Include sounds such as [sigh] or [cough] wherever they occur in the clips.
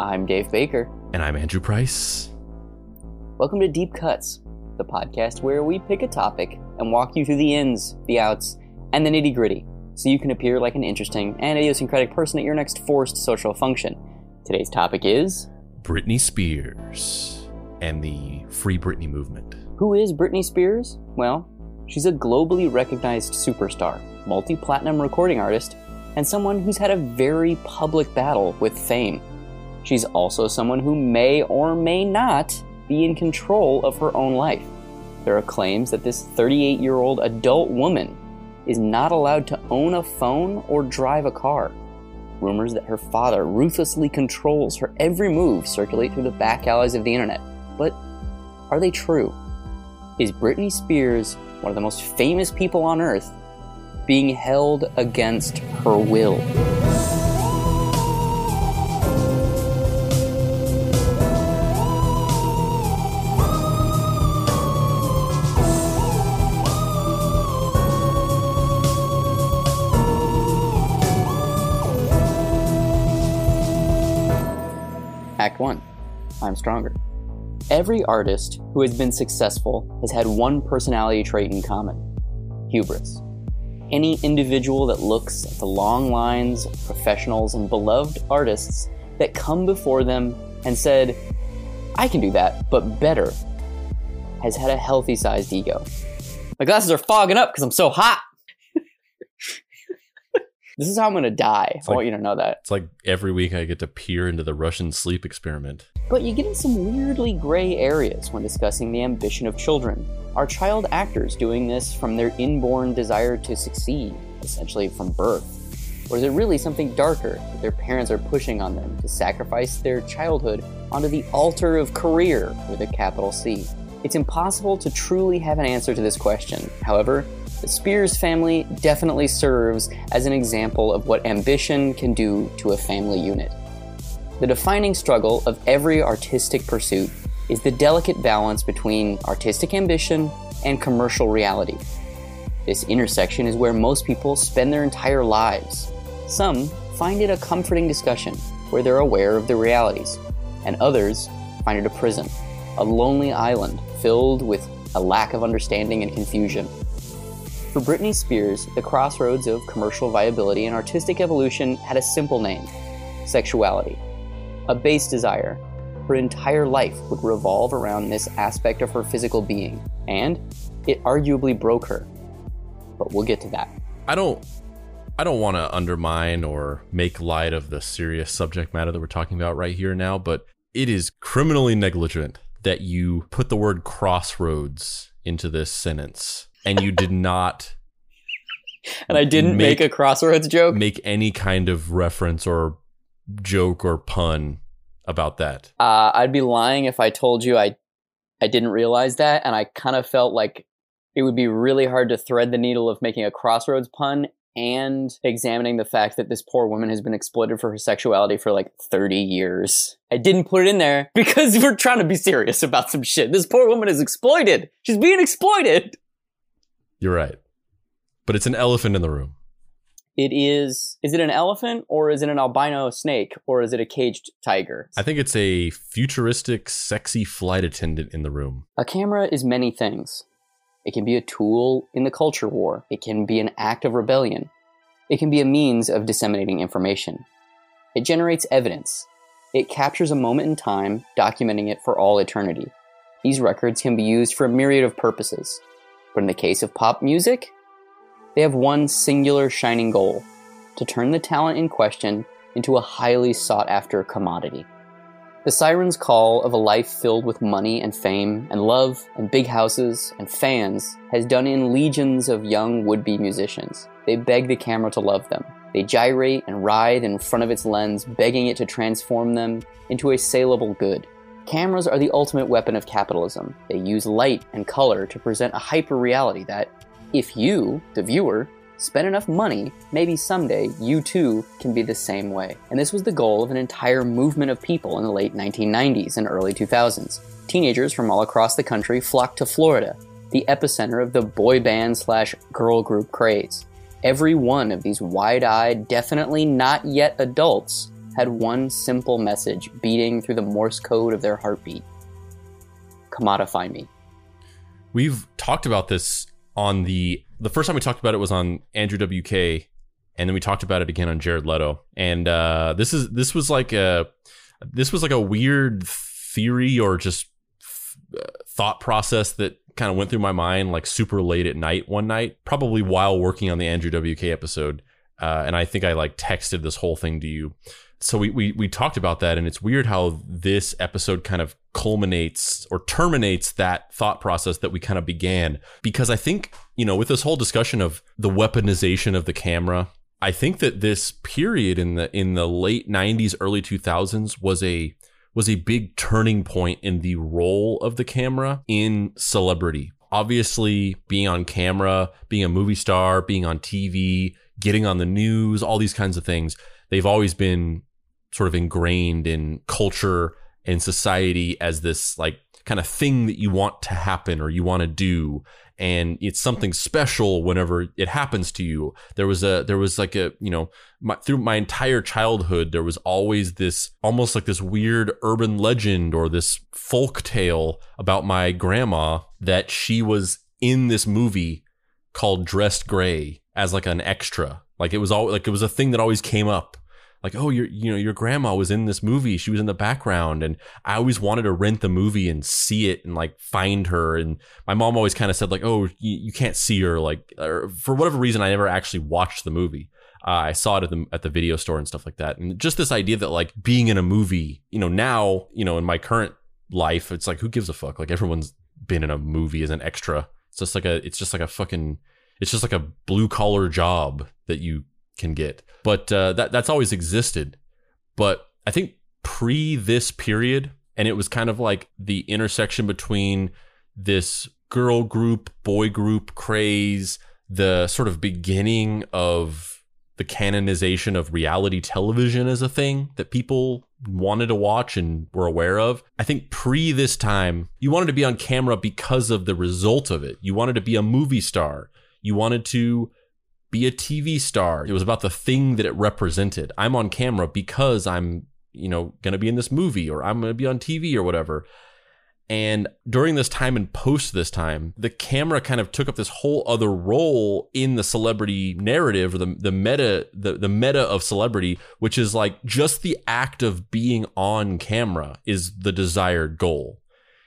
I'm Dave Baker. And I'm Andrew Price. Welcome to Deep Cuts, the podcast where we pick a topic and walk you through the ins, the outs, and the nitty gritty so you can appear like an interesting and idiosyncratic person at your next forced social function. Today's topic is Britney Spears and the Free Britney movement. Who is Britney Spears? Well, she's a globally recognized superstar, multi platinum recording artist, and someone who's had a very public battle with fame. She's also someone who may or may not be in control of her own life. There are claims that this 38 year old adult woman is not allowed to own a phone or drive a car. Rumors that her father ruthlessly controls her every move circulate through the back alleys of the internet. But are they true? Is Britney Spears, one of the most famous people on earth, being held against her will? Stronger. Every artist who has been successful has had one personality trait in common hubris. Any individual that looks at the long lines of professionals and beloved artists that come before them and said, I can do that, but better, has had a healthy sized ego. My glasses are fogging up because I'm so hot. This is how I'm going to die. It's I like- want you to know that. It's like every week I get to peer into the Russian sleep experiment. But you get in some weirdly gray areas when discussing the ambition of children. Are child actors doing this from their inborn desire to succeed, essentially from birth? Or is it really something darker that their parents are pushing on them to sacrifice their childhood onto the altar of career with a capital C? It's impossible to truly have an answer to this question. However, the Spears family definitely serves as an example of what ambition can do to a family unit. The defining struggle of every artistic pursuit is the delicate balance between artistic ambition and commercial reality. This intersection is where most people spend their entire lives. Some find it a comforting discussion where they're aware of the realities, and others find it a prison, a lonely island filled with a lack of understanding and confusion. For Britney Spears, the crossroads of commercial viability and artistic evolution had a simple name sexuality a base desire. Her entire life would revolve around this aspect of her physical being, and it arguably broke her. But we'll get to that. I don't I don't want to undermine or make light of the serious subject matter that we're talking about right here now, but it is criminally negligent that you put the word crossroads into this sentence and you did not And I didn't make, Make- a crossroads joke. make any kind of reference or joke or pun about that. Uh, I'd be lying if I told you I I didn't realize that, and I kind of felt like it would be really hard to thread the needle of making a crossroads pun and examining the fact that this poor woman has been exploited for her sexuality for like 30 years. I didn't put it in there because [laughs] we're trying to be serious about some shit. This poor woman is exploited. She's being exploited. You're right. But it's an elephant in the room. It is is it an elephant or is it an albino snake or is it a caged tiger? I think it's a futuristic, sexy flight attendant in the room. A camera is many things. It can be a tool in the culture war. It can be an act of rebellion. It can be a means of disseminating information. It generates evidence. It captures a moment in time, documenting it for all eternity. These records can be used for a myriad of purposes. But in the case of pop music, they have one singular shining goal to turn the talent in question into a highly sought after commodity. The siren's call of a life filled with money and fame and love and big houses and fans has done in legions of young would be musicians. They beg the camera to love them. They gyrate and writhe in front of its lens, begging it to transform them into a saleable good. Cameras are the ultimate weapon of capitalism. They use light and color to present a hyper reality that, if you, the viewer, spend enough money, maybe someday you too can be the same way. And this was the goal of an entire movement of people in the late 1990s and early 2000s. Teenagers from all across the country flocked to Florida, the epicenter of the boy band slash girl group craze. Every one of these wide eyed, definitely not yet adults had one simple message beating through the Morse code of their heartbeat commodify me. We've talked about this on the the first time we talked about it was on Andrew WK, and then we talked about it again on Jared Leto. And uh, this is this was like a this was like a weird theory or just thought process that kind of went through my mind like super late at night one night, probably while working on the Andrew WK episode. Uh, and I think I like texted this whole thing to you. So we, we we talked about that, and it's weird how this episode kind of culminates or terminates that thought process that we kind of began. Because I think you know, with this whole discussion of the weaponization of the camera, I think that this period in the in the late '90s, early 2000s was a was a big turning point in the role of the camera in celebrity. Obviously, being on camera, being a movie star, being on TV, getting on the news, all these kinds of things, they've always been sort of ingrained in culture and society as this like kind of thing that you want to happen or you want to do. And it's something special whenever it happens to you. There was a there was like a you know my, through my entire childhood there was always this almost like this weird urban legend or this folk tale about my grandma that she was in this movie called Dress Gray as like an extra like it was all like it was a thing that always came up like, oh, your you know your grandma was in this movie. She was in the background, and I always wanted to rent the movie and see it and like find her. And my mom always kind of said like, oh, you, you can't see her. Like, for whatever reason, I never actually watched the movie. Uh, I saw it at the at the video store and stuff like that. And just this idea that like being in a movie, you know, now you know in my current life, it's like who gives a fuck? Like everyone's been in a movie as an extra. It's just like a it's just like a fucking it's just like a blue collar job that you can get. But uh, that that's always existed. But I think pre this period, and it was kind of like the intersection between this girl group, boy group craze, the sort of beginning of the canonization of reality television as a thing that people wanted to watch and were aware of. I think pre this time, you wanted to be on camera because of the result of it. You wanted to be a movie star. You wanted to be a TV star. It was about the thing that it represented. I'm on camera because I'm, you know, going to be in this movie or I'm going to be on TV or whatever. And during this time and post this time, the camera kind of took up this whole other role in the celebrity narrative or the, the meta, the, the meta of celebrity, which is like just the act of being on camera is the desired goal.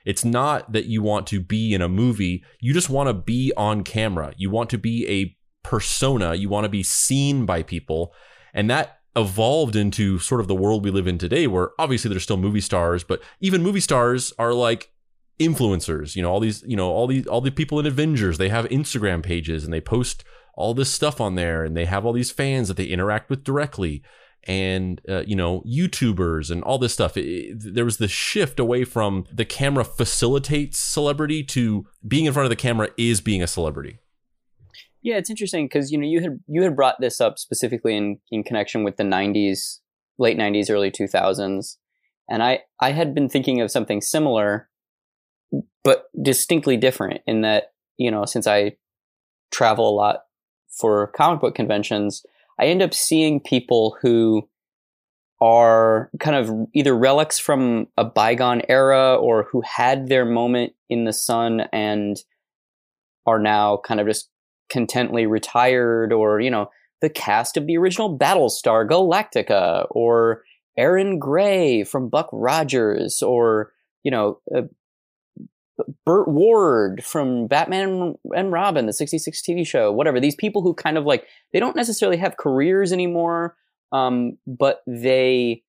It's not that you want to be in a movie. You just want to be on camera. You want to be a persona. You want to be seen by people. And that evolved into sort of the world we live in today, where obviously there's still movie stars, but even movie stars are like influencers. You know, all these, you know, all these, all the people in Avengers, they have Instagram pages and they post all this stuff on there and they have all these fans that they interact with directly and uh, you know youtubers and all this stuff. It, it, there was this shift away from the camera facilitates celebrity to being in front of the camera is being a celebrity. Yeah, it's interesting because you know you had you had brought this up specifically in in connection with the '90s, late '90s, early 2000s, and I I had been thinking of something similar, but distinctly different in that you know since I travel a lot for comic book conventions, I end up seeing people who are kind of either relics from a bygone era or who had their moment in the sun and are now kind of just contently retired or, you know, the cast of the original Battlestar Galactica or Erin Gray from Buck Rogers or, you know, uh, Burt Ward from Batman and Robin, the 66 TV show, whatever. These people who kind of like, they don't necessarily have careers anymore, um, but they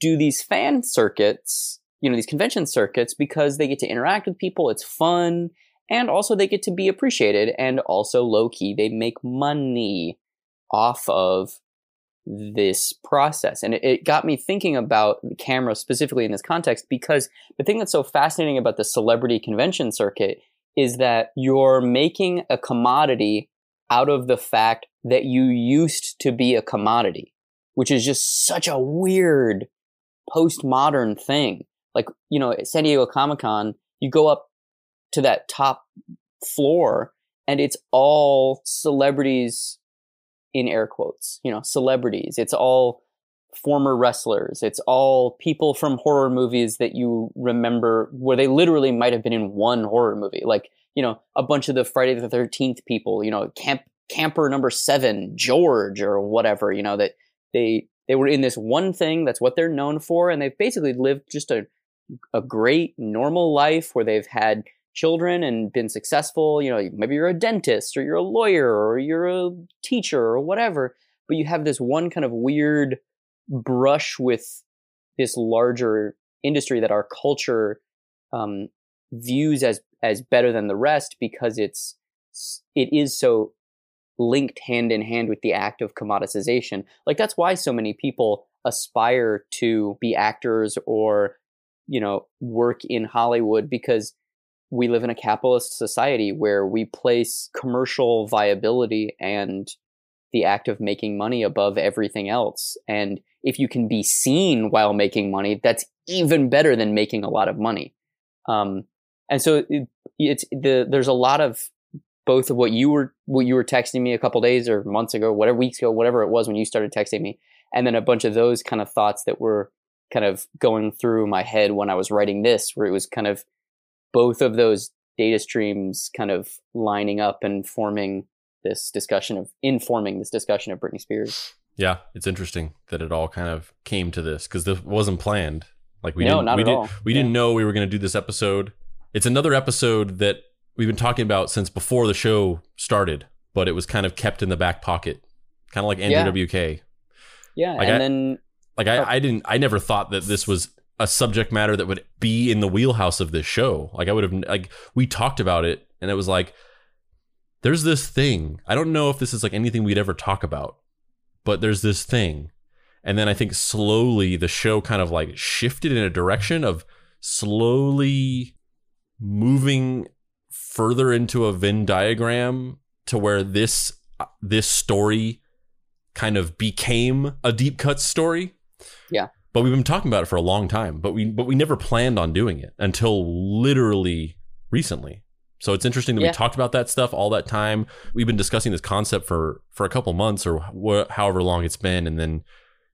do these fan circuits, you know, these convention circuits because they get to interact with people. It's fun and also they get to be appreciated and also low key they make money off of this process. And it, it, got me thinking about the camera specifically in this context because the thing that's so fascinating about the celebrity convention circuit is that you're making a commodity out of the fact that you used to be a commodity which is just such a weird postmodern thing. Like you know san diego comic-con you go up to that top floor and it's all celebrities in air quotes, you know, celebrities. It's all former wrestlers. It's all people from horror movies that you remember where they literally might have been in one horror movie. Like, you know, a bunch of the Friday the 13th people, you know, camp camper number 7, George or whatever, you know, that they they were in this one thing that's what they're known for and they've basically lived just a a great normal life where they've had children and been successful, you know, maybe you're a dentist or you're a lawyer or you're a teacher or whatever, but you have this one kind of weird brush with this larger industry that our culture um, views as as better than the rest because it's it is so linked hand in hand with the act of commoditization. Like that's why so many people aspire to be actors or you know work in Hollywood because we live in a capitalist society where we place commercial viability and the act of making money above everything else. And if you can be seen while making money, that's even better than making a lot of money. Um, and so it, it's the there's a lot of both of what you were what you were texting me a couple days or months ago, whatever weeks ago, whatever it was when you started texting me, and then a bunch of those kind of thoughts that were kind of going through my head when I was writing this, where it was kind of both of those data streams kind of lining up and forming this discussion of informing this discussion of Britney Spears. Yeah, it's interesting that it all kind of came to this because this wasn't planned. Like we no, didn't, not we at did, all. We Yeah. didn't know we were going to do this episode. It's another episode that we've been talking about since before the show started, but it was kind of kept in the back pocket, kind of like Andrew Yeah. WK. Yeah, Like and I- then Like I, Oh. I didn't, I never thought that this was a subject matter that would be in the wheelhouse of this show. Like I would have, like we talked about it, and it was like, there's this thing. I don't know if this is like anything we'd ever talk about, but there's this thing. And then I think slowly the show kind of like shifted in a direction of slowly moving further into a Venn diagram to where this uh, this story kind of became a deep cut story. Yeah. But we've been talking about it for a long time, but we but we never planned on doing it until literally recently. So it's interesting that Yeah. we talked about that stuff all that time. We've been discussing this concept for for a couple months or wh- however long it's been, and then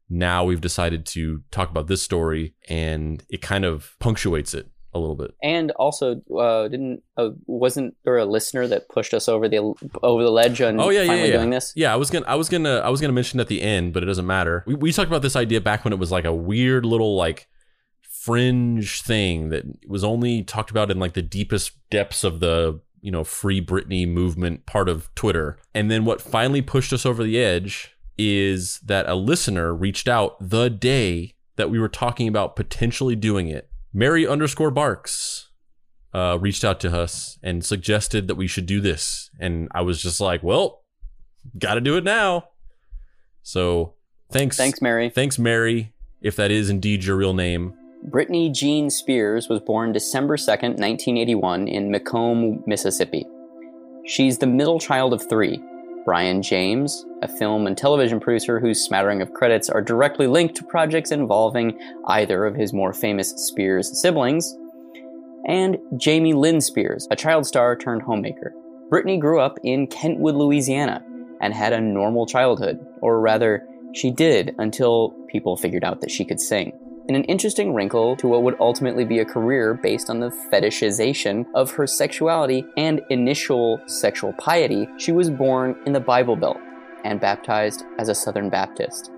now we've decided to talk about this story, and it kind of punctuates it a little bit. and also uh, didn't uh, wasn't there a listener that pushed us over the over the ledge on Oh yeah, yeah, yeah. doing this? Yeah, I was gonna, I was gonna, I was gonna mention at the end, but it doesn't matter. We, we talked about this idea back when it was like a weird little like fringe thing that was only talked about in like the deepest depths of the you know free Britney movement part of Twitter. And then what finally pushed us over the edge is that a listener reached out the day that we were talking about potentially doing it. Mary underscore Barks uh, reached out to us and suggested that we should do this. And I was just like, well, got to do it now. So thanks. Thanks, Mary. Thanks, Mary, if that is indeed your real name. Britney Jean Spears was born December 2nd, 1981, in McComb, Mississippi. She's the middle child of three Brian James, a film and television producer whose smattering of credits are directly linked to projects involving either of his more famous Spears siblings, and Jamie Lynn Spears, a child star turned homemaker. Britney grew up in Kentwood, Louisiana, and had a normal childhood, or rather, she did until people figured out that she could sing in an interesting wrinkle to what would ultimately be a career based on the fetishization of her sexuality and initial sexual piety, she was born in the Bible Belt and baptized as a Southern Baptist.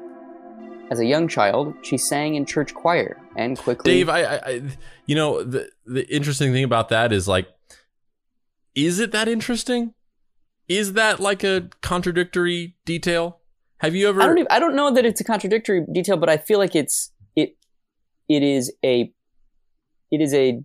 As a young child, she sang in church choir and quickly. Dave, I, I, I you know, the the interesting thing about that is like, is it that interesting? Is that like a contradictory detail? Have you ever? I don't. Even, I don't know that it's a contradictory detail, but I feel like it's it. Is a. It is a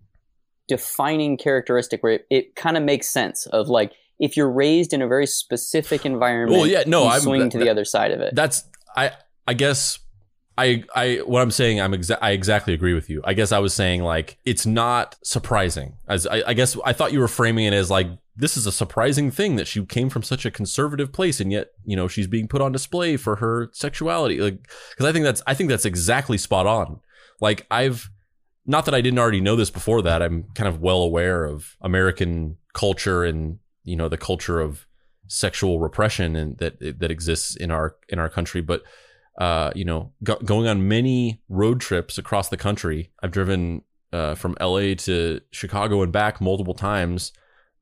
defining characteristic where it, it kind of makes sense of like if you're raised in a very specific environment. Well, yeah, no, you I'm- swing that- to the other side of it. That's I. I guess I. I. What I'm saying, I'm. Exa- I exactly agree with you. I guess I was saying like it's not surprising. As I, I guess I thought you were framing it as like this is a surprising thing that she came from such a conservative place and yet you know she's being put on display for her sexuality. Like because I think that's I think that's exactly spot on. Like I've not that I didn't already know this before that. I'm kind of well aware of American culture and you know the culture of sexual repression and that that exists in our in our country. But uh, you know, go- going on many road trips across the country. I've driven uh, from LA to Chicago and back multiple times,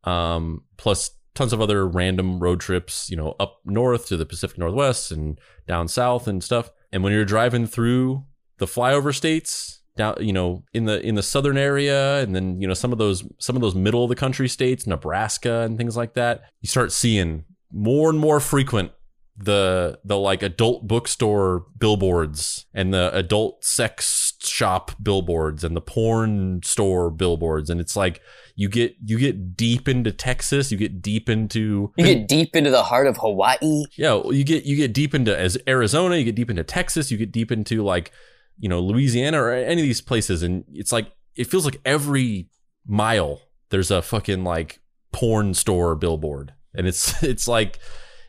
um, plus tons of other random road trips, you know, up north to the Pacific Northwest and down south and stuff. And when you're driving through the flyover states, down, you know, in the in the southern area, and then you know some of those some of those middle of the country states, Nebraska and things like that, you start seeing more and more frequent the the like adult bookstore billboards and the adult sex shop billboards and the porn store billboards and it's like you get you get deep into Texas, you get deep into you get deep into the heart of Hawaii. Yeah, you get you get deep into as Arizona, you get deep into Texas, you get deep into like you know Louisiana or any of these places, and it's like it feels like every mile there's a fucking like porn store billboard, and it's [laughs] it's like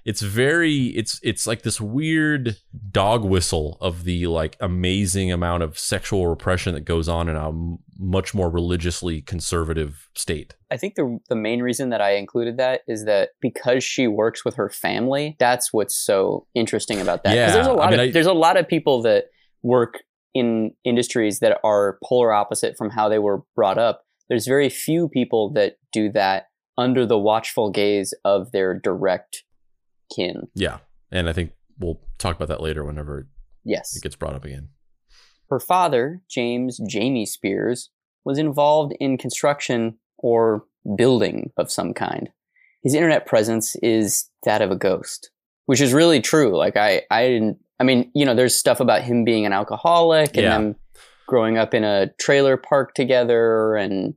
it's very it's it's like this weird dog whistle of the like amazing amount of sexual repression that goes on in a much more religiously conservative state. I think the the main reason that I included that is that because she works with her family, that's what's so interesting about that. Yeah, there's a lot I mean, of I- there's a lot of people that work in industries that are polar opposite from how they were brought up. There's very few people that do that under the watchful gaze of their direct kin. Yeah, and I think we'll talk about that later whenever Yes. it gets brought up again. Her father, James Jamie Spears, was involved in construction or building of some kind. His internet presence is that of a ghost, which is really true. Like I, I didn't. I mean, you know, there's stuff about him being an alcoholic and Yeah. them growing up in a trailer park together and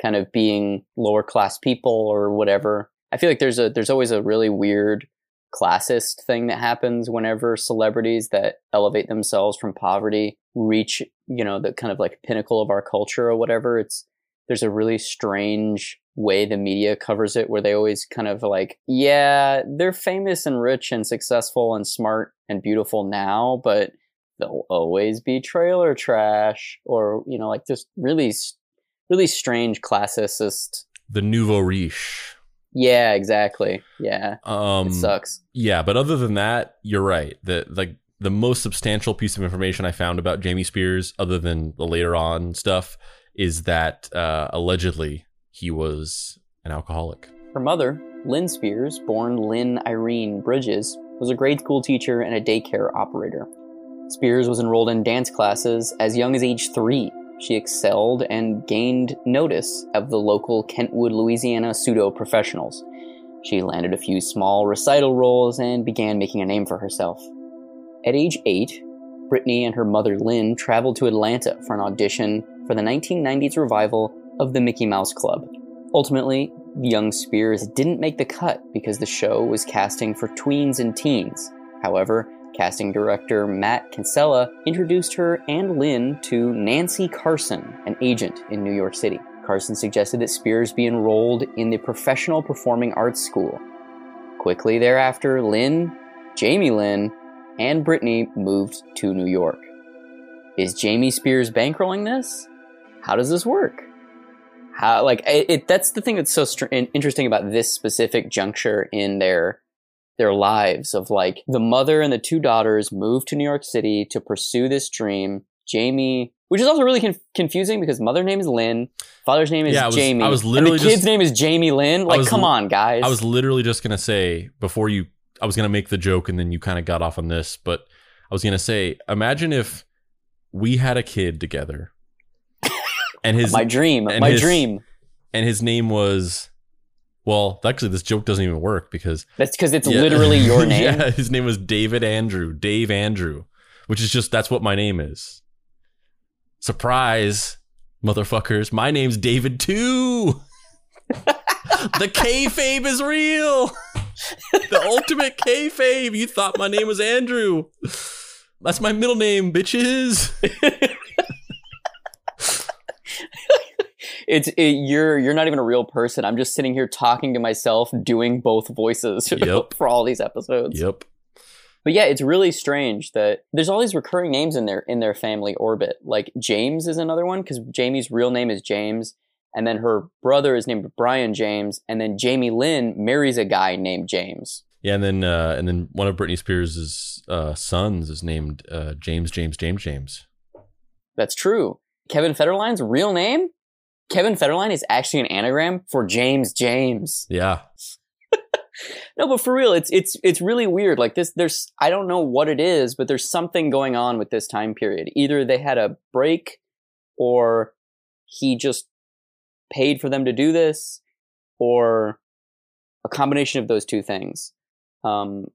kind of being lower class people or whatever. I feel like there's a there's always a really weird classist thing that happens whenever celebrities that elevate themselves from poverty reach, you know, the kind of like pinnacle of our culture or whatever. It's there's a really strange way the media covers it where they always kind of like, yeah, they're famous and rich and successful and smart and beautiful now, but they'll always be trailer trash or, you know, like just really really strange classicist. The nouveau riche. Yeah, exactly. Yeah. Um, It sucks. Yeah, but other than that, you're right. The like the most substantial piece of information I found about Jamie Spears, other than the later on stuff, is that uh, allegedly he was an alcoholic. Her mother, Lynn Spears, born Lynn Irene Bridges, was a grade school teacher and a daycare operator. Spears was enrolled in dance classes as young as age three. She excelled and gained notice of the local Kentwood, Louisiana pseudo professionals. She landed a few small recital roles and began making a name for herself. At age eight, Britney and her mother Lynn traveled to Atlanta for an audition for the 1990s revival of the Mickey Mouse Club. Ultimately, young Spears didn't make the cut because the show was casting for tweens and teens. However, casting director Matt Kinsella introduced her and Lynn to Nancy Carson, an agent in New York City. Carson suggested that Spears be enrolled in the Professional Performing Arts School. Quickly thereafter, Lynn, Jamie Lynn, and Britney moved to New York. Is Jamie Spears bankrolling this? How does this work? How like it, it that's the thing that's so str- interesting about this specific juncture in their their lives of like the mother and the two daughters moved to New York City to pursue this dream. Jamie, which is also really conf- confusing because mother name is Lynn, father's name is Yeah, I was- Jamie, I was and literally the kid's name is Jamie Lynn. Like, was come on, guys. I was literally just gonna say before you, I was gonna make the joke and then you kind of got off on this, but I was gonna say, imagine if we had a kid together, and his my dream, my his- dream. and his name was, well, actually, this joke doesn't even work because That's because it's Yeah. literally your [laughs] name. yeah, his name was David Andrew, Dave Andrew, which is just that's what my name is. Surprise, motherfuckers! My name's David too. the kayfabe is real. the ultimate kayfabe. You thought my name was Andrew. That's my middle name, bitches. [laughs] It's it, you're you're not even a real person. I'm just sitting here talking to myself, doing both voices [laughs] Yep. for all these episodes. Yep. But yeah, it's really strange that there's all these recurring names in their in their family orbit. Like James is another one because Jamie's real name is James, and then her brother is named Brian James, and then Jamie Lynn marries a guy named James. Yeah, and then uh, and then one of Britney Spears' uh, sons is named uh, James James James James. That's true. Kevin Federline's real name? Kevin Federline is actually an anagram for James James. Yeah. [laughs] No, but for real, it's it's it's really weird. Like this, there's I don't know what it is, but there's something going on with this time period. Either they had a break, or he just paid for them to do this, or a combination of those two things. Um,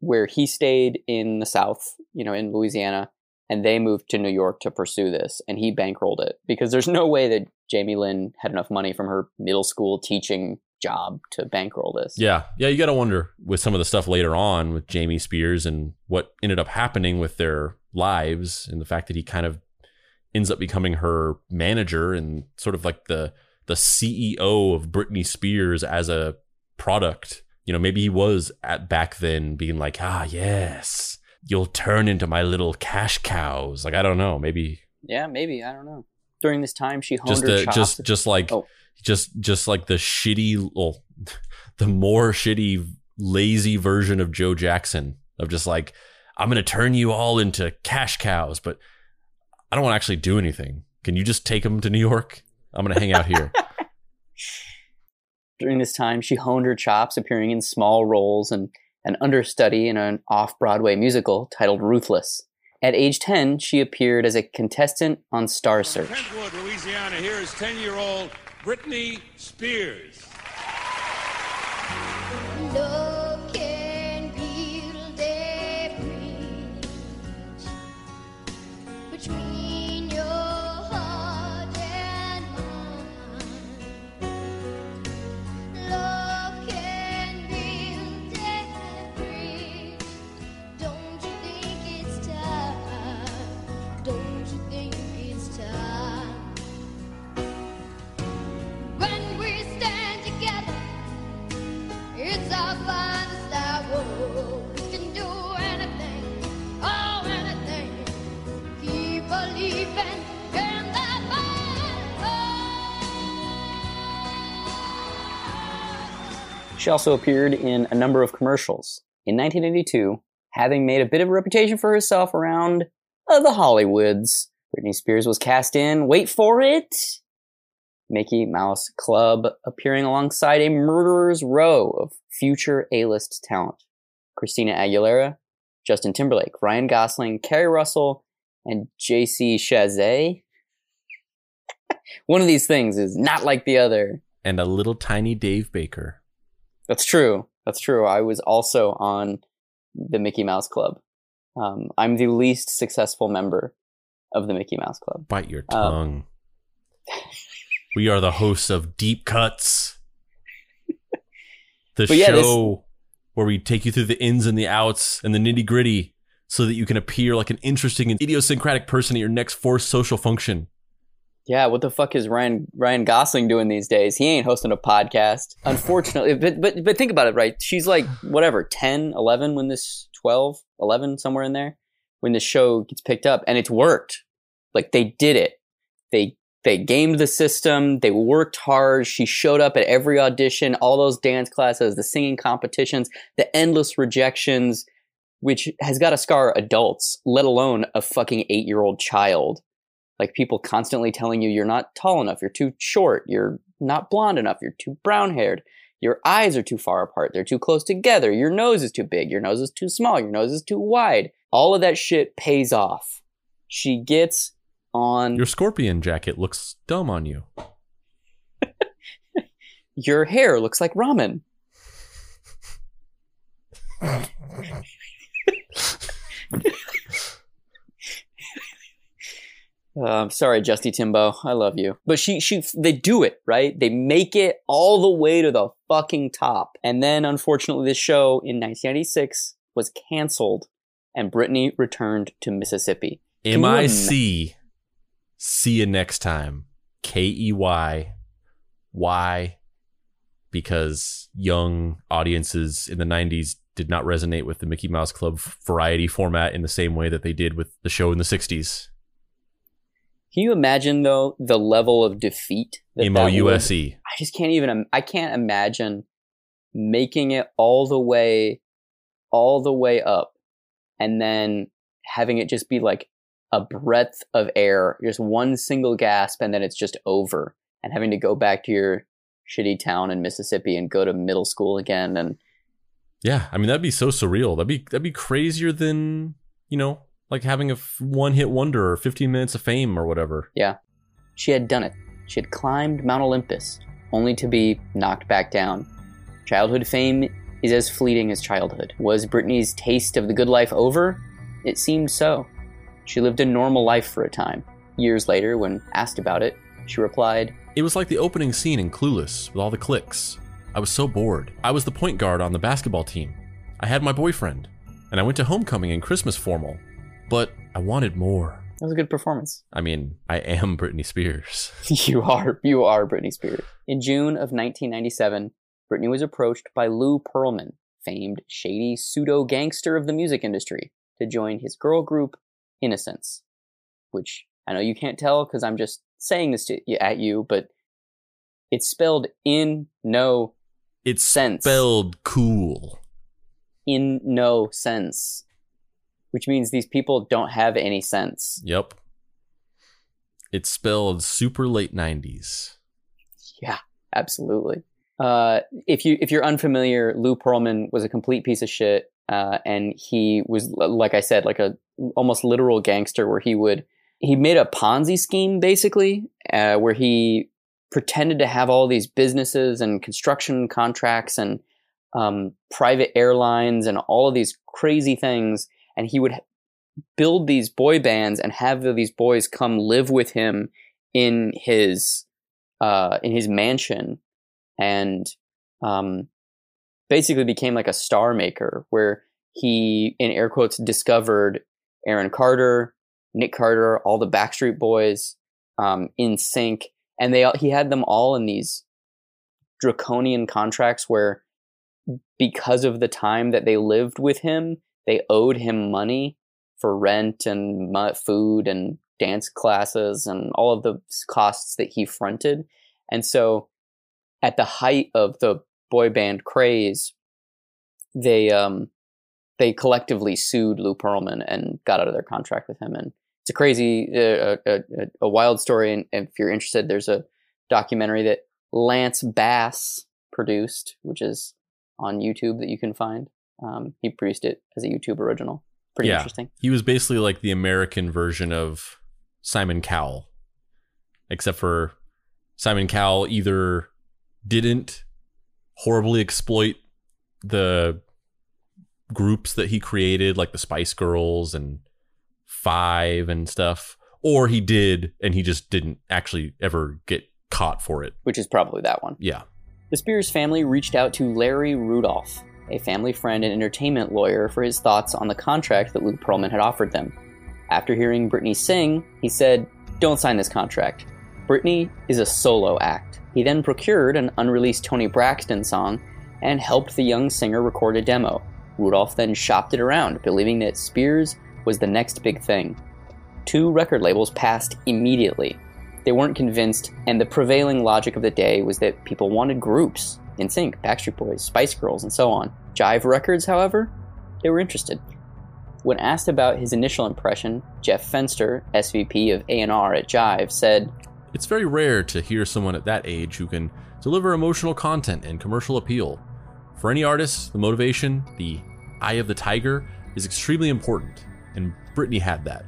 where he stayed in the South, you know, in Louisiana, and they moved to New York to pursue this, and he bankrolled it because there's no way that Jamie Lynn had enough money from her middle school teaching job to bankroll this. Yeah. Yeah. You got to wonder with some of the stuff later on with Jamie Spears and what ended up happening with their lives and the fact that he kind of ends up becoming her manager and sort of like the the CEO of Britney Spears as a product. You know, maybe he was at back then being like, ah, yes, you'll turn into my little cash cows. Like, I don't know. Maybe. Yeah, maybe. I don't know. During this time, she honed just her the, chops. just just like Oh. just just like the shitty well, [laughs] the more shitty lazy version of Joe Jackson of just like I'm gonna turn you all into cash cows, but I don't want to actually do anything. Can you just take them to New York? I'm gonna hang out here. [laughs] [laughs] During this time, she honed her chops, appearing in small roles and an understudy in an off Broadway musical titled Ruthless. At age 10, she appeared as a contestant on Star Search. Kentwood, Louisiana. Here is 10 year old Britney Spears. Love She also appeared in a number of commercials. In 1982, having made a bit of a reputation for herself around uh, the Hollywoods, Britney Spears was cast in, wait for it, Mickey Mouse Club, appearing alongside a murderer's row of future A-list talent. Christina Aguilera, Justin Timberlake, Ryan Gosling, Keri Russell, and JC Chasez. [laughs] One of these things is not like the other. and a little tiny Dave Baker. That's true. That's true. I was also on the Mickey Mouse Club. Um, I'm the least successful member of the Mickey Mouse Club. Bite your Um, tongue. we are the hosts of Deep Cuts, [laughs] the yeah, this- show where we take you through the ins and the outs and the nitty gritty so that you can appear like an interesting and idiosyncratic person at your next forced social function. Yeah, what the fuck is Ryan Ryan Gosling doing these days? He ain't hosting a podcast. Unfortunately, [laughs] but but but think about it, right? She's like whatever, 10, 11 when this 12, 11 somewhere in there when the show gets picked up and it's worked. Like they did it. They they gamed the system, they worked hard. She showed up at every audition, all those dance classes, the singing competitions, the endless rejections which has got to scar adults, let alone a fucking 8-year-old child like people constantly telling you you're not tall enough, you're too short, you're not blonde enough, you're too brown haired, your eyes are too far apart, they're too close together, your nose is too big, your nose is too small, your nose is too wide. All of that shit pays off. She gets on Your scorpion jacket looks dumb on you. [laughs] your hair looks like ramen. [laughs] I'm sorry, Justy Timbo. I love you. But she, she, they do it, right? They make it all the way to the fucking top. And then, unfortunately, this show in 1996 was canceled and Britney returned to Mississippi. M I C. See you next time. K E Y. Why? Because young audiences in the 90s did not resonate with the Mickey Mouse Club variety format in the same way that they did with the show in the 60s. Can you imagine though the level of defeat? that M that O U S E. I just can't even. I can't imagine making it all the way all the way up and then having it just be like a breath of air, just one single gasp, and then it's just over, and having to go back to your shitty town in Mississippi and go to middle school again. And Yeah, I mean that'd be so surreal. That'd be that'd be crazier than you know, like having a one hit wonder or 15 minutes of fame or whatever. Yeah. She had done it. She had climbed Mount Olympus, only to be knocked back down. Childhood fame is as fleeting as childhood. Was Britney's taste of the good life over? It seemed so. She lived a normal life for a time. Years later, when asked about it, she replied, It was like the opening scene in Clueless with all the cliques. I was so bored. I was the point guard on the basketball team. I had my boyfriend, and I went to homecoming and Christmas formal. But I wanted more. That was a good performance. I mean, I am Britney Spears. [laughs] [laughs] you are you are Britney Spears. In June of 1997, Britney was approached by Lou Pearlman, famed shady pseudo gangster of the music industry, to join his girl group Innosense, which I know you can't tell because I'm just saying this to, at you, but it's spelled in no It's Sense. spelled cool. in no sense, which means these people don't have any sense. Yep. It's spelled super late 90s. Yeah, absolutely. Uh, if you if you're unfamiliar, Lou Pearlman was a complete piece of shit, uh, and he was like I said, like a almost literal gangster, where he would he made a Ponzi scheme basically, uh, where he pretended to have all these businesses and construction contracts and um, private airlines and all of these crazy things, and he would build these boy bands and have these boys come live with him in his uh, in his mansion and um, basically became like a star maker where he in air quotes discovered aaron carter nick carter all the backstreet boys um, NSYNC. And they he had them all in these draconian contracts where because of the time that they lived with him they owed him money for rent and food and dance classes and all of the costs that he fronted and so at the height of the boy band craze, they um they collectively sued Lou Pearlman and got out of their contract with him. And it's a crazy, uh, a, a, a wild story. And if you're interested, there's a documentary that Lance Bass produced, which is on YouTube that you can find. Um, he produced it as a YouTube original. Pretty Yeah. interesting. He was basically like the American version of Simon Cowell, except for Simon Cowell either didn't horribly exploit the groups that he created, like the Spice Girls and Five and stuff, or he did and he just didn't actually ever get caught for it. Which is probably that one. Yeah. The Spears family reached out to Larry Rudolph, a family friend and entertainment lawyer, for his thoughts on the contract that Lou Pearlman had offered them. After hearing Britney sing, he said, Don't sign this contract. Britney is a solo act. He then procured an unreleased Toni Braxton song and helped the young singer record a demo. Rudolph then shopped it around, believing that Spears was the next big thing. Two record labels passed immediately, they weren't convinced, and the prevailing logic of the day was that people wanted groups NSYNC, Backstreet Boys, Spice Girls, and so on. Jive Records, however, they were interested. When asked about his initial impression, Jeff Fenster, SVP of A&R at Jive, said, It's very rare to hear someone at that age who can deliver emotional content and commercial appeal. For any artist, the motivation, the eye of the tiger, is extremely important, and Britney had that.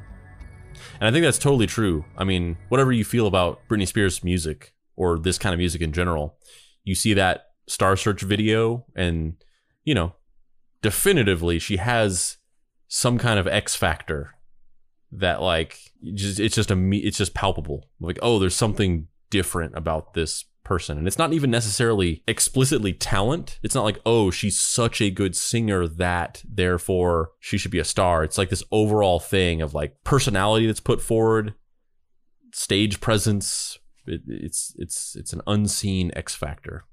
And I think that's totally true. I mean, whatever you feel about Britney Spears' music or this kind of music in general, you see that Star Search video, and, you know, definitively she has some kind of X factor that like just it's just a it's just palpable. Like oh there's something different about this person. And it's not even necessarily explicitly talent. It's not like oh she's such a good singer that therefore she should be a star. It's like this overall thing of like personality that's put forward stage presence. It, it's it's it's an unseen x factor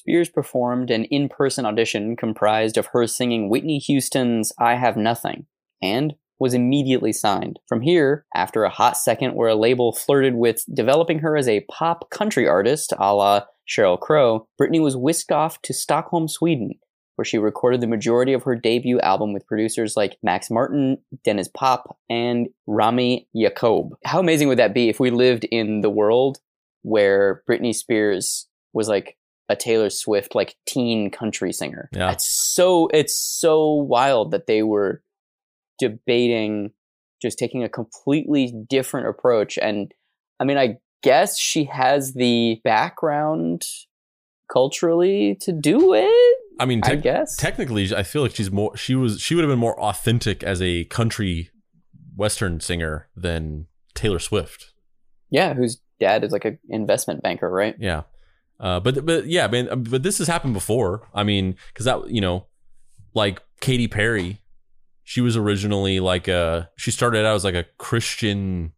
Spears performed an in person audition comprised of her singing Whitney Houston's I Have Nothing and was immediately signed. From here, after a hot second where a label flirted with developing her as a pop country artist a la Sheryl Crow, Britney was whisked off to Stockholm, Sweden, where she recorded the majority of her debut album with producers like Max Martin, Denniz Pop, and Rami Yacoub. How amazing would that be if we lived in the world where Britney Spears was like a Taylor Swift like teen country singer? Yeah. It's so it's so wild that they were debating just taking a completely different approach and I mean I guess she has the background culturally to do it. I mean, I guess. technically, I feel like she's more. She was. She would have been more authentic as a country western singer than Taylor Swift. yeah, whose dad is like an investment banker, right? Yeah. Uh, but but yeah, man. But this has happened before. I mean, because that you know, like Katy Perry, she was originally like a. She started out as like a Christian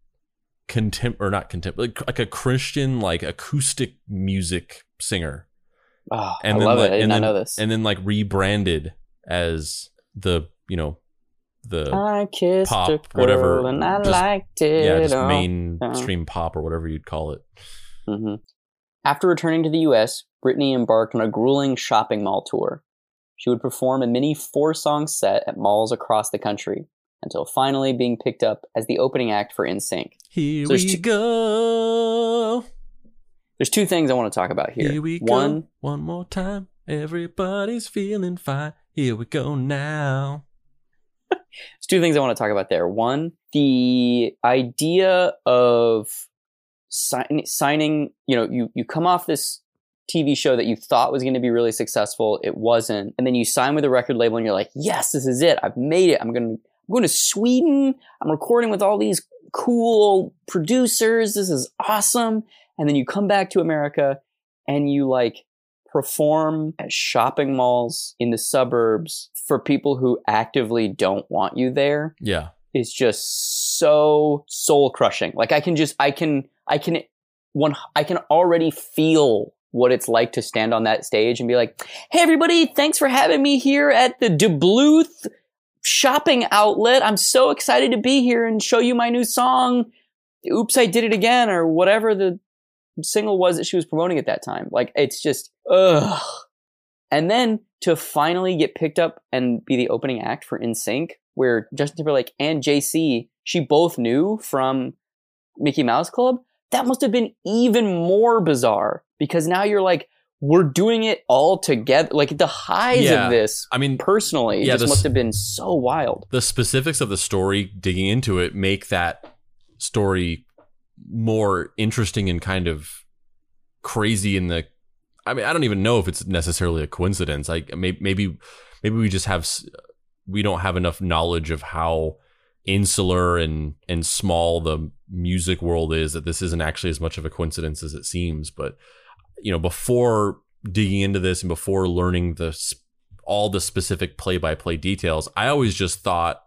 contempt or not contempt, like like a Christian like acoustic music singer. Oh, and I then love like, it. I did and not then, know this. and then like rebranded as the you know the I kissed pop, whatever, and I just- liked it. yeah just mainstream pop or whatever you'd call it. Mhm. After returning to the U.S., Britney embarked on a grueling shopping mall tour. She would perform a mini four-song set at malls across the country until finally being picked up as the opening act for NSYNC. Here So we two- go. There's two things I want to talk about here. Here we One, go. One more time. Everybody's feeling fine. Here we go now. [laughs] There's two things I want to talk about there. One, the idea of sign, signing, you know, you, you come off this TV show that you thought was going to be really successful. It wasn't. And then you sign with a record label and you're like, yes, this is it. I've made it. I'm going to, I'm going to Sweden. I'm recording with all these cool producers. This is awesome. And then you come back to America and you like perform at shopping malls in the suburbs for people who actively don't want you there Yeah. Is just so soul crushing. Like I can just I can I can one I can already feel what it's like to stand on that stage and be like, "Hey everybody, thanks for having me here at the Duluth shopping outlet. I'm so excited to be here and show you my new song. Oops, I did it again or whatever the single was that she was promoting at that time. Like it's just ugh. And then to finally get picked up and be the opening act for NSYNC, where Justin Timberlake and JC, she both knew from Mickey Mouse Club, that must have been even more bizarre because now you're like, we're doing it all together. Like the highs Yeah. of this, I mean, personally, Yeah, just this- must have been so wild. the specifics of the story, digging into it, make that story more interesting and kind of crazy in the. I mean, I don't even know if it's necessarily a coincidence. Like maybe maybe maybe we just have we don't have enough knowledge of how insular and and small the music world is that this isn't actually as much of a coincidence as it seems. But you know, before digging into this and before learning the all the specific play by play details, I always just thought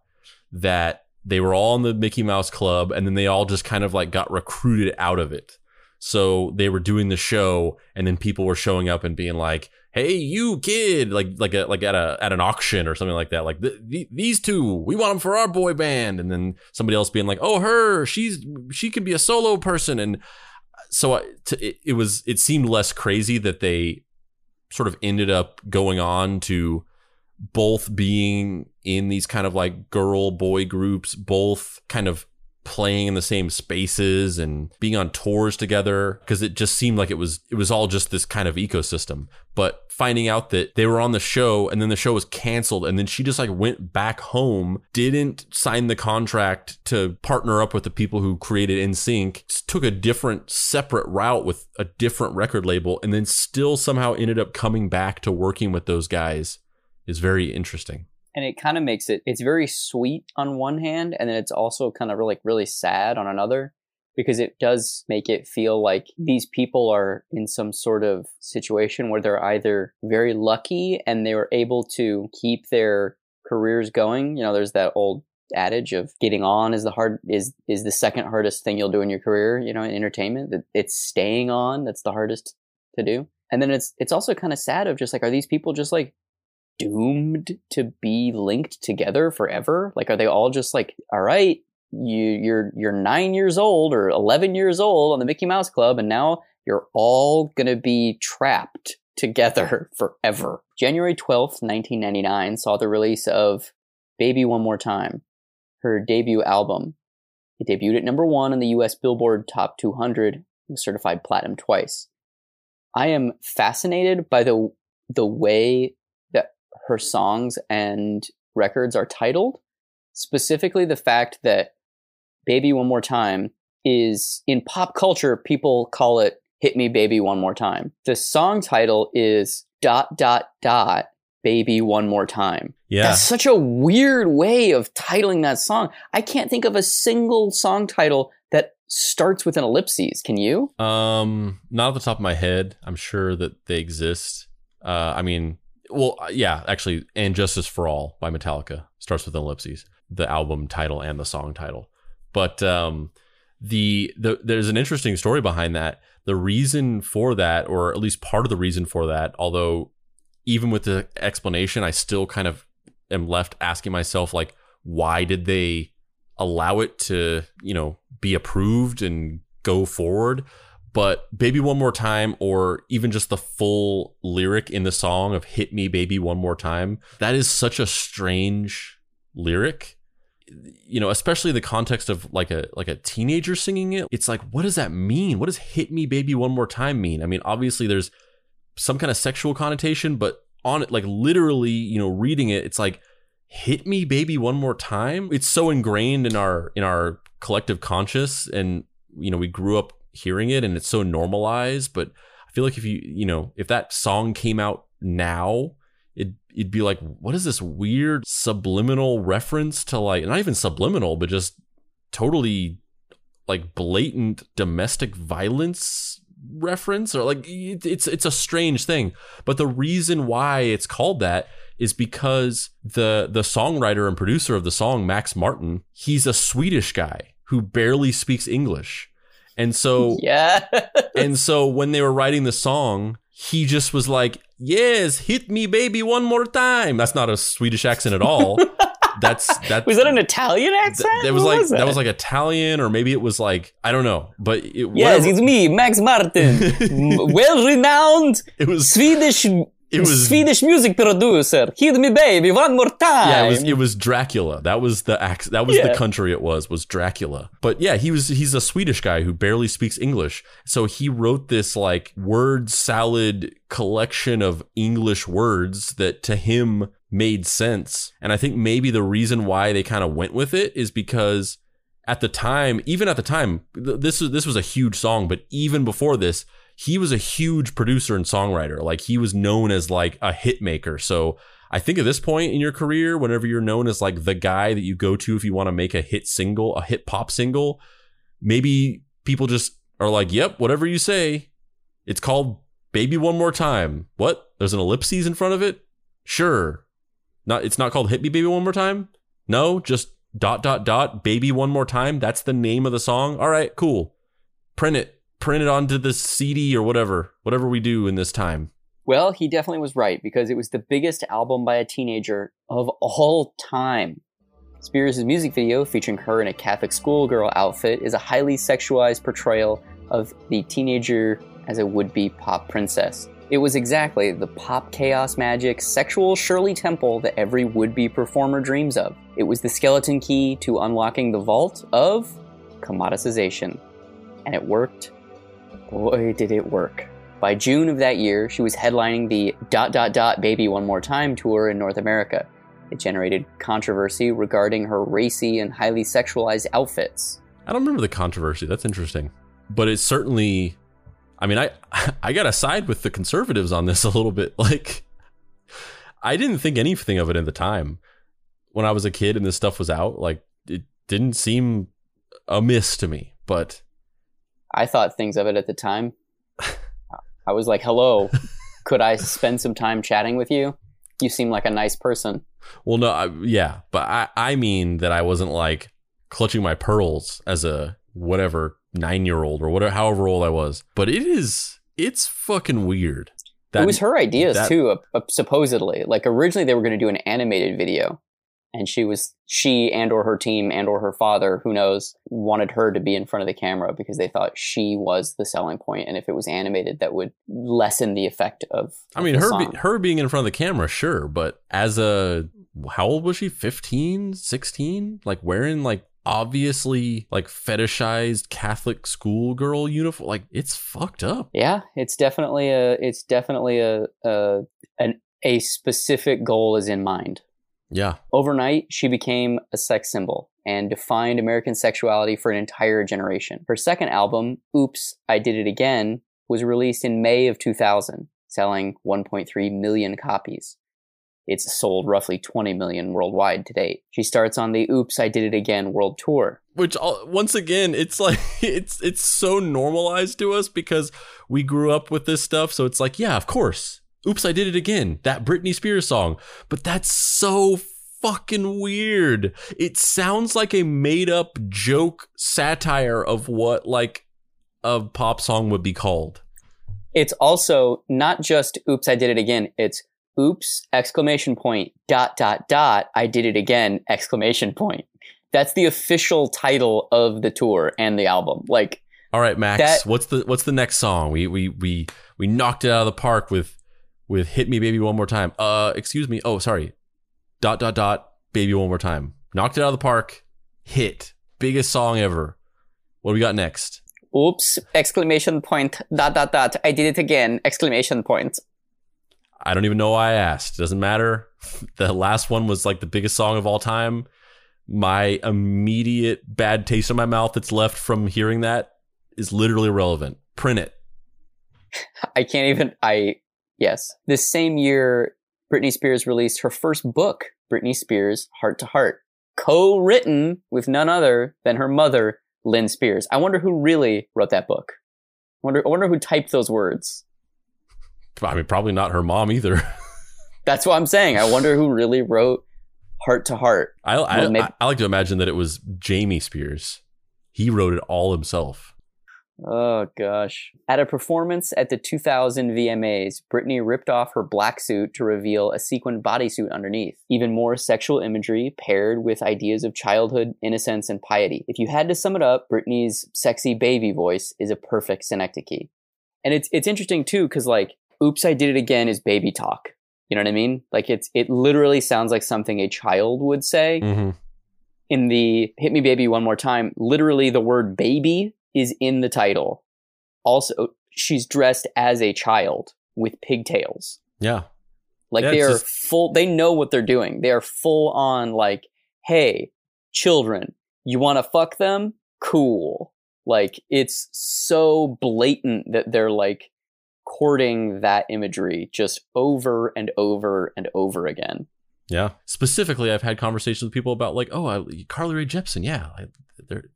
that they were all in the Mickey Mouse Club and then they all just kind of like got recruited out of it. So they were doing the show and then people were showing up and being like, "Hey, you kid!" like like a, like at a at an auction or something like that. Like th- th- these two, we want them for our boy band. And then somebody else being like, "Oh, her, she's she can be a solo person." And uh, so I, it, it was it seemed less crazy that they sort of ended up going on to both being in these kind of like girl boy groups, both kind of playing in the same spaces and being on tours together because it just seemed like it was it was all just this kind of ecosystem. But finding out that they were on the show and then the show was canceled and then she just like went back home didn't sign the contract to partner up with the people who created NSYNC took a different separate route with a different record label and then still somehow ended up coming back to working with those guys is very interesting and it kind of makes it it's very sweet on one hand and then it's also kind of like really sad on another because it does make it feel like these people are in some sort of situation where they're either very lucky and they were able to keep their careers going. You know there's that old adage of getting on is the hard is is the second hardest thing you'll do in your career you know in entertainment that it's staying on that's the hardest to do. And then it's it's also kind of sad of just like are these people just like doomed to be linked together forever? Like, are they all just like, all right, you, you're you're nine years old or eleven years old on the Mickey Mouse Club, and now you're all gonna be trapped together [laughs] forever. January 12th, 1999 saw the release of Baby One More Time, her debut album. It debuted at number one on the US Billboard Top 200 and was certified platinum twice. I am fascinated by the the way her songs and records are titled, specifically the fact that Baby One More Time is in pop culture, people call it Hit Me Baby One More Time. The song title is dot dot dot Baby One More Time. Yeah. That's such a weird way of titling that song. I can't think of a single song title that starts with an ellipses. Can you? Um, not off the top of my head. I'm sure that they exist. Uh, I mean, well, uh, yeah, actually, "And Justice for All" by Metallica starts with ellipses, the album title and the song title. But um, the the there's an interesting story behind that. The reason for that, or at least part of the reason for that, although even with the explanation, I still kind of am left asking myself, like, why did they allow it to, you know, be approved and go forward? But Baby One More Time, or even just the full lyric in the song of Hit Me Baby One More Time, that is such a strange lyric. You know, especially the context of like a like a teenager singing it. It's like, what does that mean? What does hit me baby one more time mean? I mean, obviously there's some kind of sexual connotation, but on it, like literally, you know, reading it, it's like hit me baby one more time. It's so ingrained in our in our collective conscious and you know, we grew up hearing it and it's so normalized, but I feel like if you, you know, if that song came out now, it it'd be like, what is this weird subliminal reference to like not even subliminal, but just totally like blatant domestic violence reference? Or like it- it's it's a strange thing. But the reason why it's called that is because the the songwriter and producer of the song Max Martin he's a Swedish guy who barely speaks English and so Yeah. and so when they were writing the song, he just was like, "Yes, hit me, baby, one more time." That's not a Swedish accent at all. [laughs] That's that. was that an Italian accent? That was What like that? that was like Italian, or maybe it was like I don't know, but it, was Yes, whatever- it's me, Max Martin, [laughs] well renowned it was Swedish It was- a Swedish music producer. Hit me, baby, one more time. yeah, it was it was Dracula. That was the ac- that was the country it was was Dracula. But yeah, he was he's a Swedish guy who barely speaks English. So he wrote this like word salad collection of English words that to him made sense. And I think maybe the reason why they kind of went with it is because at the time, even at the time, th- this was this was a huge song, but even before this, he was a huge producer and songwriter. Like he was known as like a hit maker. So I think at this point in your career, whenever you're known as like the guy that you go to if you want to make a hit single, a hit pop single, maybe people just are like, "Yep, whatever you say." It's called Baby One More Time. What? There's an ellipses in front of it? Sure. Not it's not called Hit Me Baby One More Time? No, just dot dot dot baby one more time. That's the name of the song. All right, cool. Print it. Print it onto the CD or whatever. Whatever we do in this time. Well, he definitely was right because it was the biggest album by a teenager of all time. Spears' music video, featuring her in a Catholic schoolgirl outfit, is a highly sexualized portrayal of the teenager as a would be pop princess. It was exactly the pop chaos magic, sexual Shirley Temple that every would be performer dreams of. It was the skeleton key to unlocking the vault of commoditization. And it worked. Boy, did it work. By June of that year, she was headlining the dot dot dot baby one more time tour in North America. It generated controversy regarding her racy and highly sexualized outfits. I don't remember the controversy. That's interesting. But it's certainly I mean, I [laughs] I got to side with the conservatives on this a little bit. [laughs] Like I didn't think anything of it at the time. When I was a kid and this stuff was out, like it didn't seem amiss to me. But I thought things of it at the time. I was like, hello, could I spend some time chatting with you? You seem like a nice person. Well, no, I, yeah, but I, I mean that I wasn't like clutching my pearls as a whatever nine year old or whatever, however old I was. But it is, it's fucking weird. That, it was her ideas that- too, uh, uh, supposedly. Like originally they were going to do an animated video, and she was she and or her team and or her father who knows wanted her to be in front of the camera because they thought she was the selling point and if it was animated that would lessen the effect of I mean, her be, her being in front of the camera, sure, but as a how old was she? 15, 16? Like wearing like obviously like fetishized Catholic schoolgirl uniform. Like it's fucked up. yeah it's definitely a it's definitely a, a an a specific goal is in mind Yeah. Overnight, she became a sex symbol and defined American sexuality for an entire generation. Her second album, Oops, I Did It Again, was released in May of 2000, selling 1.3 million copies. It's sold roughly 20 million worldwide to date. She starts on the Oops, I Did It Again world tour. Which all, once again, it's like [laughs] it's it's so normalized to us because we grew up with this stuff. So it's like, yeah, of course. Oops, I did it again. That Britney Spears song. But that's so fucking weird. It sounds like a made up joke satire of what like a pop song would be called. It's also not just Oops, I Did It Again. It's Oops, exclamation point, dot, dot, dot, I did it again, exclamation point. That's the official title of the tour and the album. Like, All right, Max. That- what's the what's the next song? We we we we knocked it out of the park with with "Hit Me, Baby, One More Time." Uh, excuse me. Oh, sorry. Dot dot dot. Baby, one more time. Knocked it out of the park. Hit. Biggest song ever. What do we got next? oops, exclamation point, dot, dot, dot, I did it again, exclamation point. I don't even know why I asked. Doesn't matter. [laughs] The last one was like the biggest song of all time. My immediate bad taste in my mouth that's left from hearing that is literally irrelevant. Print it. [laughs] I can't even, I, yes. This same year, Britney Spears released her first book, Britney Spears Heart to Heart, co written with none other than her mother, Lynn Spears. I wonder who really wrote that book. I wonder, I wonder who typed those words. I mean, probably not her mom either. [laughs] That's what I'm saying. I wonder who really wrote Heart to Heart. I, I, Well, maybe- I, I like to imagine that it was Jamie Spears. He wrote it all himself. Oh gosh. At a performance at the 2000 VMAs, Britney ripped off her black suit to reveal a sequined bodysuit underneath. Even more sexual imagery paired with ideas of childhood, innocence, and piety. If you had to sum it up, Britney's sexy baby voice is a perfect synecdoche. And it's it's interesting too, because like, oops, I did it again is baby talk. You know what I mean? Like it's it literally sounds like something a child would say Mm-hmm. in the hit me baby one more time literally the word baby is in the title. Also she's dressed as a child with pigtails. Yeah. like Yeah, they are just- full they know what they're doing. They are full on like hey children you want to fuck them? Cool. Like it's so blatant that they're like courting that imagery just over and over and over again Yeah. Specifically, I've had conversations with people about like, oh, I, Carly Rae Jepsen. Yeah, I,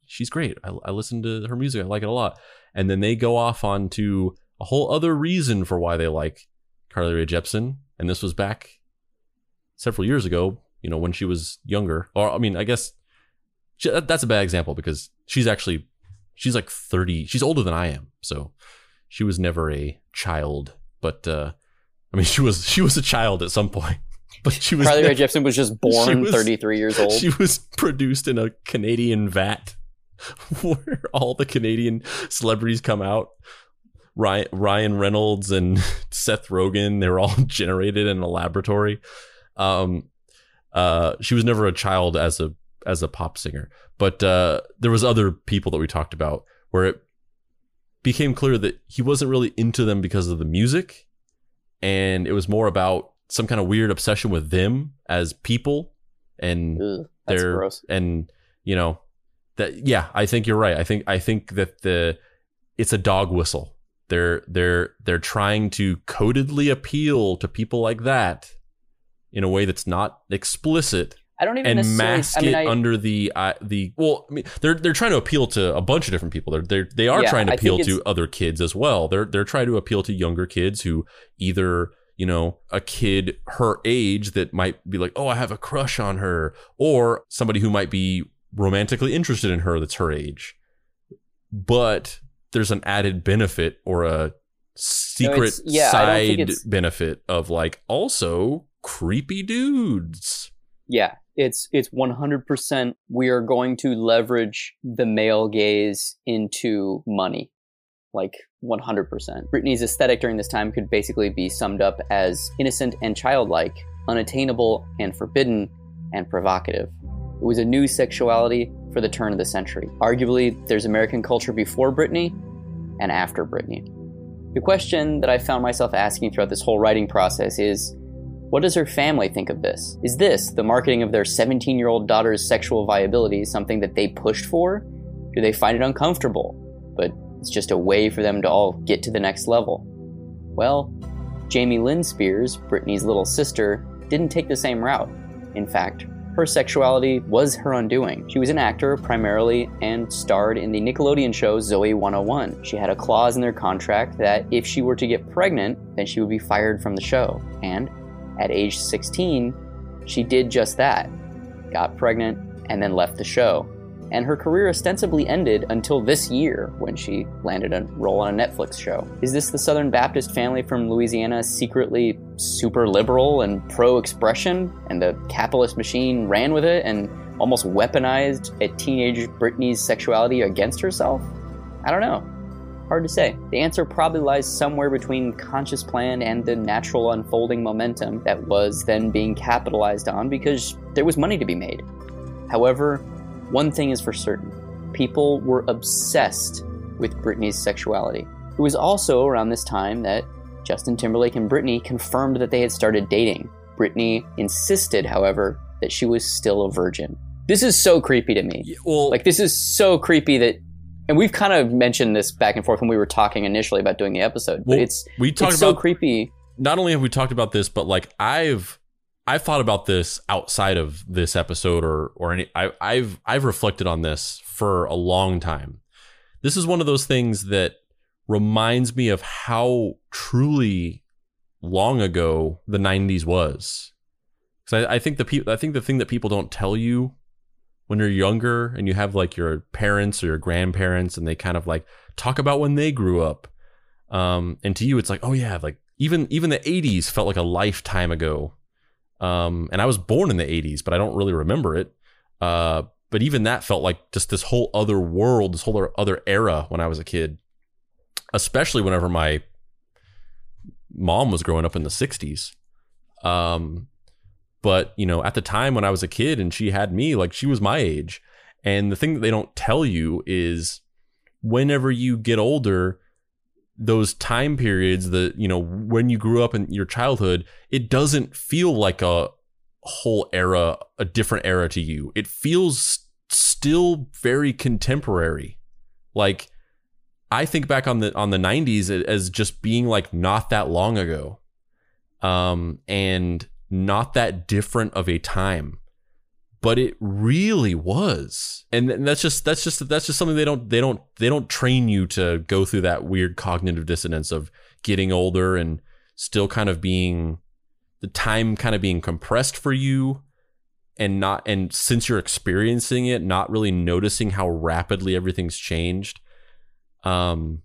she's great. I, I listen to her music. I like it a lot. And then they go off on to a whole other reason for why they like Carly Rae Jepsen. And this was back several years ago. You know, when she was younger. Or I mean, I guess she, that- that's a bad example because she's actually she's like thirty. She's older than I am. So she was never a child. But uh, I mean, [laughs] she was she was a child at some point. But she was Carly Rae Jepsen was just born was- 33 years old. she was produced in a Canadian vat [laughs] where all the Canadian celebrities come out. Ryan, Ryan Reynolds and [laughs] Seth Rogen, they were all [laughs] generated in a laboratory. Um, uh, she was never a child as a as a pop singer, but uh, there was other people that we talked about where it became clear that he wasn't really into them because of the music, and it was more about some kind of weird obsession with them as people and Ugh, that's they're gross. and you know that yeah i think you're right. I think i think that the it's a dog whistle. They're they're they're trying to codedly appeal to people like that in a way that's not explicit I don't even and mask I mean, it I, under the uh, the well I mean, they're they're trying to appeal to a bunch of different people. They're they're they are Yeah, trying to appeal to other kids as well. They're they're trying to appeal to younger kids who either you know a kid her age that might be like oh I have a crush on her or somebody who might be romantically interested in her that's her age but there's an added benefit or a secret yeah, I don't think side benefit of like also creepy dudes yeah, It's it's 100% we are going to leverage the male gaze into money. Like 100%. Britney's aesthetic during this time could basically be summed up as innocent and childlike, unattainable and forbidden, and provocative. It was a new sexuality for the turn of the century. Arguably, there's American culture before Britney and after Britney. The question that I found myself asking throughout this whole writing process is what does her family think of this? Is this, the marketing of their 17 year old daughter's sexual viability, something that they pushed for? Do they find it uncomfortable? But it's just a way for them to all get to the next level. Well, Jamie Lynn Spears, Britney's little sister, didn't take the same route. In fact, her sexuality was her undoing. She was an actor primarily and starred in the Nickelodeon show Zoey 101. She had a clause in their contract that if she were to get pregnant, then she would be fired from the show. And at age 16, she did just that got pregnant and then left the show and her career ostensibly ended until this year when she landed a role on a Netflix show. Is this the Southern Baptist family from Louisiana secretly super liberal and pro expression, and the capitalist machine ran with it and almost weaponized a teenage Britney's sexuality against herself? I don't know. Hard to say. The answer probably lies somewhere between conscious plan and the natural unfolding momentum that was then being capitalized on because there was money to be made. However, one thing is for certain people were obsessed with Britney's sexuality. It was also around this time that Justin Timberlake and Britney confirmed that they had started dating. Britney insisted, however, that she was still a virgin. This is so creepy to me. Well, Like, this is so creepy that, and we've kind of mentioned this back and forth when we were talking initially about doing the episode, but Well, it's, we talked it's so about creepy. not only have we talked about this, but like I've I've thought about this outside of this episode or or any I, I've I've reflected on this for a long time. This is one of those things that reminds me of how truly long ago the '90s was. Because I, I think the people I think the thing that people don't tell you when you're younger and you have like your parents or your grandparents and they kind of like talk about when they grew up. Um, and to you, it's like, oh yeah, like even even the 80s felt like a lifetime ago um and i was born in the 80s but i don't really remember it. Uh but even that felt like just this whole other world this whole other era when i was a kid especially whenever my mom was growing up in the 60s um but you know at the time when i was a kid and she had me like she was my age. And the thing that they don't tell you is whenever you get older those time periods that you know when you grew up in your childhood it doesn't feel like a whole era a different era to you. It feels still very contemporary. Like i think back on the on the 90s as just being like not that long ago um and not that different of a time but it really was. And that's just that's just that's just something they don't they don't they don't train you to go through that weird cognitive dissonance of getting older and still kind of being the time kind of being compressed for you and not and since you're experiencing it not really noticing how rapidly everything's changed. Um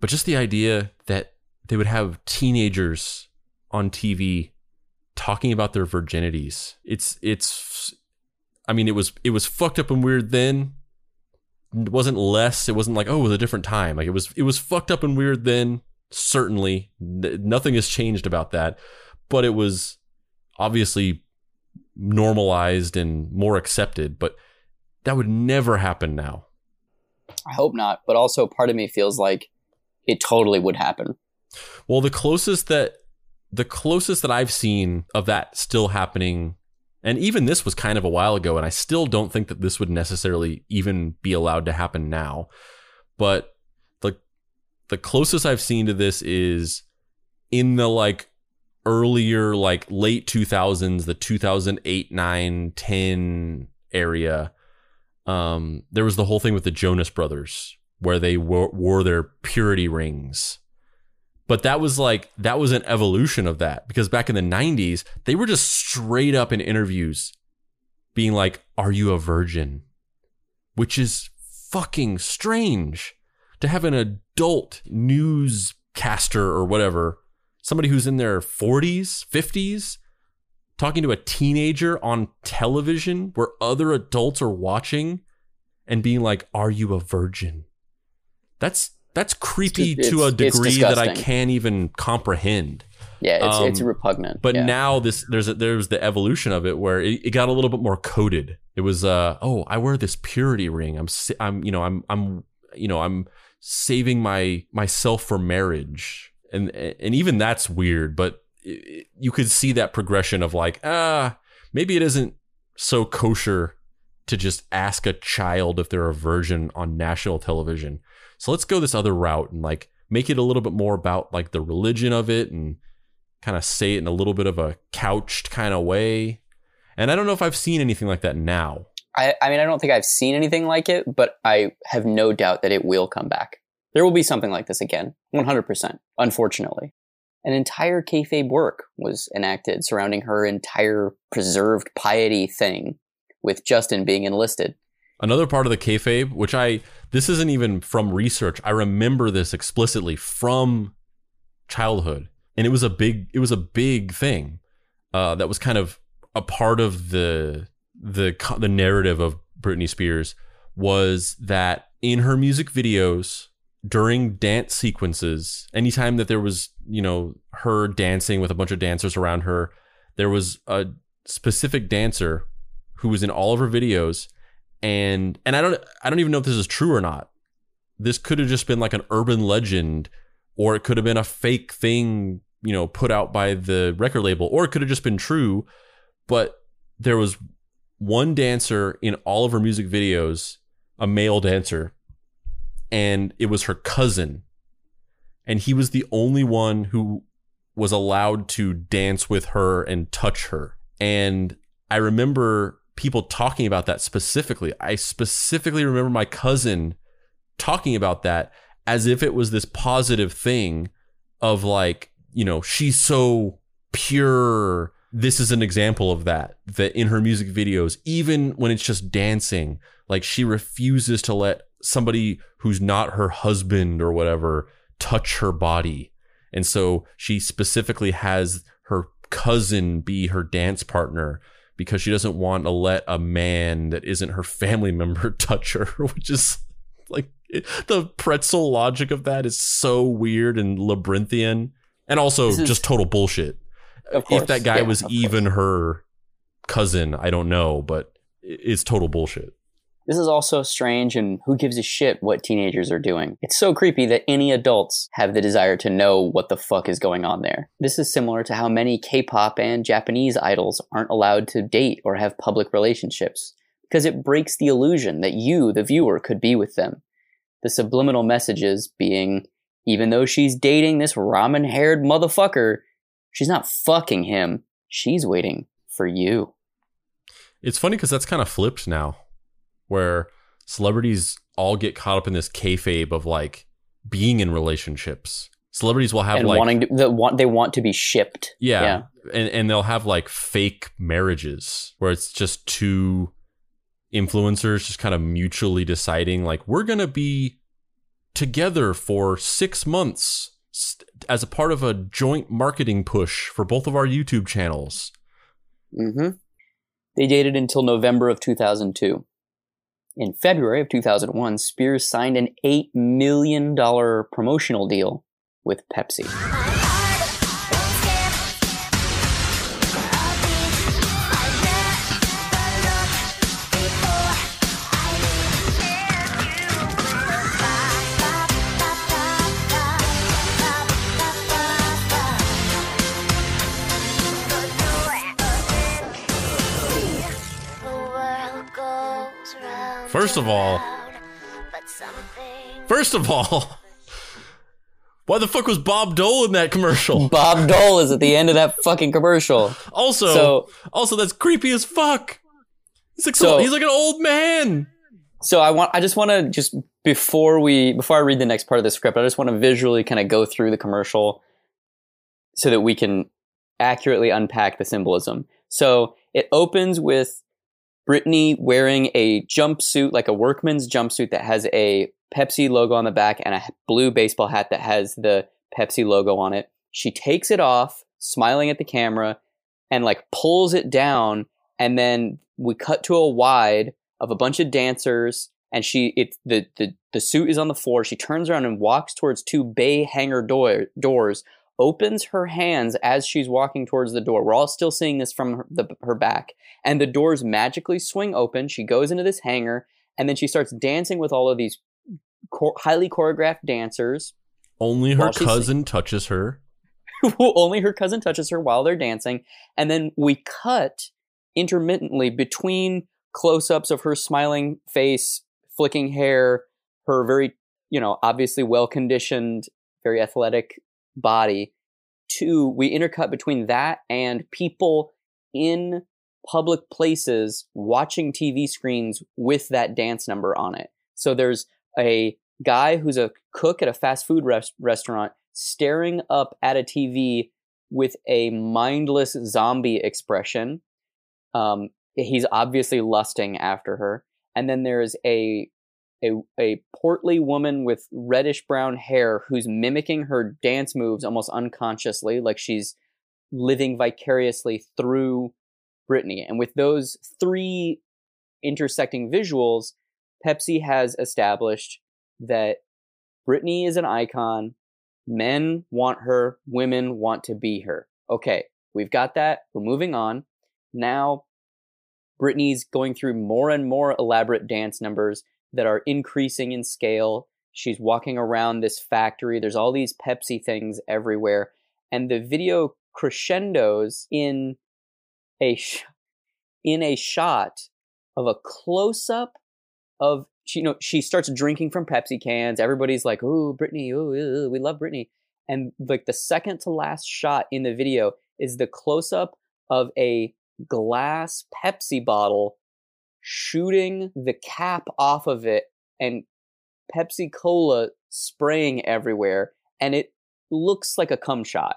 but just the idea that they would have teenagers on TV talking about their virginities. It's it's I mean it was it was fucked up and weird then. It wasn't less. It wasn't like oh it was a different time. Like it was it was fucked up and weird then. Certainly, nothing has changed about that. But it was obviously normalized and more accepted. But that would never happen now. I hope not, but also part of me feels like it totally would happen. Well, the closest that the closest that I've seen of that still happening, and even this was kind of a while ago, and I still don't think that this would necessarily even be allowed to happen now. But the the closest I've seen to this is in the like earlier like late 2000s the 2008 9 10 area um there was the whole thing with the jonas brothers where they wore, wore their purity rings but that was like that was an evolution of that because back in the 90s they were just straight up in interviews being like are you a virgin which is fucking strange to have an adult newscaster or whatever somebody who's in their 40s 50s talking to a teenager on television where other adults are watching and being like, "Are you a virgin?" That's that's creepy It's- to a it's- it's degree that I can't even comprehend. Yeah, it's, it's Um, repugnant. But yeah. now this there's a, there's the evolution of it where it, it got a little bit more coded. It was uh oh I wear this purity ring. I'm I'm you know I'm I'm you know I'm saving my myself for marriage. And and even that's weird, but it- you could see that progression of like ah maybe it isn't so kosher to just ask a child if they're a virgin on national television. So let's go this other route and like make it a little bit more about like the religion of it and kind of say it in a little bit of a couched kind of way. And I don't know if I've seen anything like that now. I, I mean, I don't think I've seen anything like it, but I have no doubt that it will come back. There will be something like this again, 100%, unfortunately. An entire kayfabe work was enacted surrounding her entire preserved piety thing, with Justin being enlisted. Another part of the kayfabe, which I this isn't even from research. I remember this explicitly from childhood, and it was a big it was a big thing uh, that was kind of a part of the the the narrative of Britney Spears was that in her music videos during dance sequences, anytime that there was you know her dancing with a bunch of dancers around her, there was a specific dancer who was in all of her videos and and I don't I don't even know if this is true or not. This could have just been like an urban legend or it could have been a fake thing, you know, put out by the record label or it could have just been true, but there was one dancer in all of her music videos, a male dancer, and it was her cousin. And he was the only one who was allowed to dance with her and touch her. And I remember people talking about that specifically. I specifically remember my cousin talking about that as if it was this positive thing of like, you know, she's so pure. This is an example of that, that in her music videos, even when it's just dancing, like she refuses to let somebody who's not her husband or whatever touch her body. And so she specifically has her cousin be her dance partner because she doesn't want to let a man that isn't her family [laughs] member [laughs] touch her, [laughs] which is like it- the pretzel logic of that is so weird and labyrinthian and also is- just total bullshit. Of course. If that guy Yeah, was even course. her cousin, I don't know, but it's total bullshit. This is also strange, and who gives a shit what teenagers are doing? It's so creepy that any adults have the desire to know what the fuck is going on there. This is similar to how many K pop and Japanese idols aren't allowed to date or have public relationships, because it breaks the illusion that you, the viewer, could be with them. The subliminal messages being, even though she's dating this ramen haired motherfucker, she's not fucking him. She's waiting for you. It's funny because that's kind of flipped now, where celebrities all get caught up in this kayfabe of like being in relationships. Celebrities will have and like wanting to, the, want, they want to be shipped. Yeah. Yeah. And and they'll have like fake marriages where it's just two influencers just kind of mutually deciding like we're going to be together for 6 months st- as a part of a joint marketing push for both of our YouTube channels. Mm-hmm. They dated until November of 2002. In February of 2001, Spears signed an $8 million promotional deal with Pepsi. First of all, first of all, [laughs] why the fuck was Bob Dole in that commercial? [laughs] Bob Dole is at the end of that fucking commercial. Also, So- also that's creepy as fuck. He's like So- he's like an old man. So I want I just want to just before we before I read the next part of the script, I just want to visually kind of go through the commercial so that we can accurately unpack the symbolism. So it opens with Britney wearing a jumpsuit, like a workman's jumpsuit that has a Pepsi logo on the back and a blue baseball hat that has the Pepsi logo on it. She takes it off, smiling at the camera, and like pulls it down and then we cut to a wide of a bunch of dancers and she it the the, the suit is on the floor she turns around and walks towards two bay hangar door, doors opens her hands as she's walking towards the door we're all still seeing this from her, the, her back and the doors magically swing open she goes into this hangar and then she starts dancing with all of these cho- highly choreographed dancers Only her cousin touches her. [laughs] only her cousin touches her while they're dancing. And then we cut intermittently between close ups of her smiling face, flicking hair, her very, you know, obviously well conditioned, very athletic body, to we intercut between that and people in public places watching TV screens with that dance number on it. So there's a guy who's a cook at a fast food res- restaurant staring up at a TV with a mindless zombie expression. Um, he's obviously lusting after her. And then there's a, a a portly woman with reddish brown hair who's mimicking her dance moves almost unconsciously, like she's living vicariously through Britney. And with those three intersecting visuals, Pepsi has established that Britney is an icon. Men want her, women want to be her. Okay, we've got that. We're moving on. Now, Britney's going through more and more elaborate dance numbers that are increasing in scale. She's walking around this factory. There's all these Pepsi things everywhere. And the video crescendos in a sh- in a shot of a close up of she you know she starts drinking from Pepsi cans. Everybody's like, "Ooh, Britney! Ooh, ooh, we love Britney." And like the second to last shot in the video is the close up of a glass Pepsi bottle shooting the cap off of it and Pepsi Cola spraying everywhere, and it looks like a cum shot,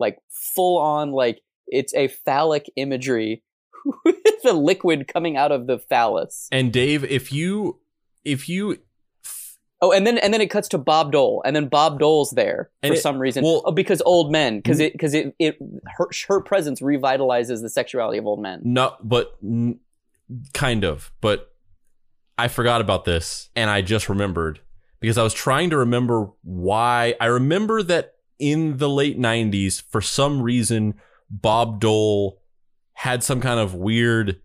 like full on, like it's a phallic imagery [laughs] the liquid coming out of the phallus. And Dave, if you if you Oh, and then and then it cuts to Bob Dole, and then Bob Dole's there for it- some reason. well- oh, because old men, because mm-hmm. it because it it her, her presence revitalizes the sexuality of old men. No, but n- kind of. But I forgot about this and I just remembered because I was trying to remember why. I remember that in the late 90s, for some reason, Bob Dole had some kind of weird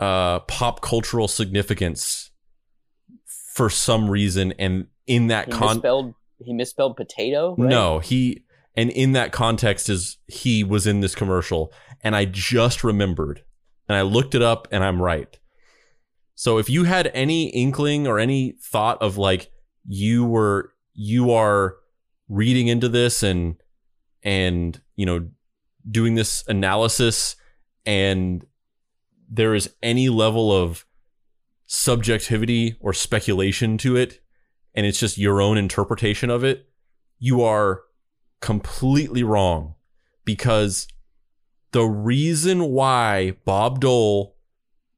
uh, pop cultural significance for some reason. And in that He con misspelled he misspelled potato. Right? no, he and in that context is he was in this commercial and I just remembered and I looked it up and I'm right. So if you had any inkling or any thought of like you were you are reading into this and and you know doing this analysis and there is any level of subjectivity or speculation to it and it's just your own interpretation of it, you are completely wrong because the reason why Bob Dole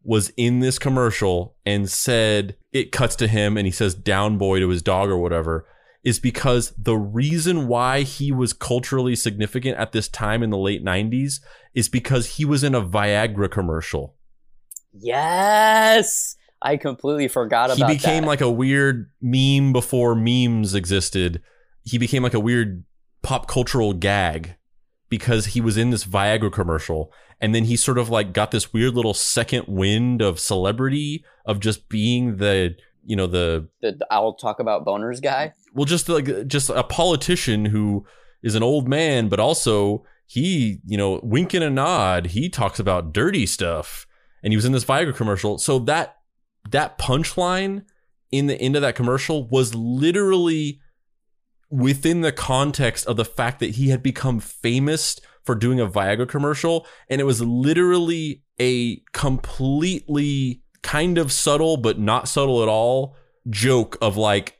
was in this commercial and said it cuts to him and he says down boy to his dog or whatever is because the reason why he was culturally significant at this time in the late 90s is because he was in a Viagra commercial. Yes, I completely forgot about he became that. like a weird meme before memes existed. He became like a weird pop cultural gag because he was in this Viagra commercial and then he sort of like got this weird little second wind of celebrity of just being the you know the the, the I'll talk about boners guy. well just like just a politician who is an old man but also he you know wink and a nod he talks about dirty stuff and he was in this Viagra commercial so that that punchline in the end of that commercial was literally within the context of the fact that he had become famous for doing a Viagra commercial and it was literally a completely kind of subtle but not subtle at all joke of like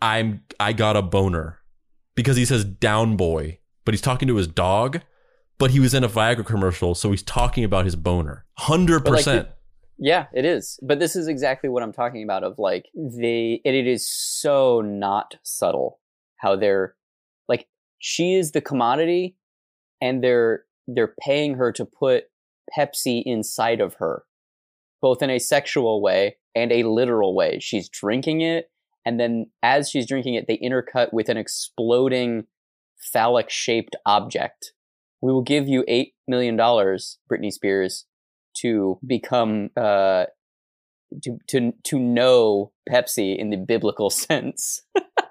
I'm I got a boner because he says down boy but he's talking to his dog but he was in a Viagra commercial so he's talking about his boner 100% like, Yeah, it is. But this is exactly what I'm talking about. Of like the, and it is so not subtle how they're like she is the commodity, and they're they're paying her to put Pepsi inside of her, both in a sexual way and a literal way. She's drinking it, and then as she's drinking it, they intercut with an exploding phallic shaped object. We will give you $8 million, Britney Spears, to become, uh, to, to, to know Pepsi in the biblical [laughs] sense. [laughs]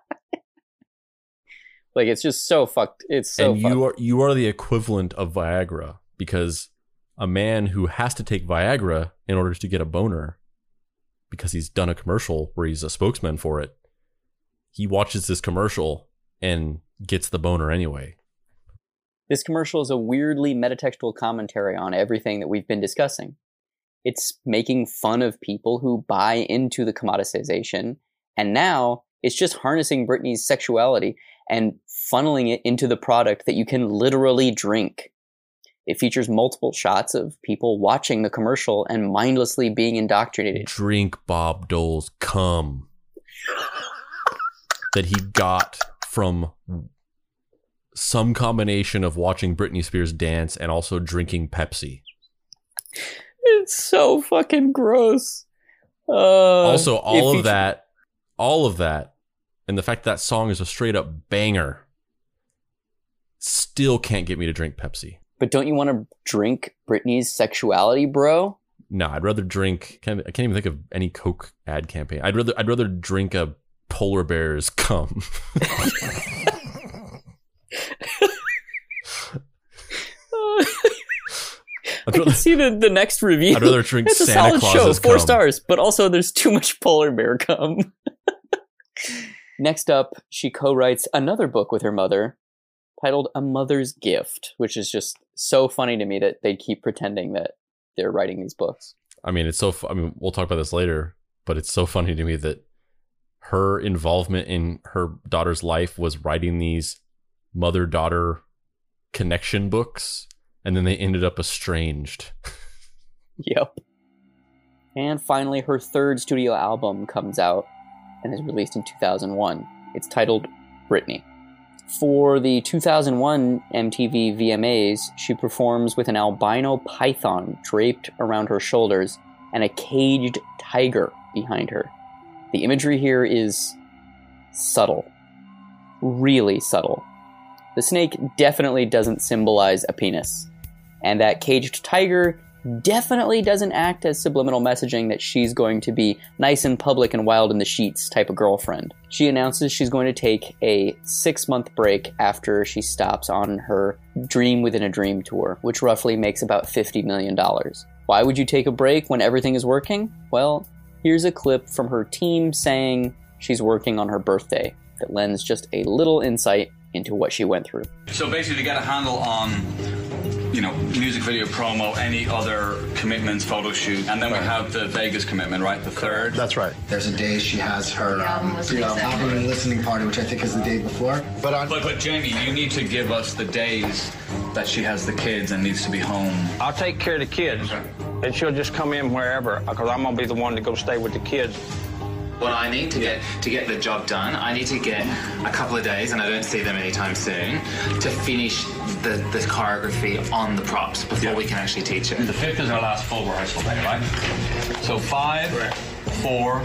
like, it's just so fucked. It's so and fucked. you are you are the equivalent of Viagra because a man who has to take Viagra in order to get a boner because he's done a commercial where he's a spokesman for it. He watches this commercial and gets the boner anyway. This commercial is a weirdly metatextual commentary on everything that we've been discussing. It's making fun of people who buy into the commoditization, and now it's just harnessing Britney's sexuality and funneling it into the product that you can literally drink. It features multiple shots of people watching the commercial and mindlessly being indoctrinated. Drink Bob Dole's cum that he got from some combination of watching Britney Spears dance and also drinking Pepsi. It's so fucking gross. Uh, also, all of that, all of that, and the fact that that song is a straight up banger still can't get me to drink Pepsi. But don't you want to drink Britney's sexuality, bro? No, I'd rather drink. I can't even think of any Coke ad campaign. I'd rather I'd rather drink a polar bear's cum. [laughs] I can see the, the next review. I'd rather drink it's a Santa solid show, four cum. stars, but also there's too much polar bear cum. [laughs] Next up, she co-writes another book with her mother titled A Mother's Gift, which is just so funny to me that they keep pretending that they're writing these books. I mean, it's so. I mean, we'll talk about this later, but it's so funny to me that her involvement in her daughter's life was writing these mother-daughter connection books, and then they ended up estranged. [laughs] Yep. And finally, her third studio album comes out and is released in 2001. It's titled Britney. For the 2001 MTV VMAs, she performs with an albino python draped around her shoulders and a caged tiger behind her. The imagery here is subtle. Really subtle. The snake definitely doesn't symbolize a penis. And that caged tiger definitely doesn't act as subliminal messaging that she's going to be nice and public and wild in the sheets type of girlfriend. She announces she's going to take a six month break after she stops on her Dream Within a Dream tour, which roughly makes about $50 million. Why would you take a break when everything is working? Well, here's a clip from her team saying she's working on her birthday that lends just a little insight into what she went through. So basically, to get a handle on, you know, music video promo, any other commitments, photo shoot, and then we have the Vegas commitment, right? The third. That's right. There's a day she has her um, you know, session. album and listening party, which I think is the day before. But on, But, but Jamie, you need to give us the days that she has the kids and needs to be home. I'll take care of the kids, and she'll just come in wherever, because I'm gonna be the one to go stay with the kids. What I need to get to get the job done, I need to get a couple of days, and I don't see them anytime soon, to finish the, the choreography on the props before we can actually teach it. The fifth is our last full rehearsal day, right? So five, four,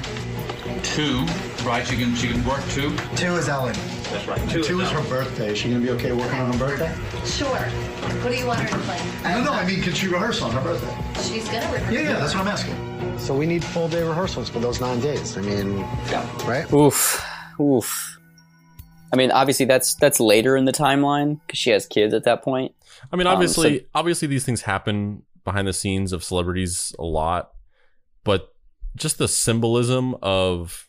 two, right? She can she can work two. Two is Ellen. That's right. Two, two is her birthday. Is she gonna be okay working on her birthday? Sure. What do you want her to play? No, no. I mean, can she rehearse on her birthday? She's gonna rehearse. Yeah, yeah. That's what I'm asking. So we need full day rehearsals for those nine days. I mean, yeah. right? Oof, oof. I mean, obviously that's that's later in the timeline because she has kids at that point. I mean, Um, obviously, so- obviously these things happen behind the scenes of celebrities a lot, but just the symbolism of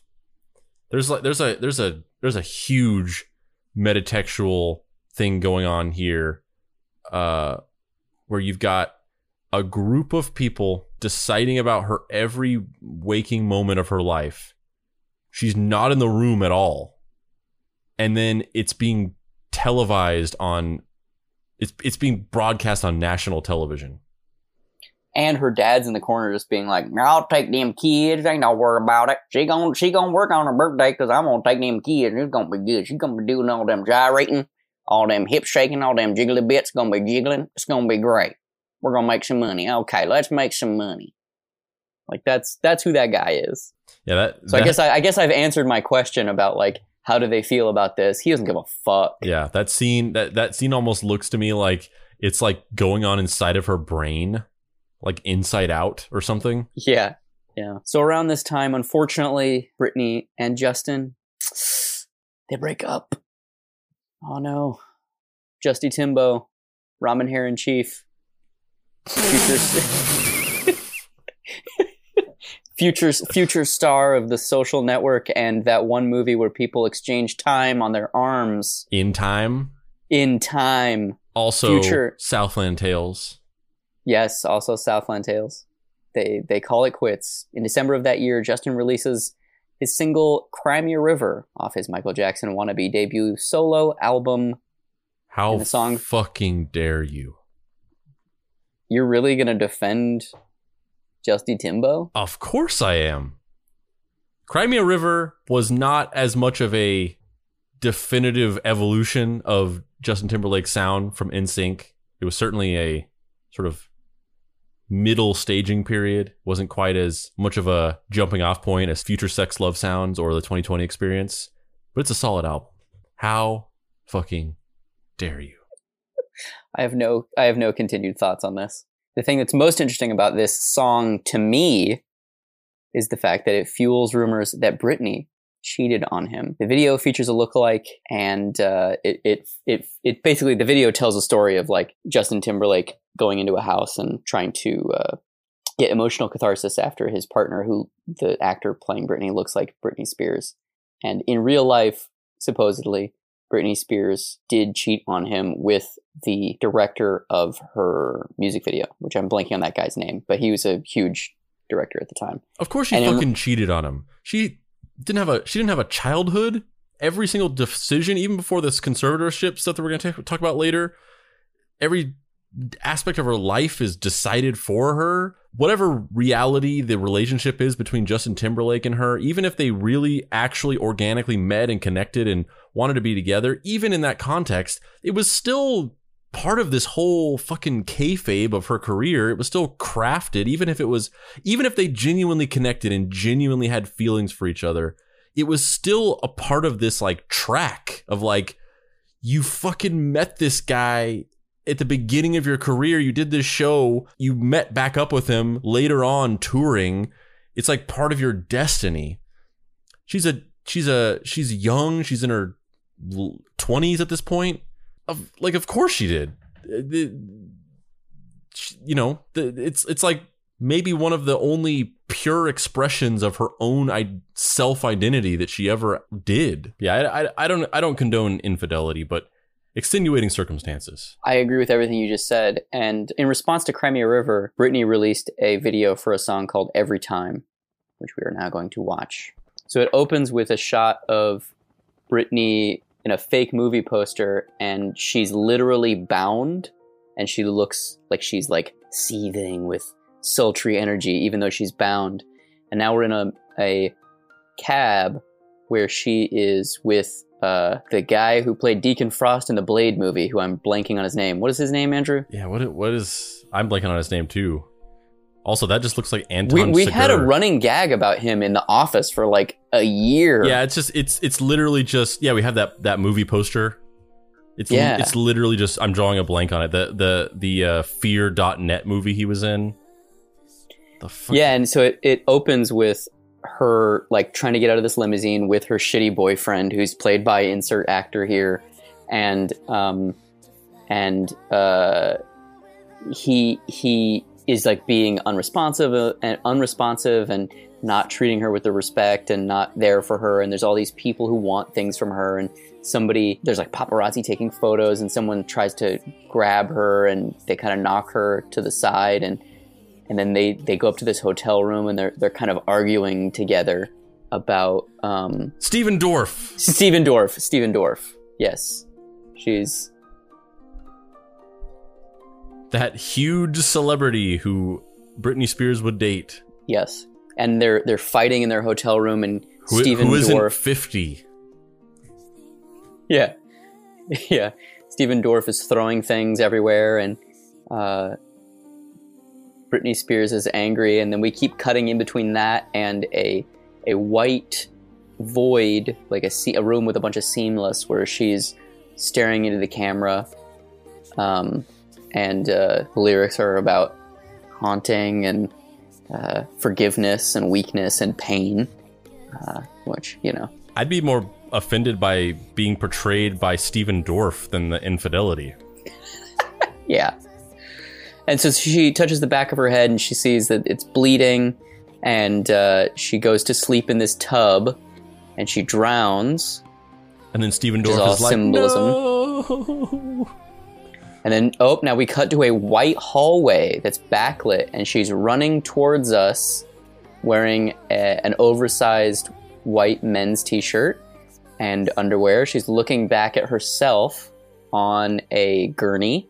there's like there's a there's a there's a huge metatextual thing going on here, uh, where you've got a group of people deciding about her every waking moment of her life. She's not in the room at all, and then it's being televised on it's it's being broadcast on national television. And her dad's in the corner just being like, "I'll take them kids. Ain't no worry about it. She gon' she gonna work on her birthday because I'm gonna take them kids. It's gonna be good. She gonna be doing all them gyrating. All them hip shaking, all them jiggly bits gonna be jiggling. It's gonna be great. We're gonna make some money. Okay, let's make some money. Like that's that's who that guy is. Yeah, that. So I guess I, I guess I've answered my question about like how do they feel about this. He doesn't give a fuck. Yeah, that scene that that scene almost looks to me like it's like going on inside of her brain, like inside out or something. Yeah. Yeah. So around this time, unfortunately, Britney and Justin [sighs] they break up. Oh no. Justy Timbo, Ramen Hair in Chief. Future [laughs] future future star of the social network and that one movie where people exchange time on their arms In time. in time. Also Future- Southland Tales. Yes, also Southland Tales. They they call it quits. In December of that year, Justin releases his single Cry Me a River off his Michael Jackson wannabe debut solo album. How And the song- fucking dare you? You're really gonna defend Justy Timbo? Of course I am. Cry Me a River was not as much of a definitive evolution of Justin Timberlake's sound from NSYNC. It was certainly a sort of middle staging period. wasn't quite as much of a jumping off point as Future Sex Love Sounds or the 2020 Experience, but it's a solid album. How fucking dare you? I have no I have no continued thoughts on this. The thing that's most interesting about this song to me is the fact that it fuels rumors that Britney cheated on him. The video features a lookalike, and uh, it, it it it basically the video tells a story of like Justin Timberlake going into a house and trying to uh, get emotional catharsis after his partner, who the actor playing Britney looks like Britney Spears, and in real life, supposedly Britney Spears did cheat on him with the director of her music video, which I'm blanking on that guy's name, but he was a huge director at the time. Of course she And in- fucking cheated on him. She didn't have a she didn't have a childhood. Every single decision, even before this conservatorship stuff that we're going to talk about later, every aspect of her life is decided for her. Whatever reality the relationship is between Justin Timberlake and her, even if they really actually organically met and connected and wanted to be together, even in that context, it was still part of this whole fucking kayfabe of her career. It was still crafted, even if it was, even if they genuinely connected and genuinely had feelings for each other, it was still a part of this like track of like, you fucking met this guy at the beginning of your career. You did this show, you met back up with him later on touring. It's like part of your destiny. She's a, she's a, she's young. She's in her 20s at this point of like of course she did Uh, you know it's it's like maybe one of the only pure expressions of her own I- self identity that she ever did yeah I, I, I don't i don't condone infidelity but extenuating circumstances I agree with everything you just said. And in response to Cry Me a River, Britney released a video for a song called Every Time, which we are now going to watch. So it opens with a shot of Britney in a fake movie poster, and she's literally bound, and she looks like she's like seething with sultry energy, even though she's bound. And now we're in a, a cab where she is with uh, the guy who played Deacon Frost in the Blade movie, who I'm blanking on his name. What is his name, Andrew? yeah what what is i'm blanking on his name too also that just looks like anton We, we had a running gag about him in the office for like a year. Yeah, it's just it's it's literally just yeah, we have that that movie poster. It's li- Yeah. it's literally just I'm drawing a blank on it. The the the uh fear.net movie he was in. The fuck Yeah, and so it, it opens with her like trying to get out of this limousine with her shitty boyfriend who's played by insert actor here and um and uh he he is like being unresponsive uh, and unresponsive and not treating her with the respect and not there for her. And there's all these people who want things from her. And somebody there's like paparazzi taking photos and someone tries to grab her and they kind of knock her to the side. And and then they they go up to this hotel room and they're they're kind of arguing together about um Stephen Dorff. Stephen Dorff. Stephen Dorff. Yes. She's That huge celebrity who Britney Spears would date. yes and they're they're fighting in their hotel room and Who, Steven who Dorff 50. [laughs] yeah [laughs] yeah, Stephen Dorff is throwing things everywhere, and uh, Britney Spears is angry, and then we keep cutting in between that and a a white void, like a se- a room with a bunch of seamless, where she's staring into the camera, um, and uh, the lyrics are about haunting and uh, forgiveness and weakness and pain, uh, which you know. I'd be more offended by being portrayed by Stephen Dorff than the infidelity. [laughs] Yeah. And so she touches the back of her head and she sees that it's bleeding, and uh, she goes to sleep in this tub, and she drowns. And then Stephen is Dorff all is like, symbolism. no. [laughs] And then, oh, now we cut to a white hallway that's backlit, and she's running towards us wearing a, an oversized white men's t shirt and underwear. She's looking back at herself on a gurney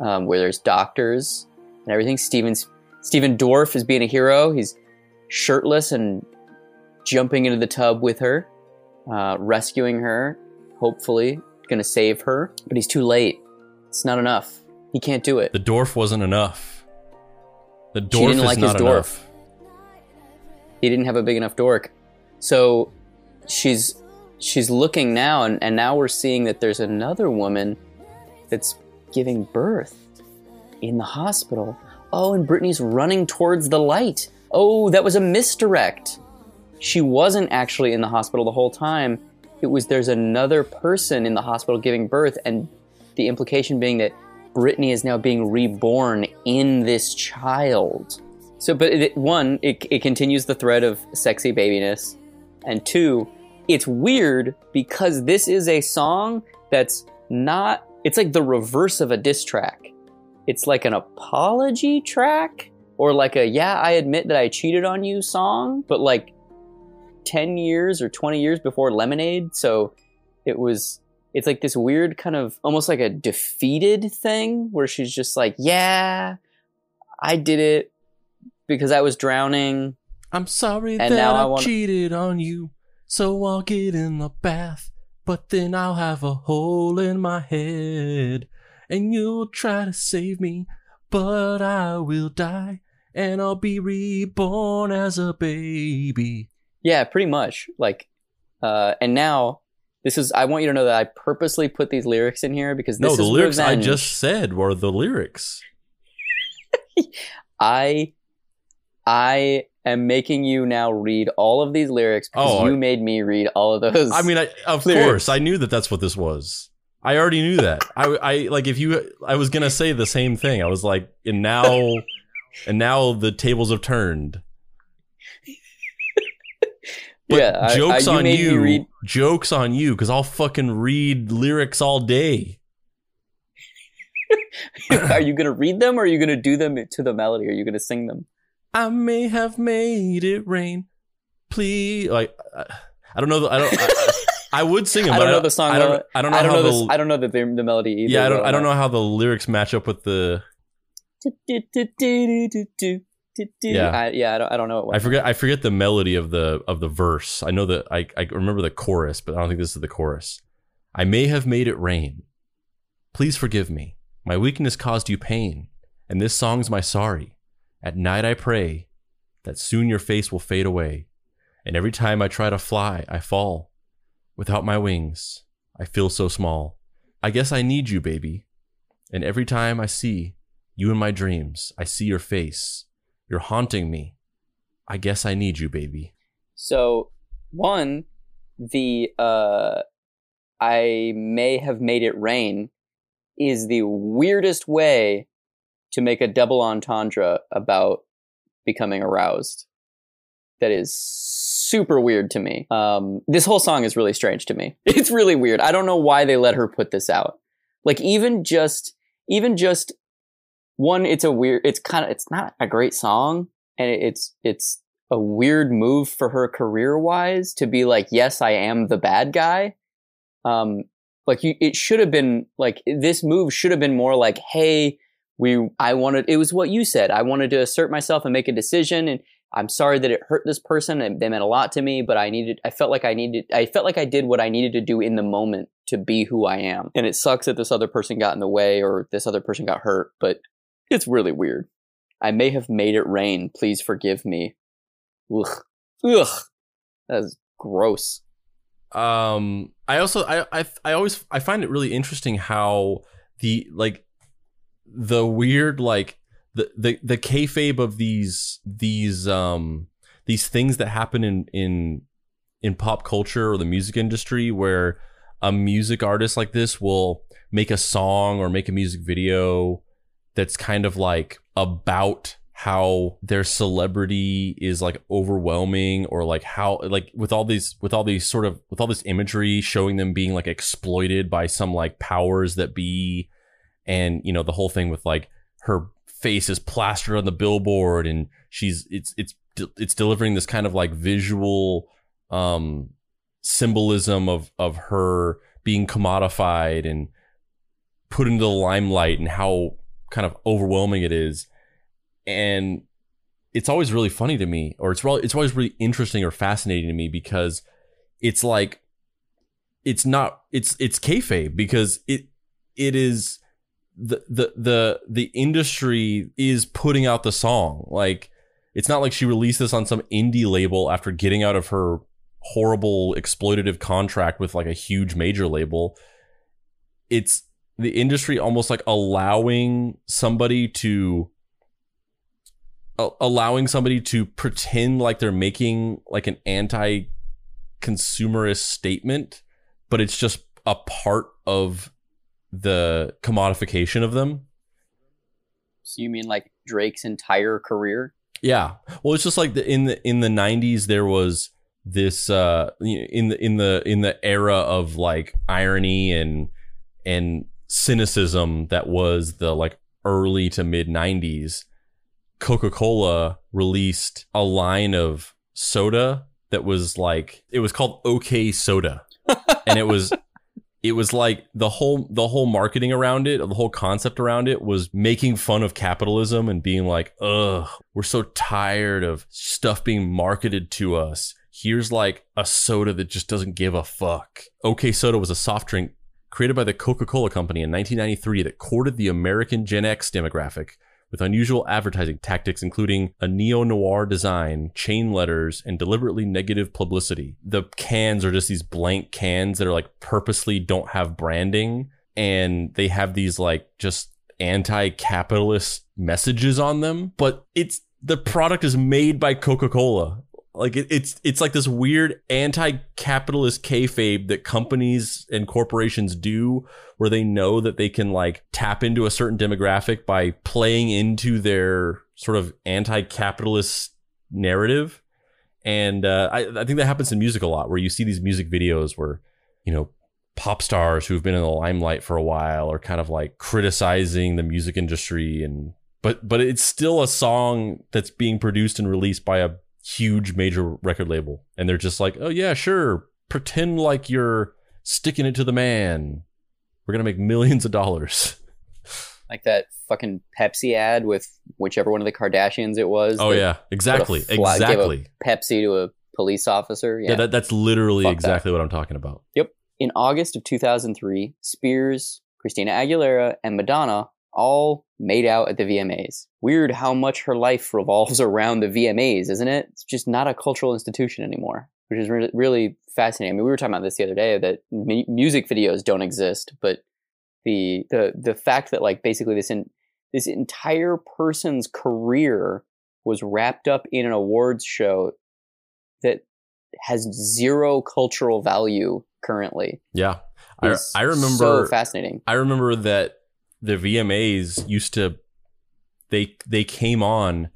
um, where there's doctors and everything. Stephen's, Stephen Dorff is being a hero. He's shirtless and jumping into the tub with her, uh, rescuing her, hopefully, gonna save her. But he's too late. It's not enough. He can't do it. The dwarf wasn't enough. The She Dorff didn't is like his not dwarf. enough. He didn't have a big enough dork. So she's she's looking now and, and now we're seeing that there's another woman that's giving birth in the hospital. Oh, and Britney's running towards the light. Oh, that was a misdirect. She wasn't actually in the hospital the whole time. It was there's another person in the hospital giving birth, and the implication being that Britney is now being reborn in this child. So, but it, one, it, it continues the thread of sexy babiness, and two, it's weird because this is a song that's not. It's like the reverse of a diss track. It's like an apology track, or like a "Yeah, I admit that I cheated on you" song, but like ten years or twenty years before Lemonade. So it was. It's like this weird kind of almost like a defeated thing where she's just like, "Yeah, I did it because I was drowning." I'm sorry And that now I I, wanna- cheated on you, so I'll get in the bath, but then I'll have a hole in my head, and you'll try to save me, but I will die, and I'll be reborn as a baby. Yeah, pretty much. Like, uh, and now this is. I want you to know that I purposely put these lyrics in here because this no, the is lyrics I just said were the lyrics. [laughs] I, I am making you now read all of these lyrics because Oh, you I- made me read all of those. I mean, I, of Lyrics. course, I knew that that's what this was. I already knew that. I, I like if you, I was gonna say the same thing. I was like, and now, and now the tables have turned. But yeah, I- I- jokes you on you. read- Jokes on you, because I'll fucking read lyrics all day. [laughs] are you gonna read them or are you gonna do them to the melody? Are you gonna sing them? I may have made it rain. Please, like, I, I don't know. The, I don't. I, [laughs] I would sing them. I don't know the song. I don't. I don't know I don't know the. this. I don't know the the melody either. yeah, I don't. I don't know how the lyrics match up with the. Yeah, I, yeah. I don't. I don't know. I forget. I forget the melody of the of the verse. I know that I I remember the chorus, but I don't think this is the chorus. I may have made it rain. Please forgive me. My weakness caused you pain, and this song's my sorry. At night I pray that soon your face will fade away, and every time I try to fly, I fall. Without my wings, I feel so small. I guess I need you, baby. And every time I see you in my dreams, I see your face. You're haunting me. I guess I need you, baby. So, one, the uh, I may have made it rain is the weirdest way to make a double entendre about becoming aroused. That is super weird to me. Um, this whole song is really strange to me. [laughs] It's really weird. I don't know why they let her put this out. Like even just, even just one, it's a weird. It's kind of, it's not a great song, and it's it's a weird move for her career wise to be like, yes, I am the bad guy. Um, like you, it should have been like this move should have been more like, hey, we, I wanted. It was what you said. I wanted to assert myself and make a decision, and I'm sorry that it hurt this person and they meant a lot to me, but I needed I felt like I needed I felt like I did what I needed to do in the moment to be who I am. And it sucks that this other person got in the way or this other person got hurt, but it's really weird. I may have made it rain. Please forgive me. Ugh. Ugh. That's gross. Um, I also I I I always I find it really interesting how the like the weird like the the the kayfabe of these these um these things that happen in in in pop culture or the music industry where a music artist like this will make a song or make a music video that's kind of like about how their celebrity is like overwhelming or like how like with all these with all these sort of with all this imagery showing them being like exploited by some like powers that be and you know the whole thing with like her face is plastered on the billboard and she's it's it's it's delivering this kind of like visual um symbolism of of her being commodified and put into the limelight and how kind of overwhelming it is. And it's always really funny to me or it's it's always really interesting or fascinating to me because it's like it's not it's it's kayfabe because it it is the the the the industry is putting out the song. Like it's not like she released this on some indie label after getting out of her horrible exploitative contract with like a huge major label. It's the industry almost like allowing somebody to allowing somebody to pretend like they're making like an anti consumerist statement but it's just a part of the commodification of them So you mean like Drake's entire career? yeah well it's just like the, in the in the 90s there was this uh in the in the in the era of like irony and and cynicism that was the like early to mid 90s Coca-Cola released a line of soda that was like it was called OK Soda. [laughs] and it was it was like the whole the whole marketing around it, the whole concept around it was making fun of capitalism and being like, "Ugh, we're so tired of stuff being marketed to us. Here's like a soda that just doesn't give a fuck." OK Soda was a soft drink created by the Coca-Cola company in 1993 that courted the American Gen X demographic with unusual advertising tactics, including a neo noir design, chain letters, and deliberately negative publicity. The cans are just these blank cans that are like purposely don't have branding, and they have these like just anti capitalist messages on them, but it's the product is made by Coca Cola. Like it, it's it's like this weird anti-capitalist kayfabe that companies and corporations do, where they know that they can like tap into a certain demographic by playing into their sort of anti-capitalist narrative. And uh, I, I think that happens in music a lot, where you see these music videos where you know pop stars who've been in the limelight for a while are kind of like criticizing the music industry and but but it's still a song that's being produced and released by a huge major record label and they're just like oh yeah sure pretend like you're sticking it to the man we're gonna make millions of dollars [laughs] Like that fucking Pepsi ad with whichever one of the Kardashians it was. oh yeah exactly exactly Pepsi to a police officer. yeah, Yeah. that, that's literally Fuck that. exactly what i'm talking about Yep. In August of 2003, Spears, Christina Aguilera, and Madonna all made out at the VMAs. Weird how much her life [laughs] revolves around the VMAs, isn't it? It's just not a cultural institution anymore, which is re- really fascinating. I mean, we were talking about this the other day that mu- music videos don't exist, but the the the fact that like basically this in, this entire person's career was wrapped up in an awards show that has zero cultural value currently. yeah I, I remember so fascinating. I remember that the VMAs used to they they came on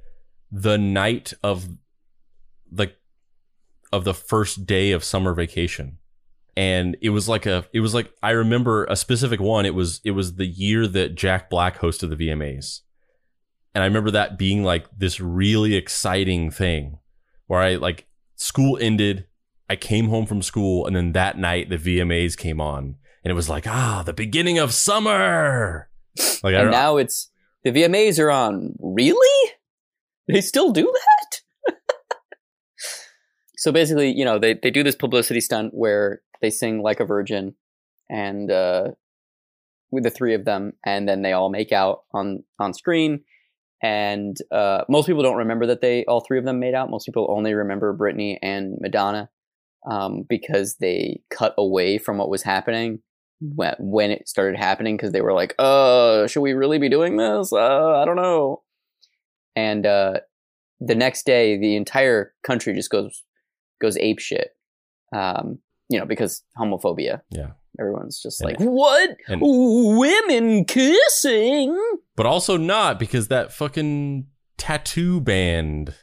the night of the of the first day of summer vacation. And it was like a it was like I remember a specific one. It was it was the year that Jack Black hosted the VMAs. And I remember that being like this really exciting thing where I like school ended, I came home from school, and then that night the VMAs came on. And it was like, ah, the beginning of summer. Like And now it's the VMAs are on. Really? They still do that? [laughs] So basically, you know, they, they do this publicity stunt where they sing like a virgin and uh, with the three of them, and then they all make out on on screen. And uh, most people don't remember that they all three of them made out. Most people only remember Britney and Madonna um, because they cut away from what was happening when, it started happening because they were like, "Uh, should we really be doing this? Uh, I don't know." And uh, the next day, the entire country just goes goes ape shit. Um, you know, because homophobia. Yeah. Everyone's just And- like, "What? and- Women kissing?" But also not because that fucking t.A.T.u. band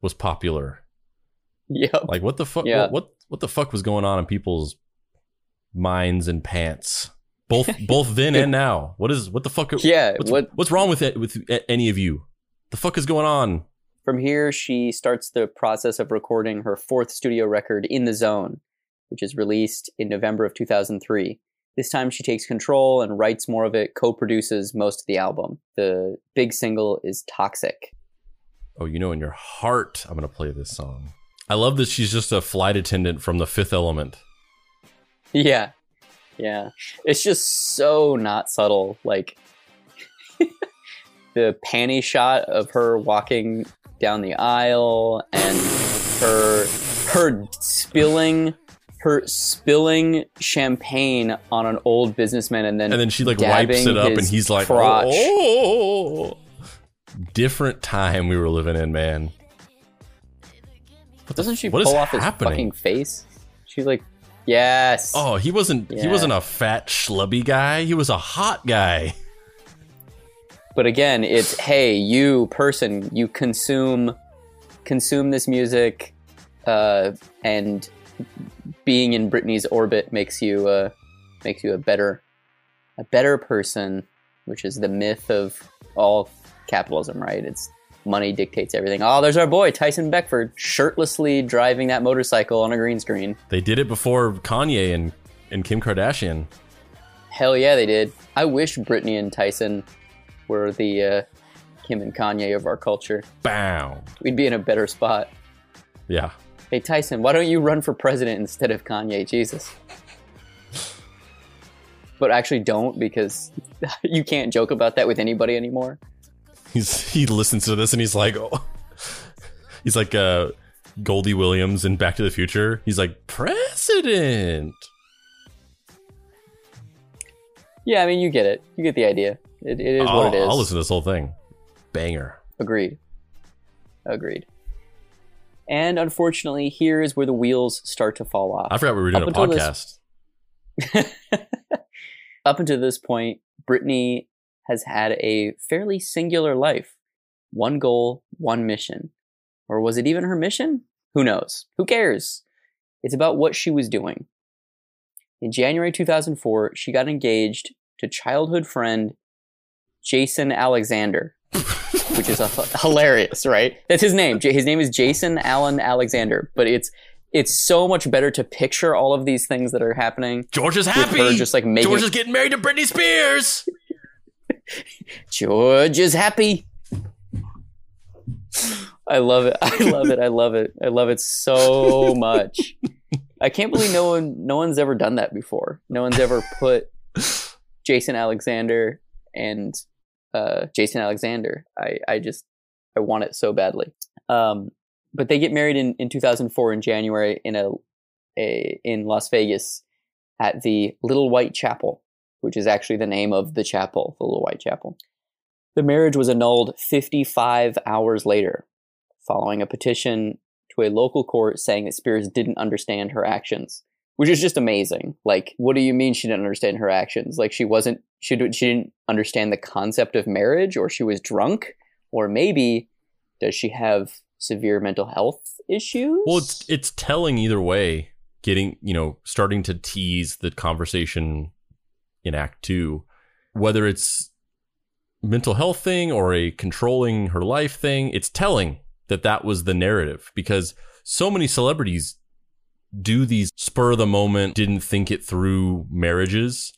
was popular. Yep. Like what the fuck? Yeah. What, what what the fuck was going on in people's minds and pants? Both [laughs] both then and now. What is what the fuck? Yeah, What's, what- what's wrong with it with any of you? The fuck is going on? From here, she starts the process of recording her fourth studio record, In the Zone, which is released in November of 2003. This time, she takes control and writes more of it, co produces most of the album. The big single is Toxic. Oh, you know, in your heart, I'm gonna play this song. I love that she's just a flight attendant from the Fifth Element. Yeah. Yeah. It's just so not subtle. Like, [laughs] the panty shot of her walking down the aisle and her her spilling her spilling champagne on an old businessman and then And then she like wipes it up, and he's like, crotch. "Oh, different time we were living in, man." But doesn't she what pull off his fucking face she's like yes Oh, he wasn't. He wasn't a fat schlubby guy. He was a hot guy. [laughs] but again it's hey you person you consume consume this music uh, and being in Britney's orbit makes you uh, makes you a better a better person which is the myth of all capitalism right it's money dictates everything oh there's our boy Tyson Beckford shirtlessly driving that motorcycle on a green screen They did it before Kanye and and Kim Kardashian. hell yeah they did I wish Britney and Tyson were the uh, Kim and Kanye of our culture Bow. we'd be in a better spot Yeah. Hey Tyson, why don't you run for president instead of Kanye? Jesus. But actually, don't because [laughs] you can't joke about that with anybody anymore. He's he listens to this and he's like, oh. he's like uh, Goldie Williams in Back to the Future. He's like president. Yeah, I mean, you get it. You get the idea. It, it is I'll, what it is. I'll listen to this whole thing. Banger. Agreed. Agreed. And unfortunately, here is where the wheels start to fall off. I forgot we were doing Up a until this- podcast. [laughs] Up until this point, Britney has had a fairly singular life. One goal, one mission. Or was it even her mission? Who knows? Who cares? It's about what she was doing. In January 2004, she got engaged to childhood friend Jason Alexander, which is hilarious, right? That's his name. J- His name is Jason Allen Alexander, but it's it's so much better to picture all of these things that are happening. George is happy. just like making George is getting married to Britney Spears. [laughs] George is happy. I love it. I love it. I love it. I love it so much. I can't believe no one no one's ever done that before. No one's ever put Jason Alexander and uh, Jason Alexander. I, I just I want it so badly. Um, but they get married in, in 2004 in January in a, a in Las Vegas at the Little White Chapel, which is actually the name of the chapel, the Little White Chapel. The marriage was annulled 55 hours later, following a petition to a local court saying that Spears didn't understand her actions, which is just amazing. Like, what do you mean she didn't understand her actions? Like, she wasn't, she, she didn't understand the concept of marriage, or she was drunk, or maybe does she have severe mental health issues? Well, it's it's telling either way. Getting you know, starting to tease the conversation in Act Two, whether it's mental health thing or a controlling her life thing. It's telling that that was the narrative because so many celebrities do these spur of the moment, didn't think it through marriages,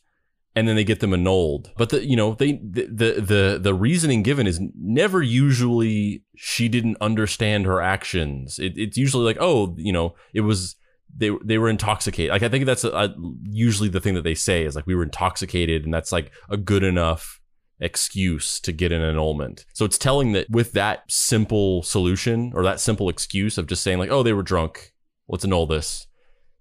and then they get them annulled. But the you know they the the the, the reasoning given is never usually she didn't understand her actions. It, it's usually like oh you know it was they they were intoxicated. Like I think that's a, a, usually the thing that they say is like we were intoxicated, and that's like a good enough excuse to get an annulment. So it's telling that with that simple solution or that simple excuse of just saying like oh they were drunk, let's annul this.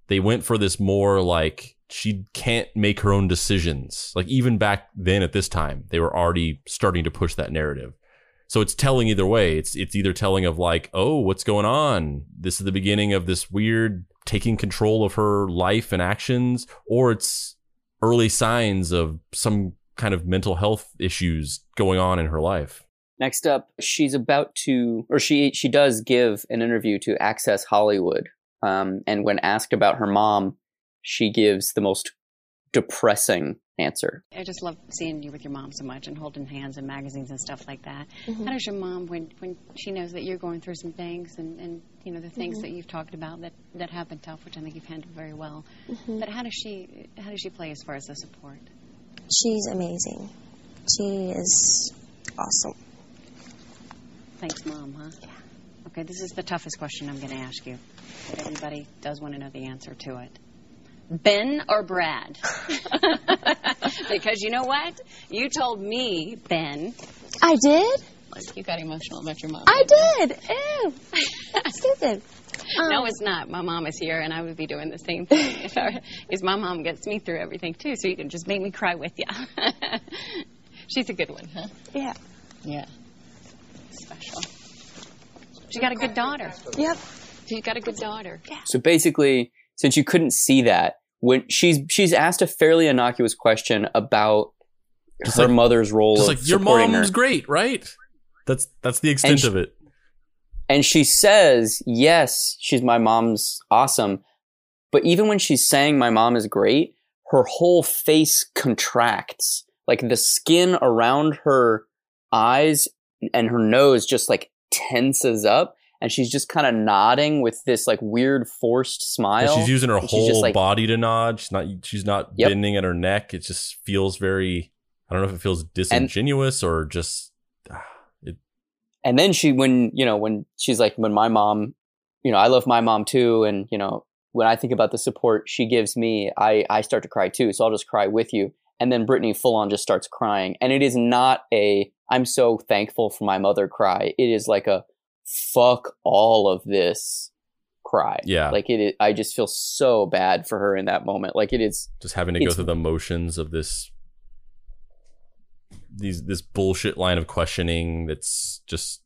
They went for this more like she can't make her own decisions. Like even back then at this time, they were already starting to push that narrative. So it's telling either way. It's it's either telling of like, oh, what's going on? This is the beginning of this weird taking control of her life and actions, or it's early signs of some kind of mental health issues going on in her life. Next up, she's about to, or she she does give an interview to Access Hollywood, um, and when asked about her mom, she gives the most depressing answer. I just love seeing you with your mom so much and holding hands and magazines and stuff like that. Mhm. How does your mom, when, when she knows that you're going through some things and, and you know the things Mhm. that you've talked about that, that have been tough, which I think you've handled very well, Mhm. but how does she how does she play as far as the support? She's amazing. She is awesome. Thanks, mom. Huh? Yeah. Okay, this is the toughest question I'm going to ask you, but everybody does want to know the answer to it. Ben or Brad? [laughs] because you know what? You told me, Ben. I did? Like you got emotional about your mom. I did. Ew. Stupid. [laughs] no, Um, it's not. My mom is here, and I would be doing the same thing. [laughs] If is my mom gets me through everything too, so you can just make me cry with you. She's a good one, huh? Yeah. Yeah. Special. She got a good daughter. Yep. She's got a good daughter. So basically, since you couldn't see that, when she's she's asked a fairly innocuous question about Just her like- mother's role Just like your mom's her. great, right? That's that's the extent sh- of it. And she says, yes, she's my mom's awesome. But even when she's saying my mom is great, her whole face contracts. Like the skin around her eyes and her nose just like tenses up. And she's just kind of nodding with this like weird forced And smile. she's using her And whole just like, body to nod. She's not she's not Yep. bending at her neck. It just feels very I don't know if it feels disingenuous or just ah, it and then she when you know when she's like when my mom you know i love my mom too and you know when i think about the support she gives me i i start to cry too so i'll just cry with you and then britney full on just starts crying and it is not a i'm so thankful for my mother cry it is like a fuck all of this cry Yeah. like it is, i just feel so bad for her in that moment like it is just having to go through the motions of this these this bullshit line of questioning that's just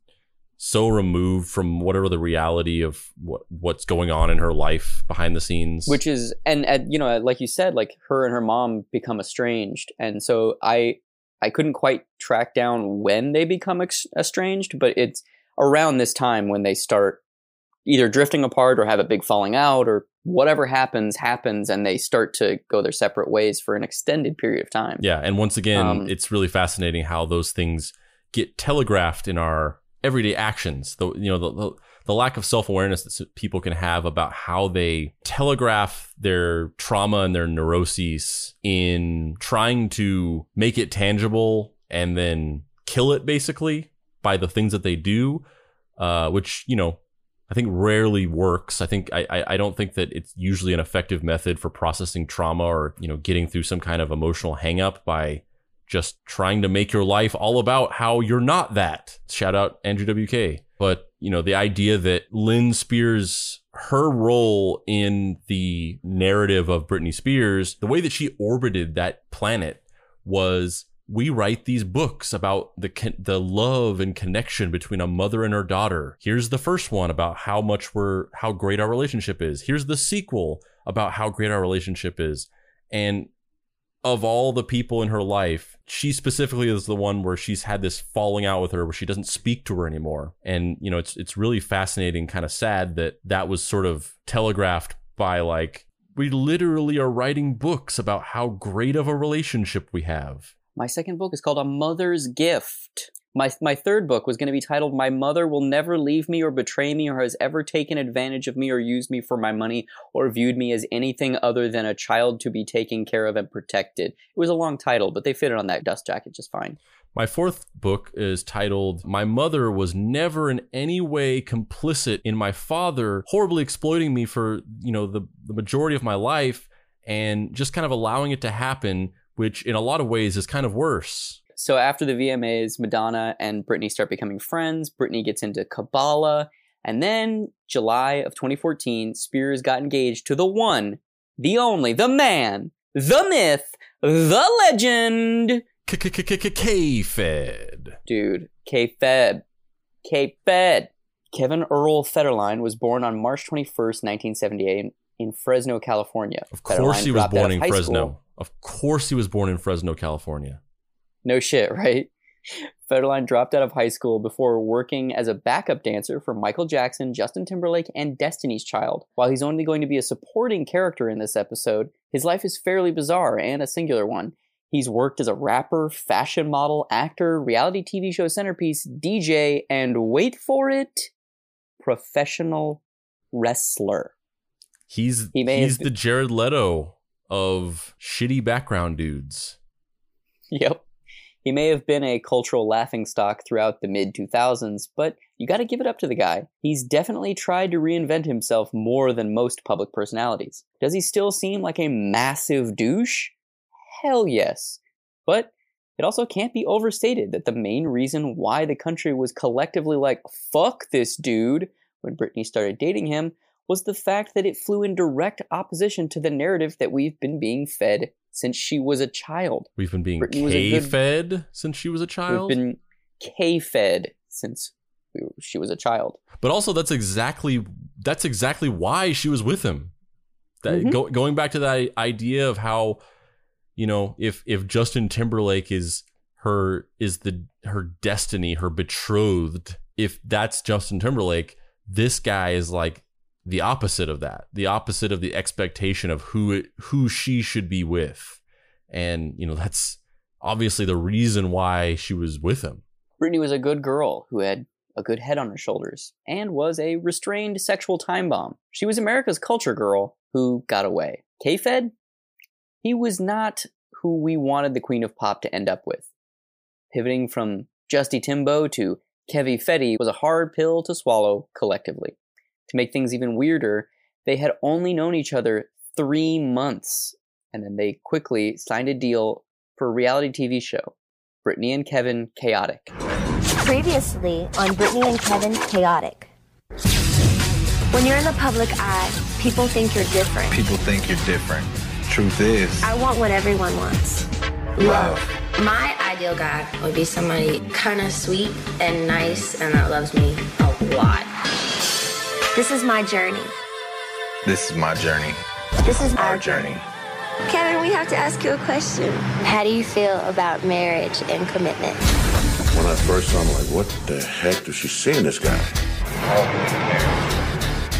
so removed from whatever the reality of what what's going on in her life behind the scenes. which is and, and you know like you said like her and her mom become estranged and so i i couldn't quite track down when they become ex- estranged but it's around this time when they start either drifting apart or have a big falling out or whatever happens happens and they start to go their separate ways for an extended period of time Yeah, and once again, Um, it's really fascinating how those things get telegraphed in our everyday actions. The you know the the, the lack of self awareness that people can have about how they telegraph their trauma and their neuroses in trying to make it tangible and then kill it basically by the things that they do, uh, which you know I think rarely works. I think I, I don't think that it's usually an effective method for processing trauma or you know getting through some kind of emotional hangup by just trying to make your life all about how you're not that. Shout out Andrew WK. But you know the idea that Lynn Spears her role in the narrative of Britney Spears, the way that she orbited that planet was we write these books about the the love and connection between a mother and her daughter. Here's the first one about how much we're how great our relationship is. Here's the sequel about how great our relationship is. And of all the people in her life, she specifically is the one where she's had this falling out with her where she doesn't speak to her anymore. And you know, it's it's really fascinating, kind of sad that that was sort of telegraphed by like we literally are writing books about how great of a relationship we have. My second book is called a mother's gift My my third book was going to be titled "My Mother Will Never Leave Me or Betray Me or Has Ever Taken Advantage of Me or Used Me for My Money or Viewed Me as Anything Other Than a Child to Be Taken Care of and Protected." It was a long title, but they fit it on that dust jacket just fine. My fourth book is titled My Mother Was Never in Any Way Complicit in My Father Horribly Exploiting Me for, you know, the, the majority of my life and just kind of allowing it to happen, which in a lot of ways is kind of worse. So after the VMAs, Madonna and Britney start becoming friends. Britney gets into Kabbalah. And then, July of 2014, Spears got engaged to the one, the only, the man, the myth, the legend. K-Fed. Dude, K-Fed. K-Fed. Kevin Earl Federline was born on March 21st, 1978 in Fresno, California. Of course he was born in Fresno. Of course he was born in Fresno, California. No shit, right? Federline dropped out of high school before working as a backup dancer for Michael Jackson, Justin Timberlake, and Destiny's Child. While he's only going to be a supporting character in this episode, his life is fairly bizarre and a singular one. He's worked as a rapper, fashion model, actor, reality TV show centerpiece, DJ, and wait for it, professional wrestler. He's he he's the Jared Leto of shitty background dudes. Yep. He may have been a cultural laughingstock throughout the mid 2000s, but you gotta give it up to the guy. He's definitely tried to reinvent himself more than most public personalities. Does he still seem like a massive douche? Hell yes. But it also can't be overstated that the main reason why the country was collectively like, fuck this dude, when Britney started dating him, was the fact that it flew in direct opposition to the narrative that we've been being fed since she was a child. We've been being K fed since she was a child. We've been K fed since we, she was a child. But also, that's exactly that's exactly why she was with him. That mm-hmm. go, going back to that idea of how, you know, if if Justin Timberlake is her is the her destiny, her betrothed. If that's Justin Timberlake, this guy is like the opposite of that, the opposite of the expectation of who it, who she should be with, and you know that's obviously the reason why she was with him. Britney was a good girl who had a good head on her shoulders and was a restrained sexual time bomb. She was America's culture girl who got away. K-Fed, he was not who we wanted the Queen of Pop to end up with. Pivoting from Justy Timbo to Kevy Fetty was a hard pill to swallow collectively. To make things even weirder, they had only known each other three months, and then they quickly signed a deal for a reality TV show, Britney and Kevin Chaotic. Previously on Britney and Kevin Chaotic. When you're in the public eye, people think you're different. People think you're different. Truth is, I want what everyone wants love. My ideal guy would be somebody kind of sweet and nice and that loves me a lot. This is my journey. This is my journey. This is our journey. Kevin, we have to ask you a question. How do you feel about marriage and commitment? When I first saw him, I'm like, what the heck does she see in this guy?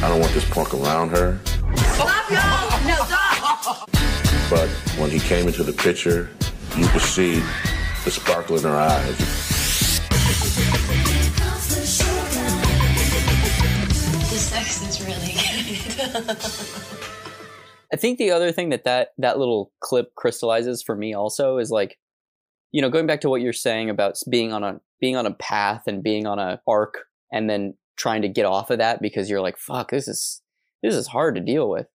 I don't want this punk around her. Stop, y'all! No, stop! But when he came into the picture, you could see the sparkle in her eyes. I think the other thing that, that that little clip crystallizes for me also is like, you know, going back to what you're saying about being on a being on a path and being on a arc and then trying to get off of that because you're like, fuck, this is this is hard to deal with.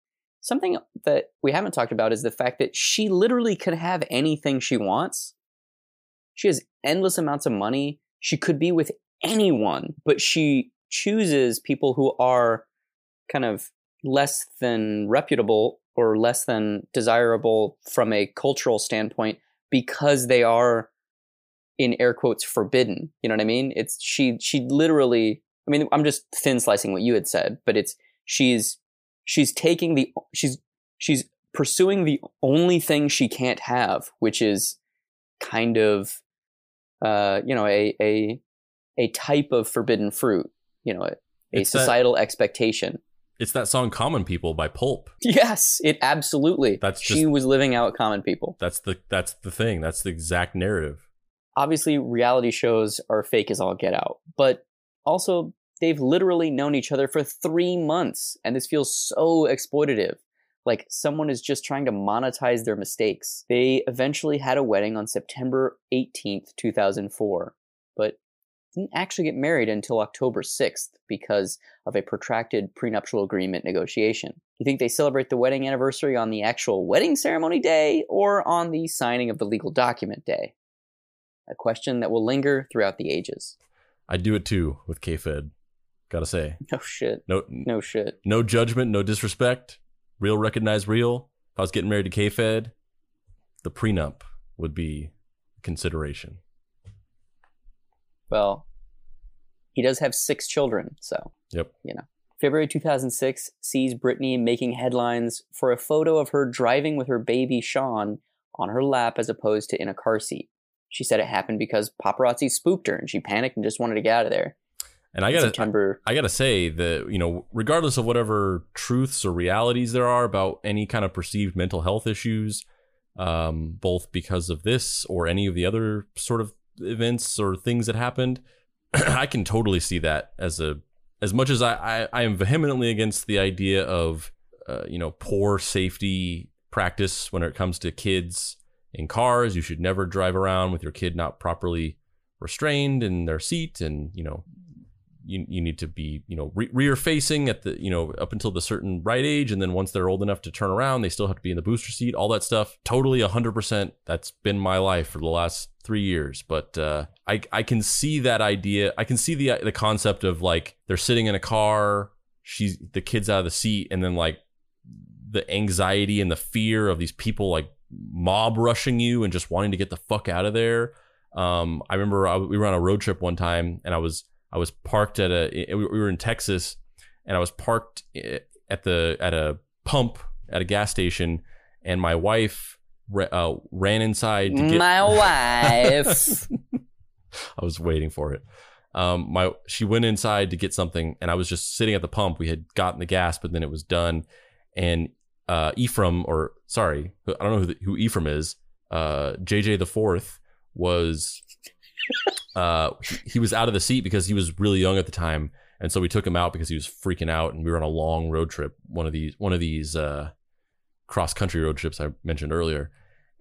Something that we haven't talked about is the fact that she literally could have anything she wants. She has endless amounts of money. She could be with anyone, but she chooses people who are kind of less than reputable or less than desirable from a cultural standpoint because they are in air quotes forbidden. You know what i mean? It's she she literally i mean i'm just thin slicing what you had said but it's she's she's taking the she's she's pursuing the only thing she can't have which is kind of uh you know a a a type of forbidden fruit you know a, a societal that, expectation it's that song "Common People" by Pulp. Yes, it absolutely. That's just, she was living out common people. That's the that's the thing. That's the exact narrative. obviously reality shows are fake as all get out, but also they've literally known each other for three months, and this feels so exploitative. Like someone is just trying to monetize their mistakes. They eventually had a wedding on September 18th, 2004, but didn't actually get married until October 6th because of a protracted prenuptial agreement negotiation. You think they celebrate the wedding anniversary on the actual wedding ceremony day or on the signing of the legal document day? A question that will linger throughout the ages. I do it too with K-Fed. Gotta say. [laughs] No shit. No, no shit. No judgment, no disrespect. Real recognize real. If I was getting married to K-Fed, the prenup would be a consideration. Well, he does have six children, so Yep. you know. February 2006 sees Britney making headlines for a photo of her driving with her baby Sean on her lap as opposed to in a car seat. She said it happened because paparazzi spooked her and she panicked and just wanted to get out of there. And I gotta. I gotta say that you know, regardless of whatever truths or realities there are about any kind of perceived mental health issues, um, both because of this or any of the other sort of events or things that happened, [clears throat] I can totally see that as a, as much as I, I, I am vehemently against the idea of, uh, you know, poor safety practice when it comes to kids in cars. You should never drive around with your kid not properly restrained in their seat and, you know, you, you need to be you know re- rear facing at the you know up until the certain right age and then once they're old enough to turn around they still have to be in the booster seat all that stuff totally 100% that's been my life for the last three years but uh, I, I can see that idea i can see the the concept of like they're sitting in a car she's the kid's out of the seat and then like the anxiety and the fear of these people like mob rushing you and just wanting to get the fuck out of there um, i remember I, we were on a road trip one time and i was I was parked at a. We were in Texas, and I was parked at the at a pump at a gas station, and my wife uh, ran inside to get My [laughs] wife. I was waiting for it. Um, my she went inside to get something, and I was just sitting at the pump. We had gotten the gas, but then it was done, and uh, Ephraim, or sorry, I don't know who, the, who Ephraim is. Uh, JJ the fourth was uh, he, he was out of the seat because he was really young at the time, and so we took him out because he was freaking out, and we were on a long road trip. One of these, one of these uh, cross country road trips I mentioned earlier,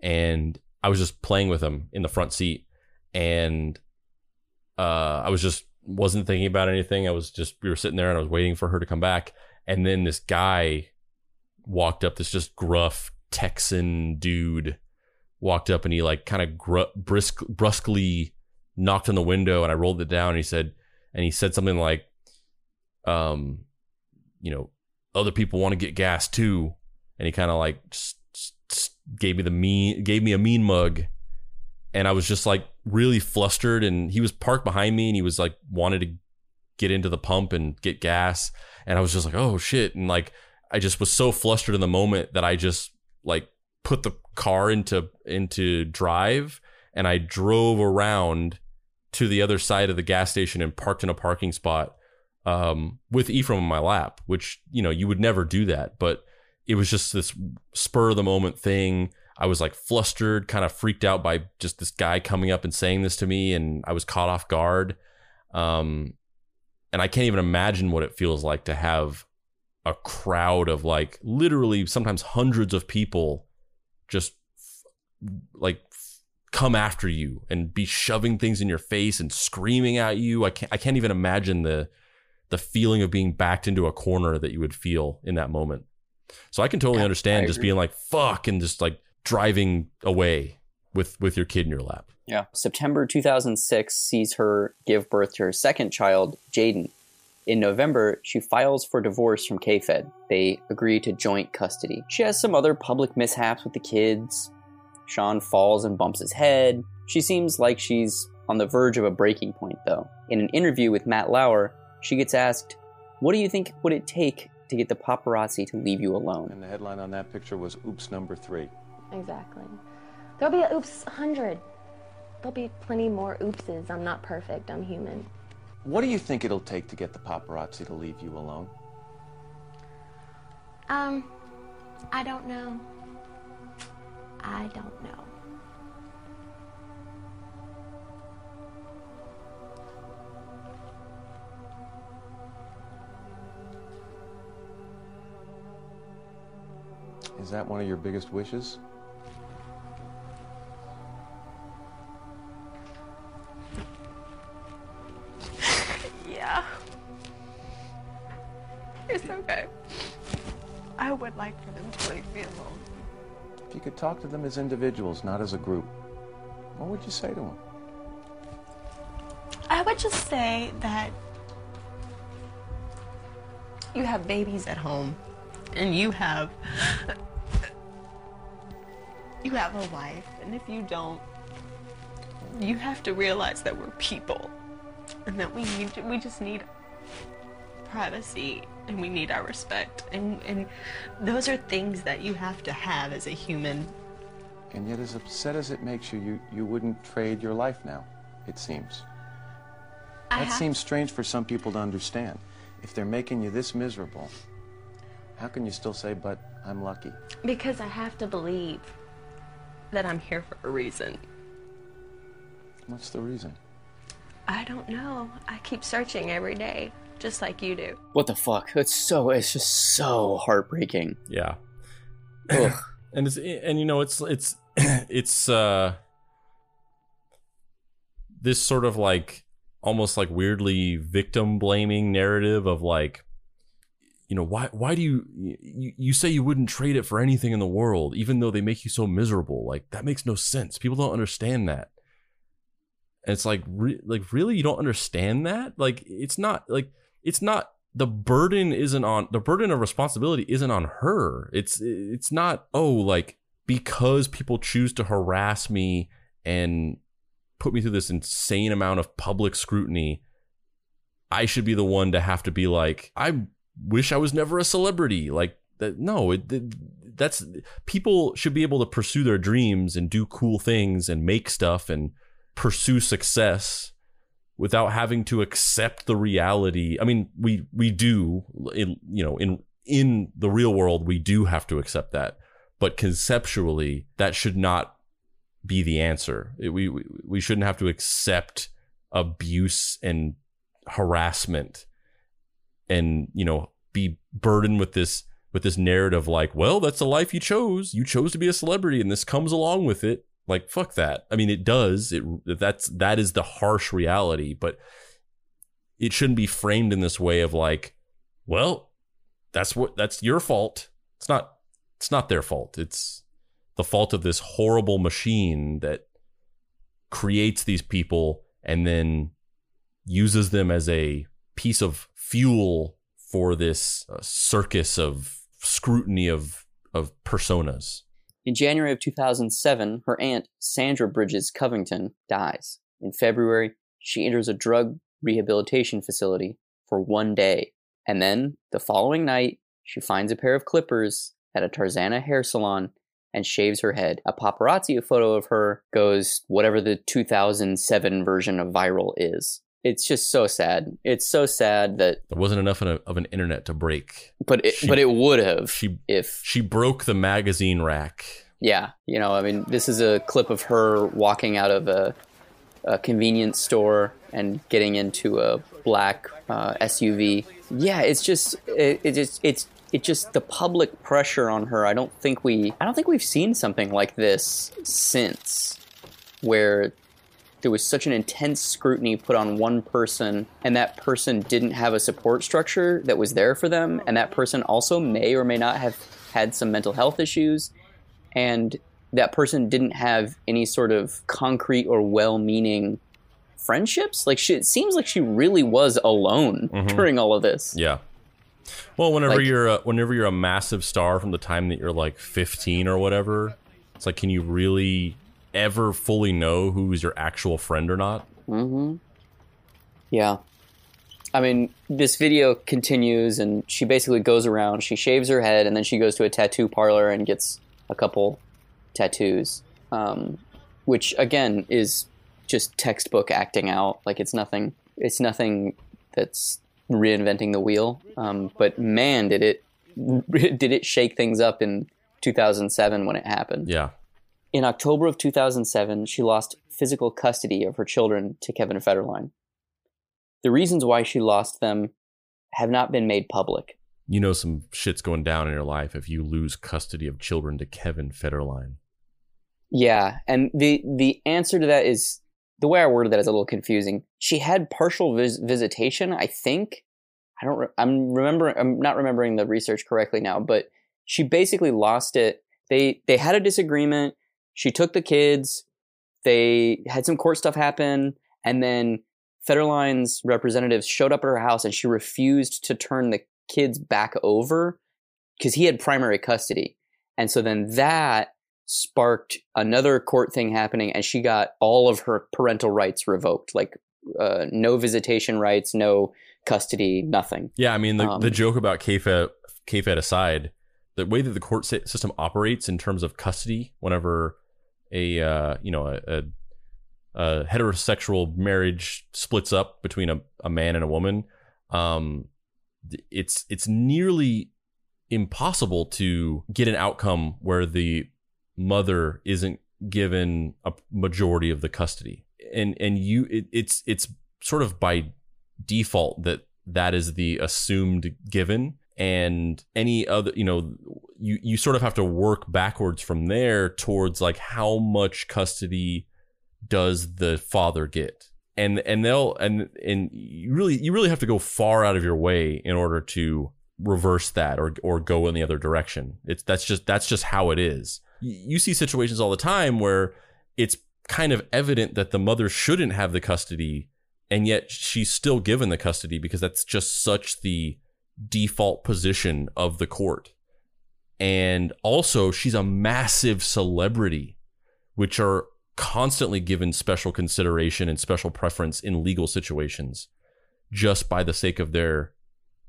and I was just playing with him in the front seat, and uh, I was just wasn't thinking about anything. I was just we were sitting there, and I was waiting for her to come back, and then this guy walked up, this just gruff Texan dude walked up, and he like kind of gr- brisk brusquely knocked on the window and I rolled it down and he said and he said something like um you know other people want to get gas too and he kind of like gave me the mean gave me a mean mug. And I was just like really flustered. And he was parked behind me and he was like wanted to get into the pump and get gas. And I was just like oh shit. And like I just was so flustered in the moment that I just like put the car into into drive. And I drove around to the other side of the gas station and parked in a parking spot um, with Ephraim on my lap, which you know you would never do that, but it was just this spur of the moment thing. I was like flustered, kind of freaked out by just this guy coming up and saying this to me, and I was caught off guard. Um, and I can't even imagine what it feels like to have a crowd of like literally sometimes hundreds of people just like come after you and be shoving things in your face and screaming at you. I can't I can't even imagine the the feeling of being backed into a corner that you would feel in that moment. So I can totally understand just being like fuck and just like driving away with with your kid in your lap. Yeah. September 2006 sees her give birth to her second child, Jayden. In November, she files for divorce from K-Fed. They agree to joint custody. She has some other public mishaps with the kids. Sean falls and bumps his head. She seems like she's on the verge of a breaking point, though. In an interview with Matt Lauer, she gets asked, What do you think would it take to get the paparazzi to leave you alone? And the headline on that picture was Oops Number Three. Exactly. There'll be a oops 100. There'll be plenty more oopses. I'm not perfect. I'm human. What do you think it'll take to get the paparazzi to leave you alone? Um, I don't know. I don't know. Is that one of your biggest wishes? [laughs] Yeah. It's okay. I would like for them to leave me alone. If you could talk to them as individuals, not as a group, what would you say to them? I would just say that you have babies at home and you have you have a wife and if you don't you have to realize that we're people and that we need we just need privacy and we need our respect and and those are things that you have to have as a human And yet, as upset as it makes you, you, you wouldn't trade your life now, it seems. I That have- seems strange for some people to understand. If they're making you this miserable, how can you still say, but I'm lucky? because I have to believe that I'm here for a reason What's the reason? I don't know I keep searching every day just like you do What the fuck? It's so it's just so heartbreaking. Yeah. [coughs] and it's and you know it's it's [coughs] it's uh this sort of like almost like weirdly victim blaming narrative of like you know why why do you, you you say you wouldn't trade it for anything in the world even though they make you so miserable. Like that makes no sense. People don't understand that. And it's like re- like really you don't understand that? Like it's not like it's not the burden isn't on the burden of responsibility isn't on her. It's it's not oh like because people choose to harass me and put me through this insane amount of public scrutiny i should be the one to have to be like i wish i was never a celebrity like that no it, it- that's people should be able to pursue their dreams and do cool things and make stuff and pursue success without having to accept the reality. I mean, we we do in you know in in the real world we do have to accept that, but conceptually that should not be the answer. It- we we, we shouldn't have to accept abuse and harassment and you know be burdened with this with this narrative like well that's the life you chose. You chose to be a celebrity and this comes along with it. Like fuck that. I mean it does. It that's that is the harsh reality but it shouldn't be framed in this way of like well that's what that's your fault. It's not it's not their fault. It's the fault of this horrible machine that creates these people and then uses them as a piece of fuel for this uh, circus of scrutiny of of personas In January of 2007, her aunt, Sandra Bridges Covington, dies. In February, she enters a drug rehabilitation facility for one day. And then, the following night, she finds a pair of clippers at a Tarzana hair salon and shaves her head. A paparazzi photo of her goes whatever the 2007 version of viral is. It's just so sad. It's so sad that there wasn't enough of, a, of an internet to break but it, but it would have she if she broke the magazine rack Yeah, you know, I mean, this is a clip of her walking out of a, a convenience store and getting into a black uh, SUV. Yeah, it's just it, it just it's it just the public pressure on her. I don't think we I don't think we've seen something like this since, where there was such an intense scrutiny put on one person and that person didn't have a support structure that was there for them and that person also may or may not have had some mental health issues and that person didn't have any sort of concrete or well-meaning friendships like she, it seems like she really was alone Mhm. during all of this Yeah. Well, whenever Like- you're a, whenever you're a massive star from the time that you're like 15 or whatever, it's like, can you really ever fully know who's your actual friend or not? Mm-hmm. Yeah. I mean, this video continues, and she basically goes around. She shaves her head, and then she goes to a tattoo parlor and gets a couple tattoos, um, which again is just textbook acting out. Like it's nothing. It's nothing that's reinventing the wheel. Um, but man, did it [laughs] did it shake things up in 2007 when it happened. Yeah. In October of 2007, she lost physical custody of her children to Kevin Federline. The reasons why she lost them have not been made public, you know some shit's going down in your life if you lose custody of children to Kevin Federline. Yeah, and the the answer to that is the way I worded that is a little confusing. She had partial vis- visitation, I think. I don't. Re- I'm remembering. I'm not remembering the research correctly now, but she basically lost it. They they had a disagreement. She took the kids. They had some court stuff happen, and then Federline's representatives showed up at her house, and she refused to turn the kids back over because he had primary custody. And so then that sparked another court thing happening, and she got all of her parental rights revoked, like uh, no visitation rights, no custody, nothing. Yeah, I mean the, Um, the joke about KFED, KFED aside, the way that the court system operates in terms of custody, whenever a uh, you know a, a, a heterosexual marriage splits up between a, a man and a woman, um, it's it's nearly impossible to get an outcome where the mother isn't given a majority of the custody. And and you it, it's it's sort of by default that that is the assumed given and any other you know you you sort of have to work backwards from there towards like how much custody does the father get? And and they'll and and you really you really have to go far out of your way in order to reverse that or or go in the other direction. It's that's just that's just how it is. You, you see situations all the time where it's kind of evident that the mother shouldn't have the custody and yet she's still given the custody because that's just such the default position of the court. And also she's a massive celebrity which are constantly given special consideration and special preference in legal situations just by the sake of their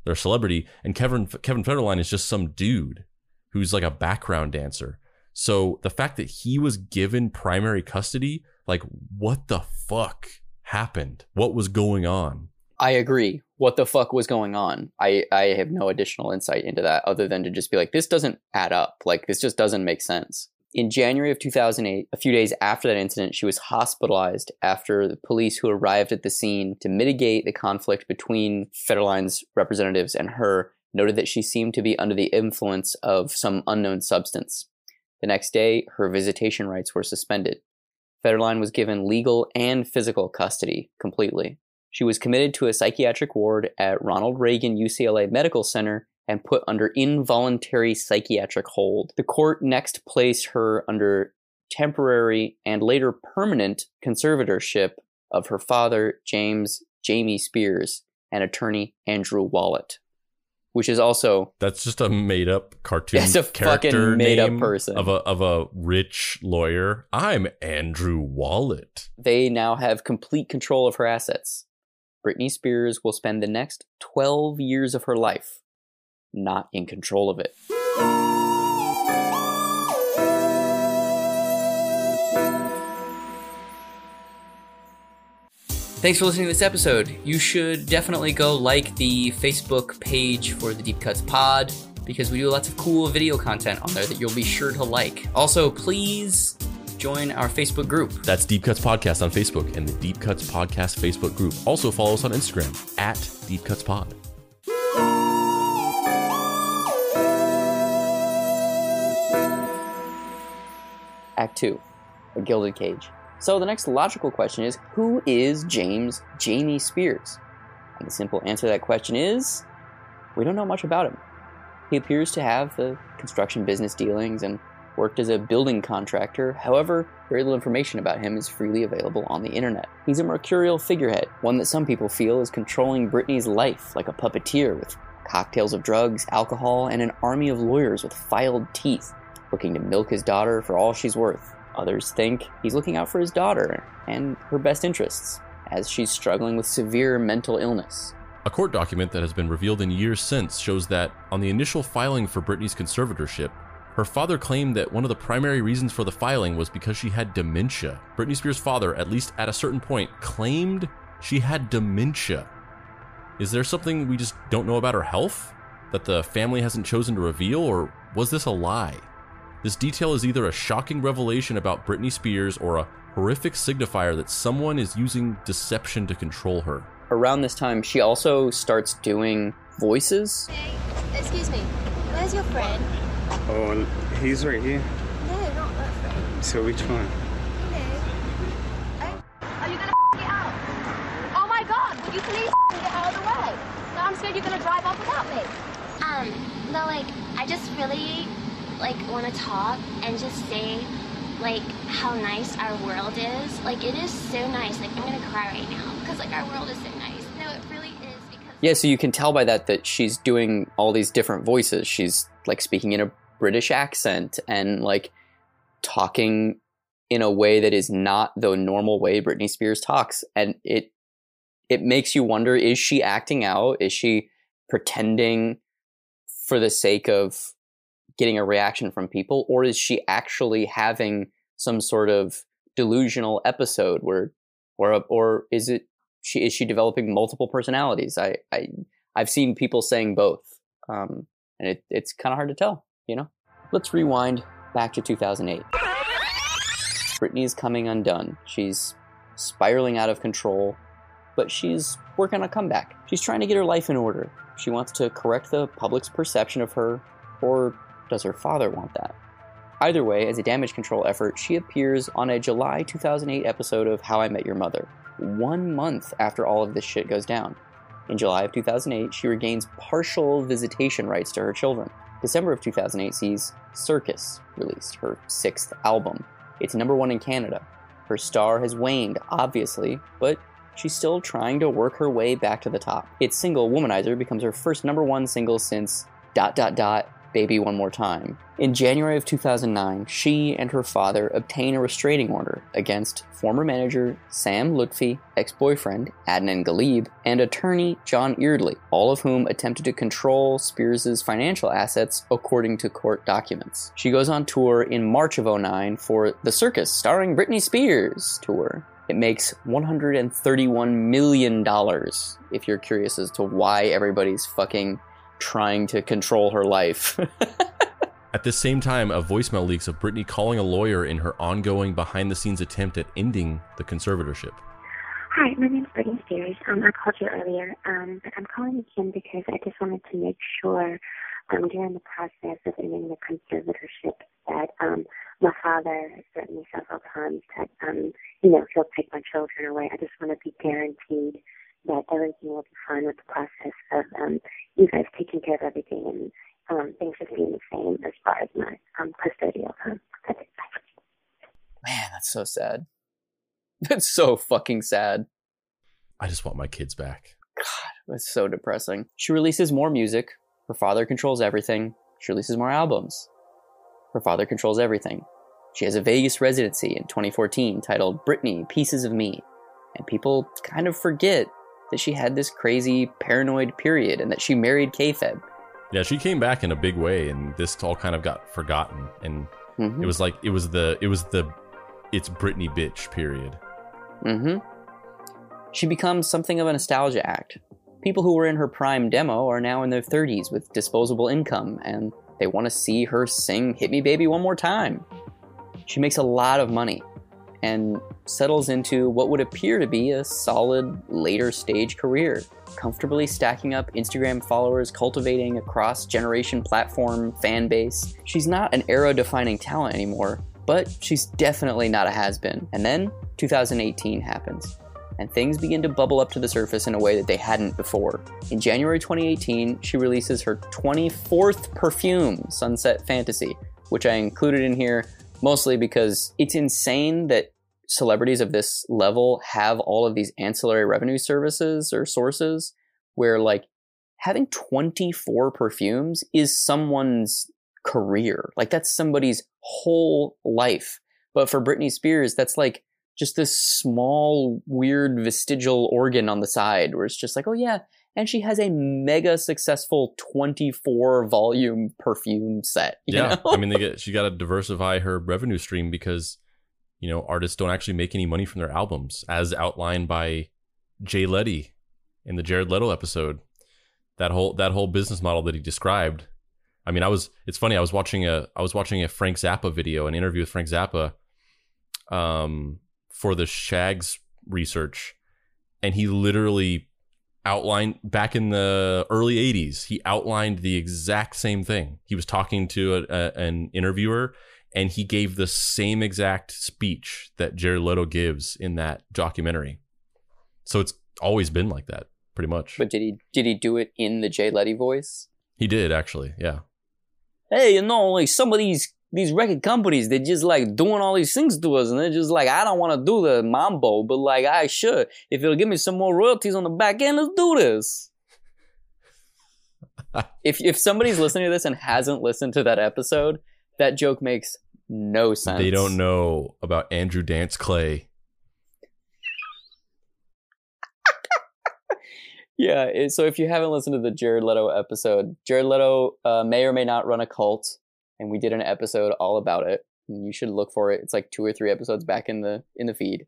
their celebrity. And Kevin Kevin Federline is just some dude who's like a background dancer. So the fact that he was given primary custody like what the fuck happened? What was going on I agree. What the fuck was going on? I, I have no additional insight into that other than to just be like, this doesn't add up. Like, this just doesn't make sense. In January of 2008, a few days after that incident, she was hospitalized after the police who arrived at the scene to mitigate the conflict between Federline's representatives and her noted that she seemed to be under the influence of some unknown substance. The next day, her visitation rights were suspended. Federline was given legal and physical custody completely. She was committed to a psychiatric ward at Ronald Reagan UCLA Medical Center and put under involuntary psychiatric hold. The court next placed her under temporary and later permanent conservatorship of her father, James Jamie Spears, and attorney Andrew Wallet, which is also That's just a made up cartoon. It's a character fucking made-up person. of a of a rich lawyer. I'm Andrew Wallet. they now have complete control of her assets. Britney Spears will spend the next 12 years of her life not in control of it. Thanks for listening to this episode. You should definitely go like the Facebook page for the Deep Cuts Pod because we do lots of cool video content on there that you'll be sure to like. Also, please join our Facebook group. That's Deep Cuts Podcast on Facebook and the Deep Cuts Podcast Facebook group. Also follow us on Instagram at Deep Cuts Pod. Act 2, A Gilded Cage. So the next logical question is who is James Jamie Spears? And the simple answer to that question is we don't know much about him. He appears to have the construction business dealings and worked as a building contractor. However, very little information about him is freely available on the internet. He's a mercurial figurehead, one that some people feel is controlling Britney's life like a puppeteer with cocktails of drugs, alcohol, and an army of lawyers with filed teeth looking to milk his daughter for all she's worth. Others think he's looking out for his daughter and her best interests as she's struggling with severe mental illness. A court document that has been revealed in years since shows that on the initial filing for Britney's conservatorship, her father claimed that one of the primary reasons for the filing was because she had dementia. Britney Spears' father, at least at a certain point, claimed she had dementia. Is there something we just don't know about her health that the family hasn't chosen to reveal, or was this a lie? This detail is either a shocking revelation about Britney Spears or a horrific signifier that someone is using deception to control her. Around this time, she also starts doing voices. Excuse me. Where's your friend? Oh, he's right here. No, not that friend. So which one? Are you gonna get out? Oh my god, would you please get out of the way? Now I'm scared you're gonna drive off without me. Um, no, like, I just really, like, want to talk and just say, like, how nice our world is. Like, it is so nice. Like, I'm gonna cry right now because, like, our world is so nice. No, it really is because. Yeah, so you can tell by that that she's doing all these different voices. She's like speaking in a British accent and like talking in a way that is not the normal way Britney Spears talks, and it it makes you wonder: is she acting out? Is she pretending for the sake of getting a reaction from people, or is she actually having some sort of delusional episode where, or or is it she is she developing multiple personalities? I I I've seen people saying both, um, and it, it's kind of hard to tell. You know, let's rewind back to 2008. Britney is coming undone. She's spiraling out of control, but she's working on a comeback. She's trying to get her life in order. She wants to correct the public's perception of her, or does her father want that? Either way, as a damage control effort, she appears on a July 2008 episode of How I Met Your Mother, one month after all of this shit goes down. In July of 2008, she regains partial visitation rights to her children. December of 2008 sees Circus released, her sixth album. It's number one in Canada. Her star has waned, obviously, but she's still trying to work her way back to the top. Its single Womanizer becomes her first number one single since dot dot dot Baby One More Time. In January of 2009, she and her father obtain a restraining order against former manager Sam Lutfi, ex boyfriend Adnan Ghalib, and attorney John Eardley, all of whom attempted to control Spears' financial assets according to court documents. She goes on tour in March of 09 for The Circus Starring Britney Spears tour. It makes $131 million, if you're curious as to why everybody's fucking trying to control her life. [laughs] At the same time, a voicemail leaks of Britney calling a lawyer in her ongoing behind the scenes attempt at ending the conservatorship. Hi, my name's Britney Spears. Um, I called you earlier, um, but I'm calling again because I just wanted to make sure um, during the process of ending the conservatorship that um, my father has threatened me several times that, um, you know, he'll take my children away. I just want to be guaranteed that everything will be fine with the process of um, you guys taking care of everything and um, things just being the same as far as my um, custodial time. That's it. Man, that's so sad. [laughs] That's so fucking sad. I just want my kids back. God, that's so depressing. She releases more music. Her father controls everything. She releases more albums. Her father controls everything. She has a Vegas residency in 2014 titled Britney Pieces of Me. And people kind of forget that she had this crazy paranoid period and that she married K-Fed. Yeah, she came back in a big way, and this all kind of got forgotten. And Mhm. it was like it was the it was the it's Britney bitch period. Mm-hmm. She becomes something of a nostalgia act. People who were in her prime demo are now in their 30s with disposable income, and they want to see her sing Hit Me Baby one more time. She makes a lot of money and settles into what would appear to be a solid later stage career, comfortably stacking up Instagram followers, cultivating a cross generation platform fan base. She's not an era defining talent anymore, but she's definitely not a has been. And then 2018 happens. And things begin to bubble up to the surface in a way that they hadn't before. In January 2018, she releases her 24th perfume, Sunset Fantasy, which I included in here mostly because it's insane that celebrities of this level have all of these ancillary revenue services or sources where like having 24 perfumes is someone's career. Like that's somebody's whole life. But for Britney Spears, that's like just this small, weird vestigial organ on the side where it's just like, oh yeah. And she has a mega successful 24 volume perfume set. you Yeah, know? I mean, they get she got to diversify her revenue stream because you know artists don't actually make any money from their albums, as outlined by Jay Letty in the Jared Leto episode. That whole that whole business model that he described. I mean, I was it's funny. I was watching a I was watching a Frank Zappa video, an interview with Frank Zappa, um, for the Shaggs research, and he literally outlined back in the early 80s. He outlined the exact same thing. He was talking to a, a, an interviewer and he gave the same exact speech that Jared Leto gives in that documentary. So it's always been like that, pretty much. But did he did he do it in the Jay Letty voice? He did actually, yeah. Hey, you know, like some of these these record companies, they're just like doing all these things to us, and they're just like, I don't want to do the mambo, but like I should. If it'll give me some more royalties on the back end, let's do this. [laughs] if if somebody's listening to this and hasn't listened to that episode, that joke makes no sense. They don't know about Andrew Dance Clay. [laughs] Yeah, it- so if you haven't listened to the Jared Leto episode, Jared Leto uh, may or may not run a cult, and we did an episode all about it. And you should look for it. It's like two or three episodes back in the in the feed.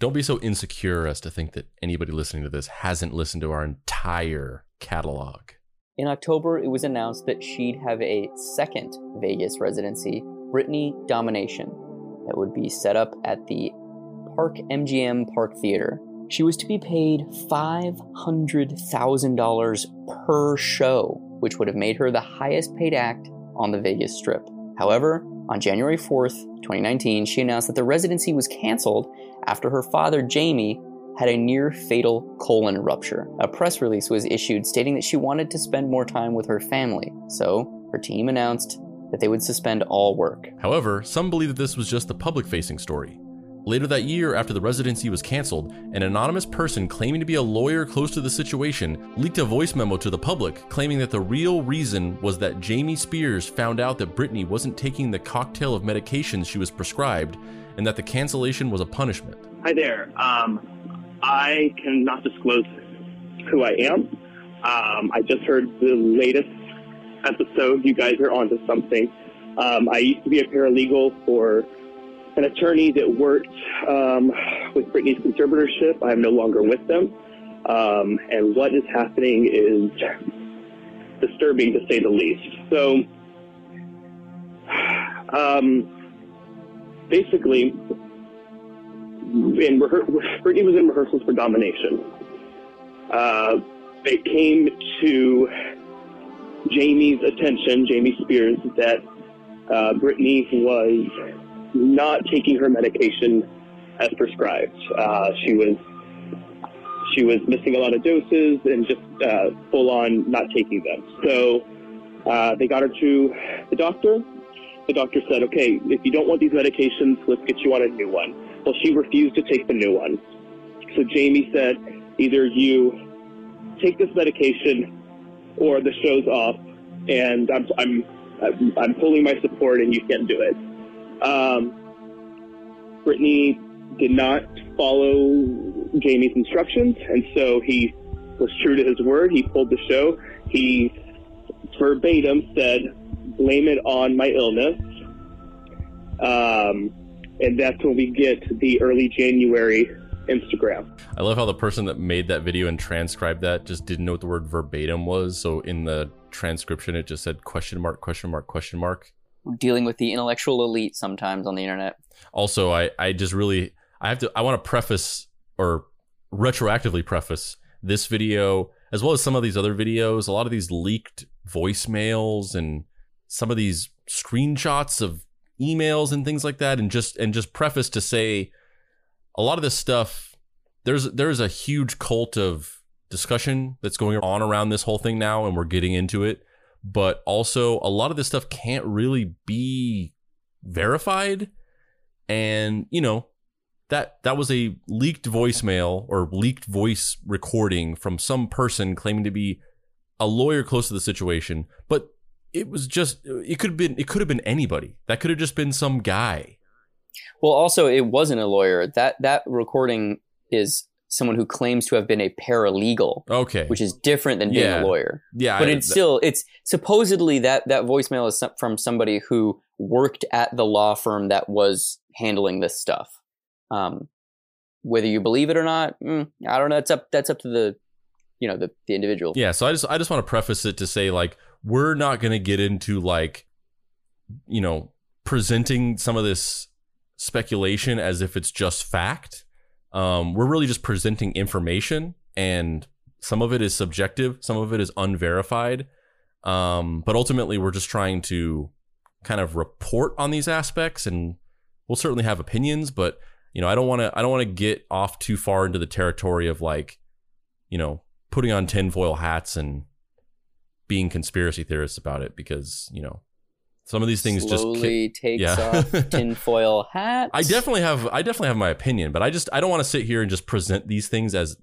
Don't be so insecure as to think that anybody listening to this hasn't listened to our entire catalog. In October, it was announced that she'd have a second Vegas residency, Britney Domination, that would be set up at the Park MGM Park Theater. She was to be paid $500,000 per show, which would have made her the highest paid act on the Vegas Strip. However, on January 4th, 2019, she announced that the residency was canceled after her father, Jamie, had a near fatal colon rupture. A press release was issued stating that she wanted to spend more time with her family, so her team announced that they would suspend all work. However, some believe that this was just the public facing story. Later that year, after the residency was canceled, an anonymous person claiming to be a lawyer close to the situation leaked a voice memo to the public claiming that the real reason was that Jamie Spears found out that Britney wasn't taking the cocktail of medications she was prescribed and that the cancellation was a punishment. Hi there. Um, I cannot disclose who I am. Um, I just heard the latest episode. You guys are onto something. Um, I used to be a paralegal for an attorney that worked um, with Britney's conservatorship. I'm no longer with them. Um, and what is happening is disturbing to say the least. So, [sighs] um, basically, in rehe- Britney was in rehearsals for Domination. Uh, it came to Jamie's attention, Jamie Spears, that uh, Britney was not taking her medication as prescribed. Uh, she was she was missing a lot of doses and just uh, full on not taking them. So uh, they got her to the doctor. The doctor said, "Okay, if you don't want these medications, let's get you on a new one." Well, she refused to take the new one. So Jamie said, "Either you take this medication, or the show's off, and I'm I'm I'm, pulling my support, and you can't do it." Um, Britney did not follow Jamie's instructions, and so he was true to his word. He pulled the show. He verbatim said, "Blame it on my illness," um, and that's when we get the early January Instagram. I love how the person that made that video and transcribed that just didn't know what the word verbatim was. So in the transcription, it just said question mark, question mark, question mark. Dealing with the intellectual elite sometimes on the internet. Also, I, I just really, I have to, I want to preface or retroactively preface this video as well as some of these other videos. A lot of these leaked voicemails and some of these screenshots of emails and things like that. And just, and just preface to say, a lot of this stuff there's there's a huge cult of discussion that's going on around this whole thing now and we're getting into it but also a lot of this stuff can't really be verified and you know that that was a leaked voicemail or leaked voice recording from some person claiming to be a lawyer close to the situation but it was just it could have been it could have been anybody that could have just been some guy Well, also, it wasn't a lawyer. That that recording is someone who claims to have been a paralegal. Okay, which is different than being Yeah. a lawyer. Yeah, but I- it's still it's supposedly that that voicemail is from somebody who worked at the law firm that was handling this stuff. Um, whether you believe it or not, mm, I don't know. That's up that's up to the you know the the individual. Yeah, so I just I just want to preface it to say like we're not going to get into like you know presenting some of this speculation as if it's just fact. Um, we're really just presenting information and some of it is subjective, some of it is unverified. Um, but ultimately, we're just trying to kind of report on these aspects, and we'll certainly have opinions. But you know, I don't want to I don't want to get off too far into the territory of like, you know, putting on tinfoil hats and being conspiracy theorists about it because you know some of these things Slowly just takes yeah. off [laughs] tinfoil hat. I definitely have I definitely have my opinion, but I just I don't want to sit here and just present these things as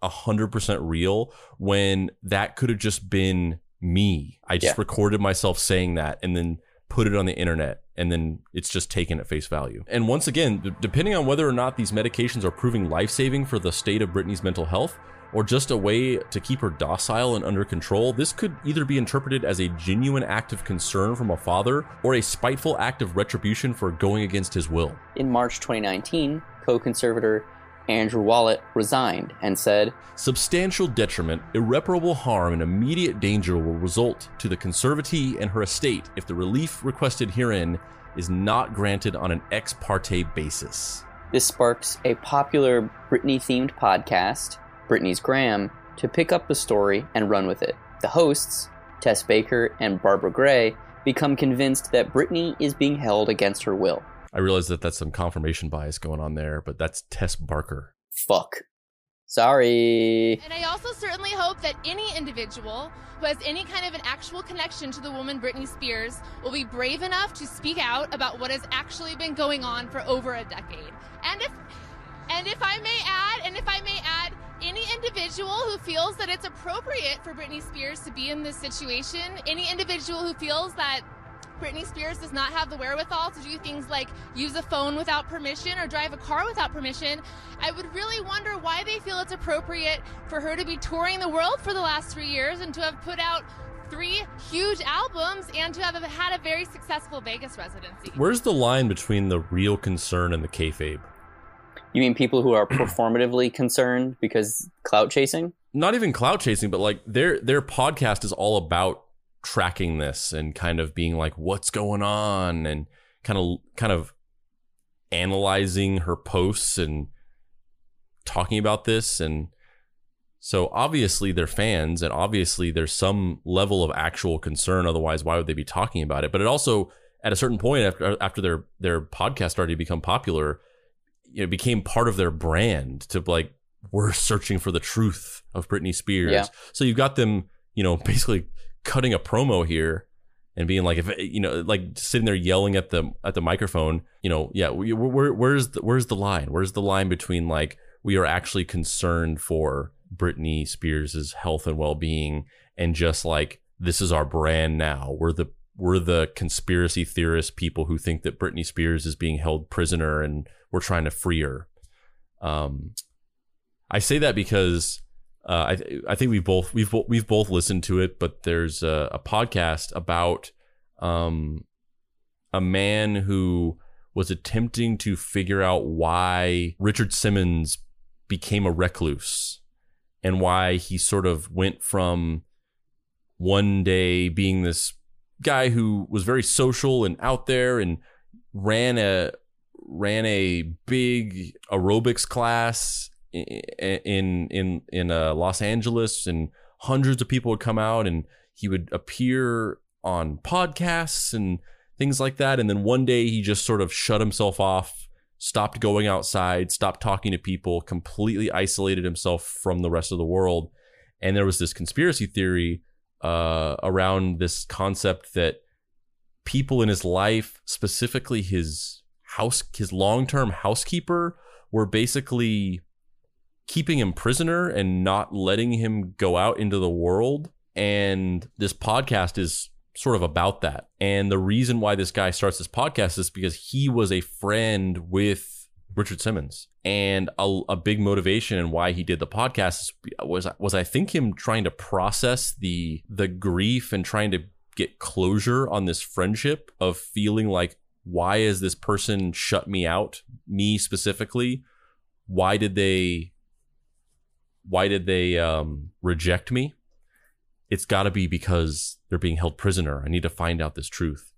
a hundred percent real when that could have just been me. I just Yeah. recorded myself saying that and then put it on the internet and then it's just taken at face value. And once again, d- depending on whether or not these medications are proving life-saving for the state of Britney's mental health or just a way to keep her docile and under control, this could either be interpreted as a genuine act of concern from a father or a spiteful act of retribution for going against his will. In March 2019, co conservator Andrew Wallet resigned and said, Substantial detriment, irreparable harm, and immediate danger will result to the conservatee and her estate if the relief requested herein is not granted on an ex parte basis. This sparks a popular Britney themed podcast, Britney's Gram, to pick up the story and run with it. The hosts, Tess Barker and Barbara Gray, become convinced that Britney is being held against her will. I realize that that's some confirmation bias going on there, but that's Tess Barker. Fuck. Sorry. And I also certainly hope that any individual who has any kind of an actual connection to the woman Britney Spears will be brave enough to speak out about what has actually been going on for over a decade. And if and if I may add, and if I may add, any individual who feels that it's appropriate for Britney Spears to be in this situation, any individual who feels that Britney Spears does not have the wherewithal to do things like use a phone without permission or drive a car without permission, I would really wonder why they feel it's appropriate for her to be touring the world for the last three years and to have put out three huge albums and to have had a very successful Vegas residency. Where's the line between the real concern and the kayfabe? You mean people who are [clears throat] performatively concerned because clout chasing? Not even clout chasing, but like their their podcast is all about tracking this and kind of being like, what's going on, and kind of kind of analyzing her posts and talking about this. And so obviously they're fans and obviously there's some level of actual concern. Otherwise why would they be talking about it? But it also at a certain point after after their their podcast started to become popular it became part of their brand to like we're searching for the truth of Britney Spears. Yeah. so you've got them you know [laughs] basically cutting a promo here and being like if you know like sitting there yelling at the at the microphone you know yeah we, where's the, where's the line? Where's the line between like we are actually concerned for Britney Spears' health and well-being and just like this is our brand now. We're the we're the conspiracy theorist people who think that Britney Spears is being held prisoner and we're trying to free her. Um I say that because uh, I I think we've both we've we've both listened to it, but there's a, a podcast about um a man who was attempting to figure out why Richard Simmons became a recluse and why he sort of went from one day being this guy who was very social and out there and ran a ran a big aerobics class in in in uh, Los Angeles and hundreds of people would come out and he would appear on podcasts and things like that. And then one day he just sort of shut himself off stopped going outside stopped talking to people completely isolated himself from the rest of the world. And there was this conspiracy theory uh, around this concept that people in his life, specifically his house, his long-term housekeeper, were basically keeping him prisoner and not letting him go out into the world. And this podcast is sort of about that. And the reason why this guy starts this podcast is because he was a friend with Richard Simmons. And a, a big motivation and why he did the podcast was was I think him trying to process the the grief and trying to get closure on this friendship of feeling like why is this person shut me out? Me specifically why did they why did they um, reject me? It's got to be because they're being held prisoner. I need to find out this truth.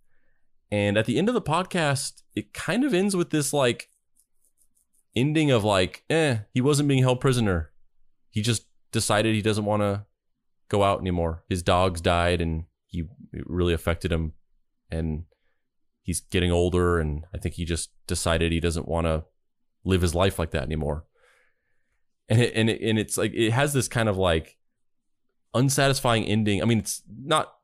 And at the end of the podcast it kind of ends with this like ending of like eh he wasn't being held prisoner he just decided he doesn't want to go out anymore. His dogs died, and he it really affected him, and he's getting older, and I think he just decided he doesn't want to live his life like that anymore. And it, and it, and it's like it has this kind of like unsatisfying ending. I mean, it's not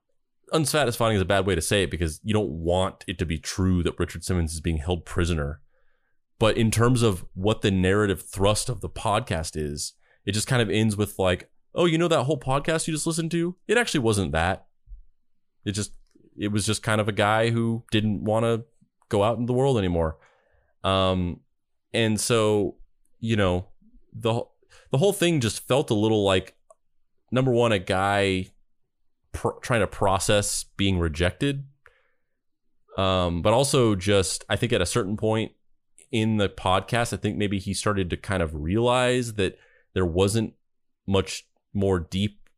unsatisfying is a bad way to say it because you don't want it to be true that Richard Simmons is being held prisoner. But in terms of what the narrative thrust of the podcast is, it just kind of ends with like, oh, you know that whole podcast you just listened to? It actually wasn't that. It just it was just kind of a guy who didn't want to go out in the world anymore. Um and so, you know, the the whole thing just felt a little like number one a guy pr- trying to process being rejected um but also just i think at a certain point in the podcast i think maybe he started to kind of realize that there wasn't much more deep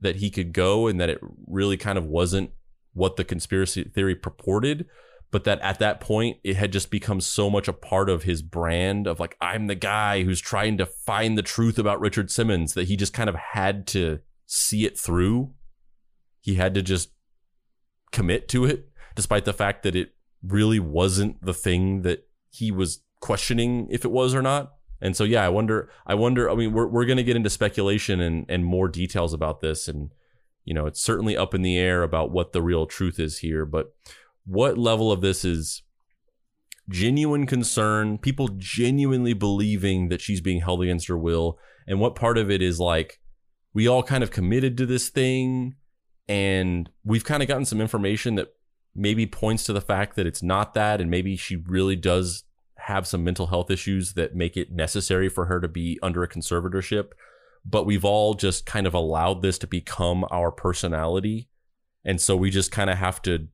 that he could go and that it really kind of wasn't what the conspiracy theory purported but that at that point it had just become so much a part of his brand of like I'm the guy who's trying to find the truth about Richard Simmons that he just kind of had to see it through. He had to just commit to it despite the fact that it really wasn't the thing that he was questioning if it was or not. And so yeah, I wonder I wonder I mean we're we're going to get into speculation and and more details about this. And you know, it's certainly up in the air about what the real truth is here, but what level of this is genuine concern, people genuinely believing that she's being held against her will, and what part of it is like we all kind of committed to this thing and we've kind of gotten some information that maybe points to the fact that it's not that and maybe she really does have some mental health issues that make it necessary for her to be under a conservatorship but we've all just kind of allowed this to become our personality and so we just kind of have to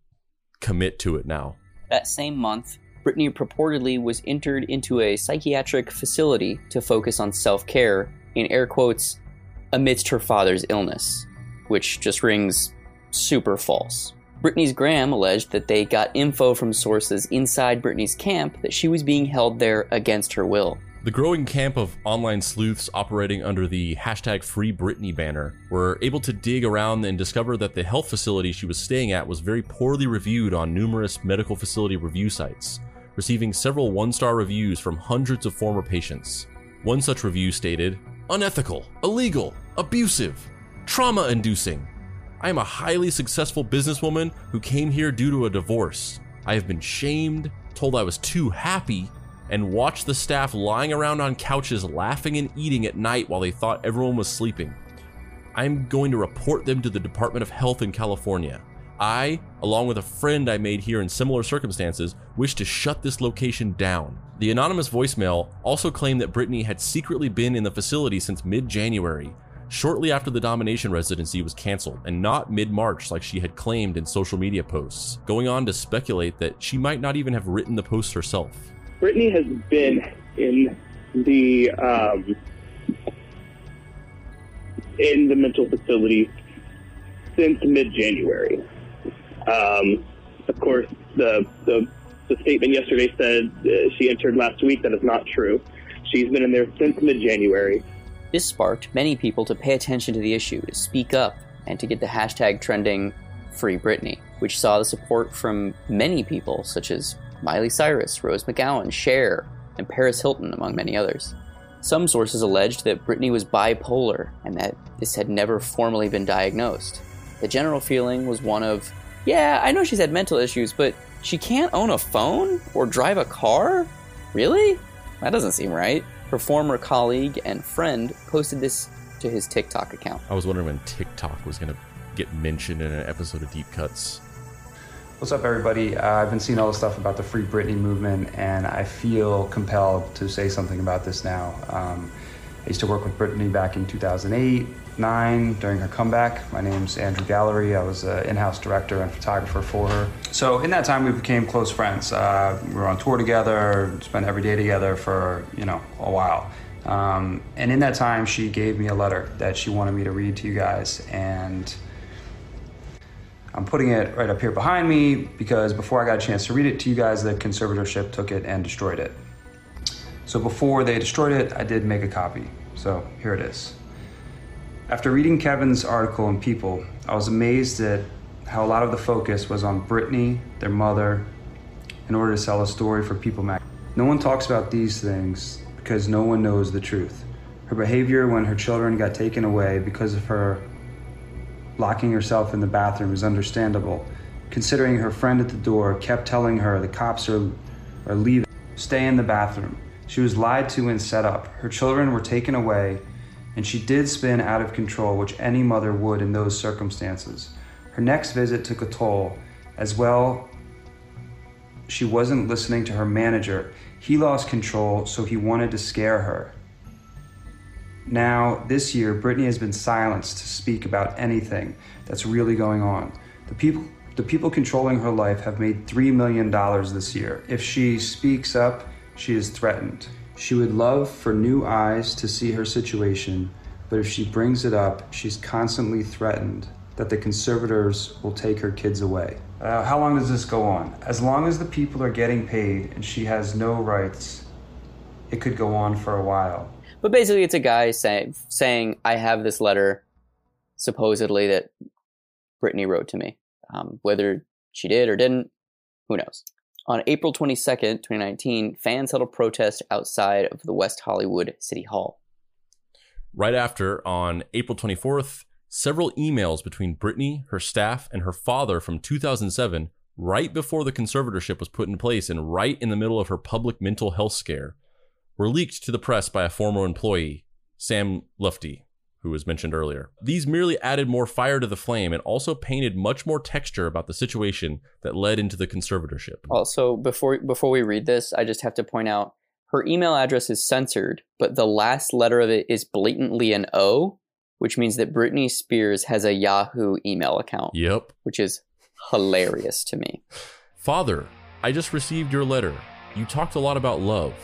commit to it now. That same month, Britney purportedly was entered into a psychiatric facility to focus on self care, in air quotes, amidst her father's illness, which just rings super false. Britney's Gram alleged that they got info from sources inside Britney's camp that she was being held there against her will. The growing camp of online sleuths operating under the hashtag Free Britney banner were able to dig around and discover that the health facility she was staying at was very poorly reviewed on numerous medical facility review sites, receiving several one star reviews from hundreds of former patients. One such review stated unethical, illegal, abusive, trauma inducing. I am a highly successful businesswoman who came here due to a divorce. I have been shamed, told I was too happy, and watched the staff lying around on couches laughing and eating at night while they thought everyone was sleeping. I'm going to report them to the Department of Health in California. I, along with a friend I made here in similar circumstances, wish to shut this location down. The anonymous voicemail also claimed that Britney had secretly been in the facility since mid January, shortly after the domination residency was canceled, and not mid March like she had claimed in social media posts, going on to speculate that she might not even have written the post herself. Britney has been in the um, in the mental facility since mid-January. Um, of course, the, the the statement yesterday said uh, she entered last week. That is not true. She's been in there since mid-January. This sparked many people to pay attention to the issue, to speak up, and to get the hashtag trending Free Britney, which saw the support from many people, such as Miley Cyrus, Rose McGowan, Cher, and Paris Hilton, among many others. Some sources alleged that Britney was bipolar and that this had never formally been diagnosed. The general feeling was one of, yeah, I know she's had mental issues, but she can't own a phone or drive a car? Really? That doesn't seem right. Her former colleague and friend posted this to his TikTok account. I was wondering when TikTok was going to get mentioned in an episode of Deep Cuts. What's up, everybody? Uh, I've been seeing all the stuff about the Free Britney movement, and I feel compelled to say something about this now. Um, I used to work with Britney back in 2008, 9 during her comeback. My name's Andrew Gallery. I was an in-house director and photographer for her. So in that time, we became close friends. Uh, we were on tour together, spent every day together for you know a while. Um, and in that time, she gave me a letter that she wanted me to read to you guys, and I'm putting it right up here behind me because before I got a chance to read it to you guys, the conservatorship took it and destroyed it. So before they destroyed it, I did make a copy. So here it is. After reading Kevin's article in People, I was amazed at how a lot of the focus was on Britney, their mother, in order to sell a story for People Mag. No one talks about these things because no one knows the truth. Her behavior when her children got taken away because of her locking herself in the bathroom is understandable, considering her friend at the door kept telling her the cops are, are leaving. Stay in the bathroom. She was lied to and set up. Her children were taken away, and she did spin out of control, which any mother would in those circumstances. Her next visit took a toll. As well, she wasn't listening to her manager. He lost control, so he wanted to scare her. Now, this year, Britney has been silenced to speak about anything that's really going on. The people, the people controlling her life have made $3 million this year. If she speaks up, she is threatened. She would love for new eyes to see her situation, but if she brings it up, she's constantly threatened that the conservators will take her kids away. Uh, how long does this go on? As long as the people are getting paid and she has no rights, it could go on for a while. But basically, it's a guy say, saying, I have this letter, supposedly, that Britney wrote to me. Um, whether she did or didn't, who knows? On April 22nd, 2019, fans held a protest outside of the West Hollywood City Hall. Right after, on April 24th, several emails between Britney, her staff, and her father from 2007, right before the conservatorship was put in place and right in the middle of her public mental health scare, were leaked to the press by a former employee, Sam Lutfi, who was mentioned earlier. These merely added more fire to the flame and also painted much more texture about the situation that led into the conservatorship. Also, before before we read this, I just have to point out her email address is censored, but the last letter of it is blatantly an O, which means that Britney Spears has a Yahoo email account. Yep. Which is hilarious to me. Father, I just received your letter. You talked a lot about love.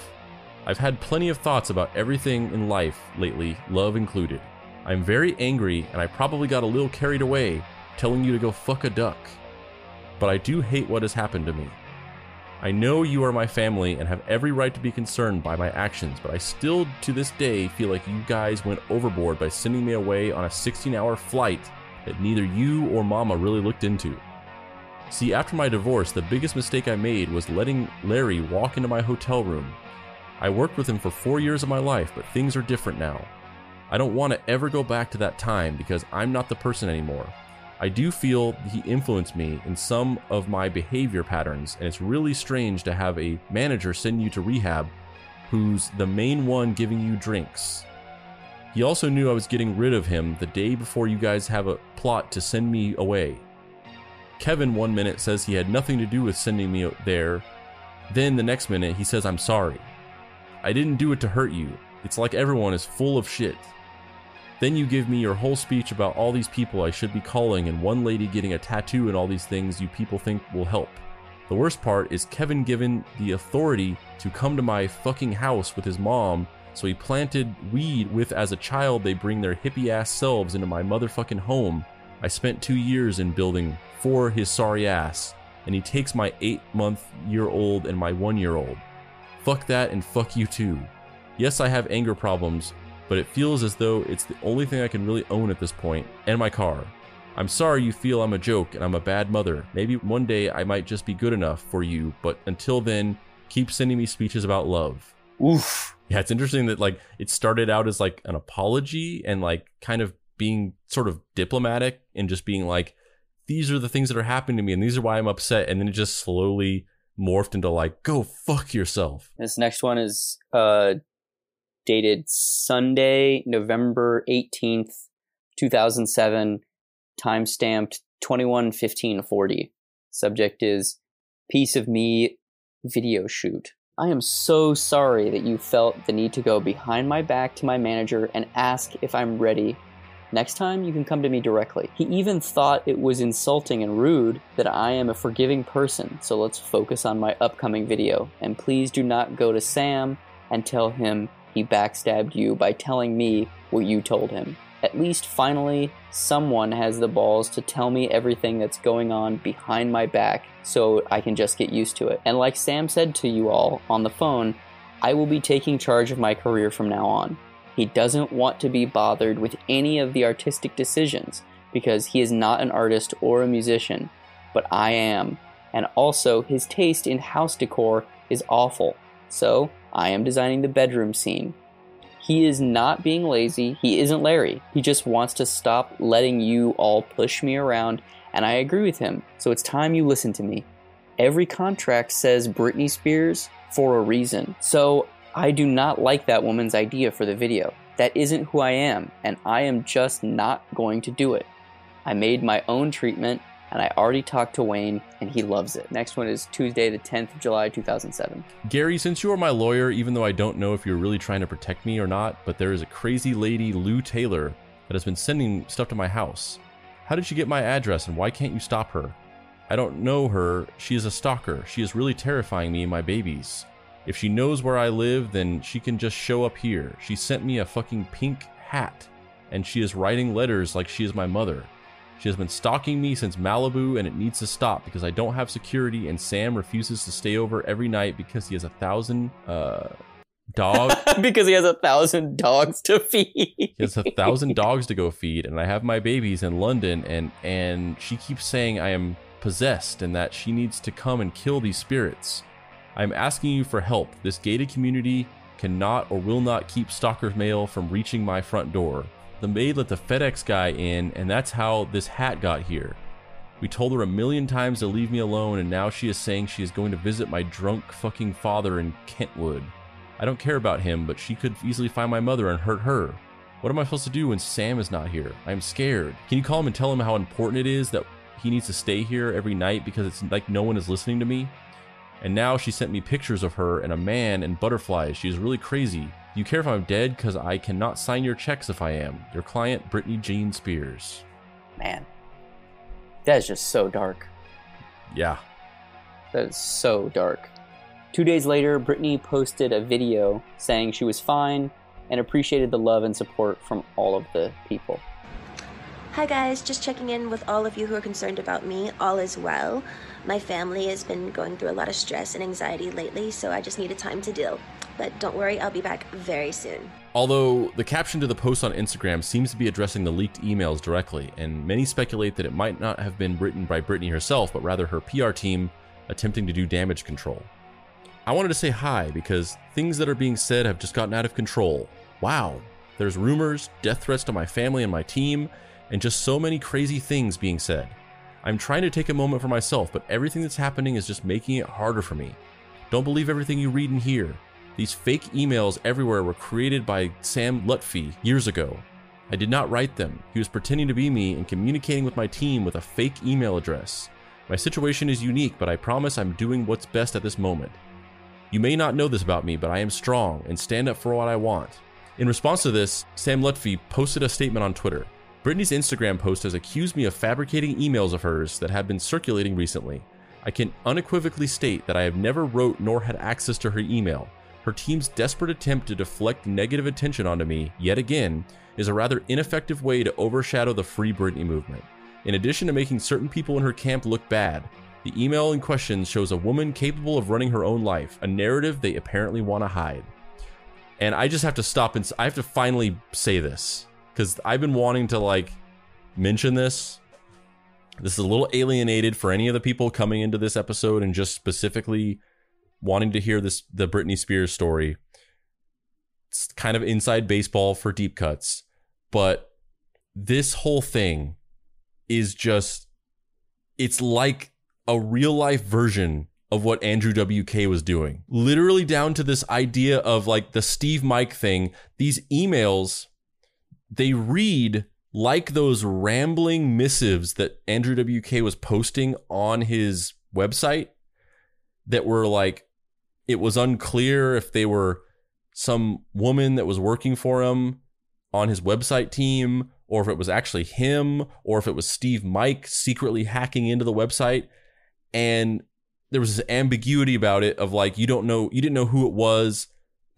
I've had plenty of thoughts about everything in life lately, love included. I'm very angry and I probably got a little carried away telling you to go fuck a duck. But I do hate what has happened to me. I know you are my family and have every right to be concerned by my actions, but I still to this day feel like you guys went overboard by sending me away on a 16 hour flight that neither you or mama really looked into. See, after my divorce, the biggest mistake I made was letting Larry walk into my hotel room. I worked with him for four years of my life, but things are different now. I don't want to ever go back to that time because I'm not the person anymore. I do feel he influenced me in some of my behavior patterns, and it's really strange to have a manager send you to rehab who's the main one giving you drinks. He also knew I was getting rid of him the day before you guys have a plot to send me away. Kevin, one minute, says he had nothing to do with sending me there. Then the next minute, he says, I'm sorry. I didn't do it to hurt you. It's like everyone is full of shit. Then you give me your whole speech about all these people I should be calling and one lady getting a tattoo and all these things you people think will help. The worst part is Kevin given the authority to come to my fucking house with his mom, so he planted weed with as a child they bring their hippie ass selves into my motherfucking home. I spent two years in building for his sorry ass, and he takes my eight month year old and my one year old. Fuck that and fuck you too. Yes, I have anger problems, but it feels as though it's the only thing I can really own at this point, and my car. I'm sorry you feel I'm a joke and I'm a bad mother. Maybe one day I might just be good enough for you, but until then, keep sending me speeches about love. Oof. Yeah, it's interesting that like it started out as like an apology and like kind of being sort of diplomatic and just being like, these are the things that are happening to me and these are why I'm upset. And then it just slowly morphed into like, go fuck yourself. This next one is uh dated Sunday, November 18th, 2007, time stamped 211540. Subject is Piece of Me video shoot. I am so sorry that you felt the need to go behind my back to my manager and ask if I'm ready. Next time, you can come to me directly. He even thought it was insulting and rude that I am a forgiving person, so let's focus on my upcoming video. And please do not go to Sam and tell him he backstabbed you by telling me what you told him. At least finally, someone has the balls to tell me everything that's going on behind my back so I can just get used to it. And like Sam said to you all on the phone, I will be taking charge of my career from now on. He doesn't want to be bothered with any of the artistic decisions because he is not an artist or a musician, but I am. And also, his taste in house decor is awful. So, I am designing the bedroom scene. He is not being lazy. He isn't Larry. He just wants to stop letting you all push me around, and I agree with him. So it's time you listen to me. Every contract says Britney Spears for a reason. So I do not like that woman's idea for the video. That isn't who I am, and I am just not going to do it. I made my own treatment, and I already talked to Wayne, and he loves it. Next one is Tuesday, the 10th of July, 2007. Gary, since you are my lawyer, even though I don't know if you're really trying to protect me or not, but there is a crazy lady, Lou Taylor, that has been sending stuff to my house. How did she get my address, and why can't you stop her? I don't know her. She is a stalker. She is really terrifying me and my babies. If she knows where I live, then she can just show up here. She sent me a fucking pink hat, and she is writing letters like she is my mother. She has been stalking me since Malibu, and it needs to stop because I don't have security, and Sam refuses to stay over every night because he has a thousand uh, dog. [laughs] because he has a thousand dogs to feed. He has a thousand dogs to go feed, and I have my babies in London, and and she keeps saying I am possessed and that she needs to come and kill these spirits. I am asking you for help. This gated community cannot or will not keep stalker's mail from reaching my front door. The maid let the FedEx guy in, and that's how this hat got here. We told her a million times to leave me alone, and now she is saying she is going to visit my drunk fucking father in Kentwood. I don't care about him, but she could easily find my mother and hurt her. What am I supposed to do when Sam is not here? I am scared. Can you call him and tell him how important it is that he needs to stay here every night because it's like no one is listening to me? And now she sent me pictures of her and a man and butterflies. She is really crazy. You care if I'm dead? Because I cannot sign your checks if I am. Your client, Britney Jean Spears. Man, that is just so dark. Yeah. That is so dark. Two days later, Britney posted a video saying she was fine and appreciated the love and support from all of the people. Hi guys, just checking in with all of you who are concerned about me. All is well. My family has been going through a lot of stress and anxiety lately, so I just needed time to deal. But don't worry, I'll be back very soon. Although the caption to the post on Instagram seems to be addressing the leaked emails directly, and many speculate that it might not have been written by Britney herself, but rather her PR team attempting to do damage control. I wanted to say hi because things that are being said have just gotten out of control. Wow. There's rumors, death threats to my family and my team, and just so many crazy things being said. I'm trying to take a moment for myself, but everything that's happening is just making it harder for me. Don't believe everything you read and hear. These fake emails everywhere were created by Sam Lutfi years ago. I did not write them. He was pretending to be me and communicating with my team with a fake email address. My situation is unique, but I promise I'm doing what's best at this moment. You may not know this about me, but I am strong and stand up for what I want. In response to this, Sam Lutfi posted a statement on Twitter. Britney's Instagram post has accused me of fabricating emails of hers that have been circulating recently. I can unequivocally state that I have never wrote nor had access to her email. Her team's desperate attempt to deflect negative attention onto me, yet again, is a rather ineffective way to overshadow the Free Britney movement. In addition to making certain people in her camp look bad, the email in question shows a woman capable of running her own life, a narrative they apparently want to hide. And I just have to stop and I have to finally say this because I've been wanting to like mention this. This is a little alienated for any of the people coming into this episode and just specifically wanting to hear this the Britney Spears story. It's kind of inside baseball for deep cuts, but this whole thing is just it's like a real life version of what Andrew WK was doing. Literally down to this idea of like the Steev Mike thing. These emails they read like those rambling missives that Andrew WK was posting on his website that were like it was unclear if they were some woman that was working for him on his website team or if it was actually him or if it was Steev Mike secretly hacking into the website. And there was this ambiguity about it of like you don't know you didn't know who it was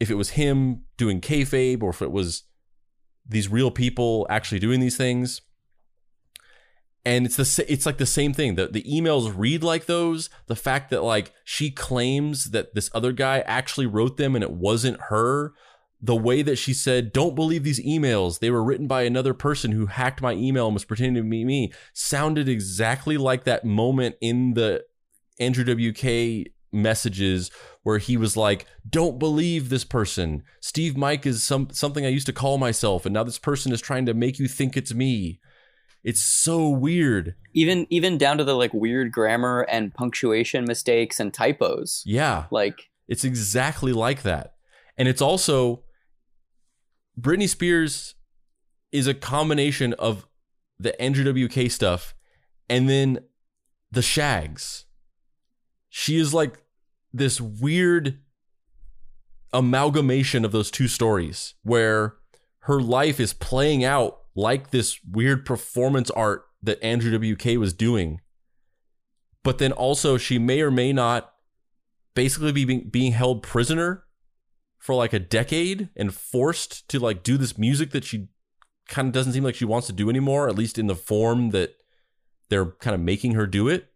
if it was him doing kayfabe or if it was these real people actually doing these things. And it's the it's like the same thing. The the emails read like those. The fact that like she claims that this other guy actually wrote them and it wasn't her. The way that she said, "Don't believe these emails. They were written by another person who hacked my email and was pretending to be me," sounded exactly like that moment in the Andrew WK messages where he was like, "Don't believe this person. Steev Mike is some something I used to call myself, and now this person is trying to make you think it's me." It's so weird. Even even down to the like weird grammar and punctuation mistakes and typos. Yeah. Like It's exactly like that. And it's also Britney Spears is a combination of the Andrew WK stuff and then the Shaggs. She is like this weird amalgamation of those two stories where her life is playing out like this weird performance art that Andrew WK was doing. But then also she may or may not basically be being, held prisoner for like a decade and forced to like do this music that she kind of doesn't seem like she wants to do anymore, at least in the form that they're kind of making her do it.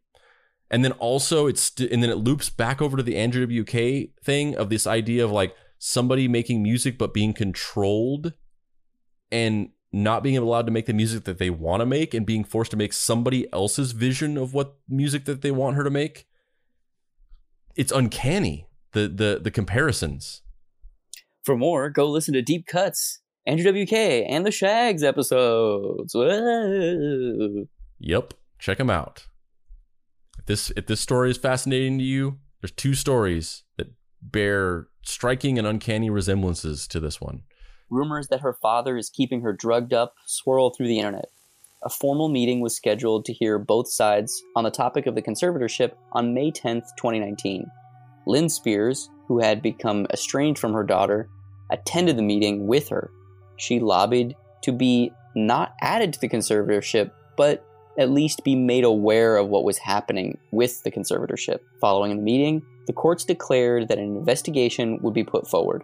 And then also it's st- and then it loops back over to the Andrew WK thing of this idea of like somebody making music but being controlled and not being allowed to make the music that they want to make and being forced to make somebody else's vision of what music that they want her to make. It's uncanny the the the comparisons. For more, go listen to Deep Cuts, Andrew WK, and the Shaggs episodes. Whoa. Yep, check them out. If this if this story is fascinating to you, there's two stories that bear striking and uncanny resemblances to this one. Rumors that her father is keeping her drugged up swirl through the internet. A formal meeting was scheduled to hear both sides on the topic of the conservatorship on May 10th, 2019. Lynn Spears, who had become estranged from her daughter, attended the meeting with her. She lobbied to be not added to the conservatorship, but at least be made aware of what was happening with the conservatorship. Following the meeting, the courts declared that an investigation would be put forward.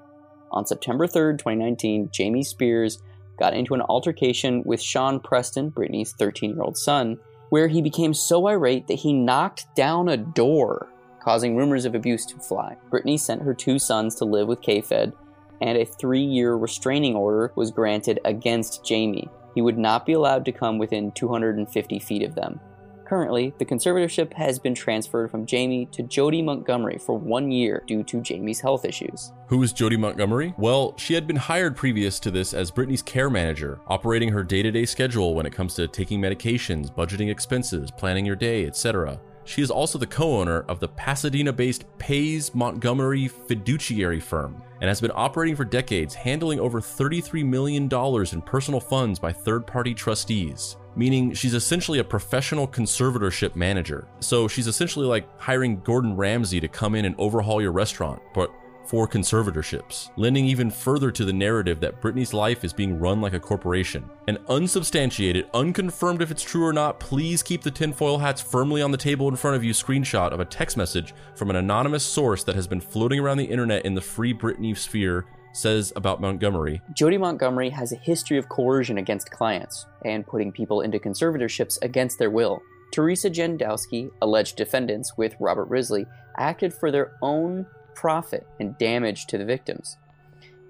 On September 3rd, 2019, Jamie Spears got into an altercation with Sean Preston, Britney's 13 year old son, where he became so irate that he knocked down a door, causing rumors of abuse to fly. Britney sent her two sons to live with K-Fed, and a three year restraining order was granted against Jamie. He would not be allowed to come within 250 feet of them. Currently, the conservatorship has been transferred from Jamie to Jodi Montgomery for one year due to Jamie's health issues. Who is Jodi Montgomery? Well, she had been hired previous to this as Britney's care manager, operating her day to day schedule when it comes to taking medications, budgeting expenses, planning your day, etc. She is also the co owner of the Pasadena based Pays Montgomery fiduciary firm and has been operating for decades, handling over $33 million in personal funds by third party trustees meaning she's essentially a professional conservatorship manager. So she's essentially like hiring Gordon Ramsay to come in and overhaul your restaurant, but for conservatorships, lending even further to the narrative that Britney's life is being run like a corporation. An unsubstantiated, unconfirmed if it's true or not, please keep the tinfoil hats firmly on the table in front of you screenshot of a text message from an anonymous source that has been floating around the internet in the free Britney sphere says about Montgomery. Jodi Montgomery has a history of coercion against clients and putting people into conservatorships against their will. Teresa Jandowski, alleged defendants with Robert Risley, acted for their own profit and damage to the victims.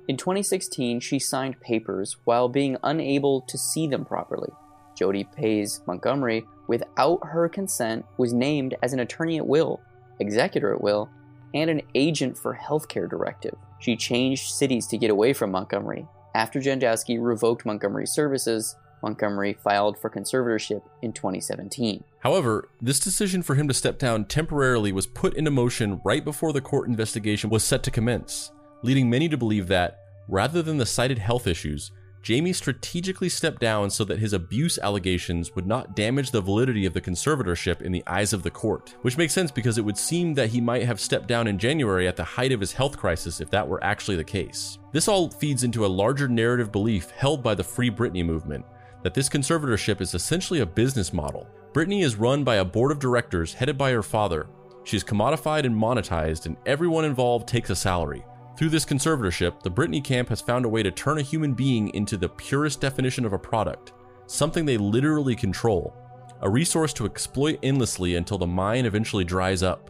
In 2016, she signed papers while being unable to see them properly. Jodi Pays Montgomery, without her consent, was named as an attorney at will, executor at will, and an agent for healthcare directive. She changed cities to get away from Montgomery. After Jandowski revoked Montgomery's services, Montgomery filed for conservatorship in 2017. However, this decision for him to step down temporarily was put into motion right before the court investigation was set to commence, leading many to believe that, rather than the cited health issues, Jamie strategically stepped down so that his abuse allegations would not damage the validity of the conservatorship in the eyes of the court. Which makes sense because it would seem that he might have stepped down in January at the height of his health crisis if that were actually the case. This all feeds into a larger narrative belief held by the Free Britney movement that this conservatorship is essentially a business model. Britney is run by a board of directors headed by her father. She is commodified and monetized, and everyone involved takes a salary. Through this conservatorship, the Britney camp has found a way to turn a human being into the purest definition of a product, something they literally control, a resource to exploit endlessly until the mine eventually dries up.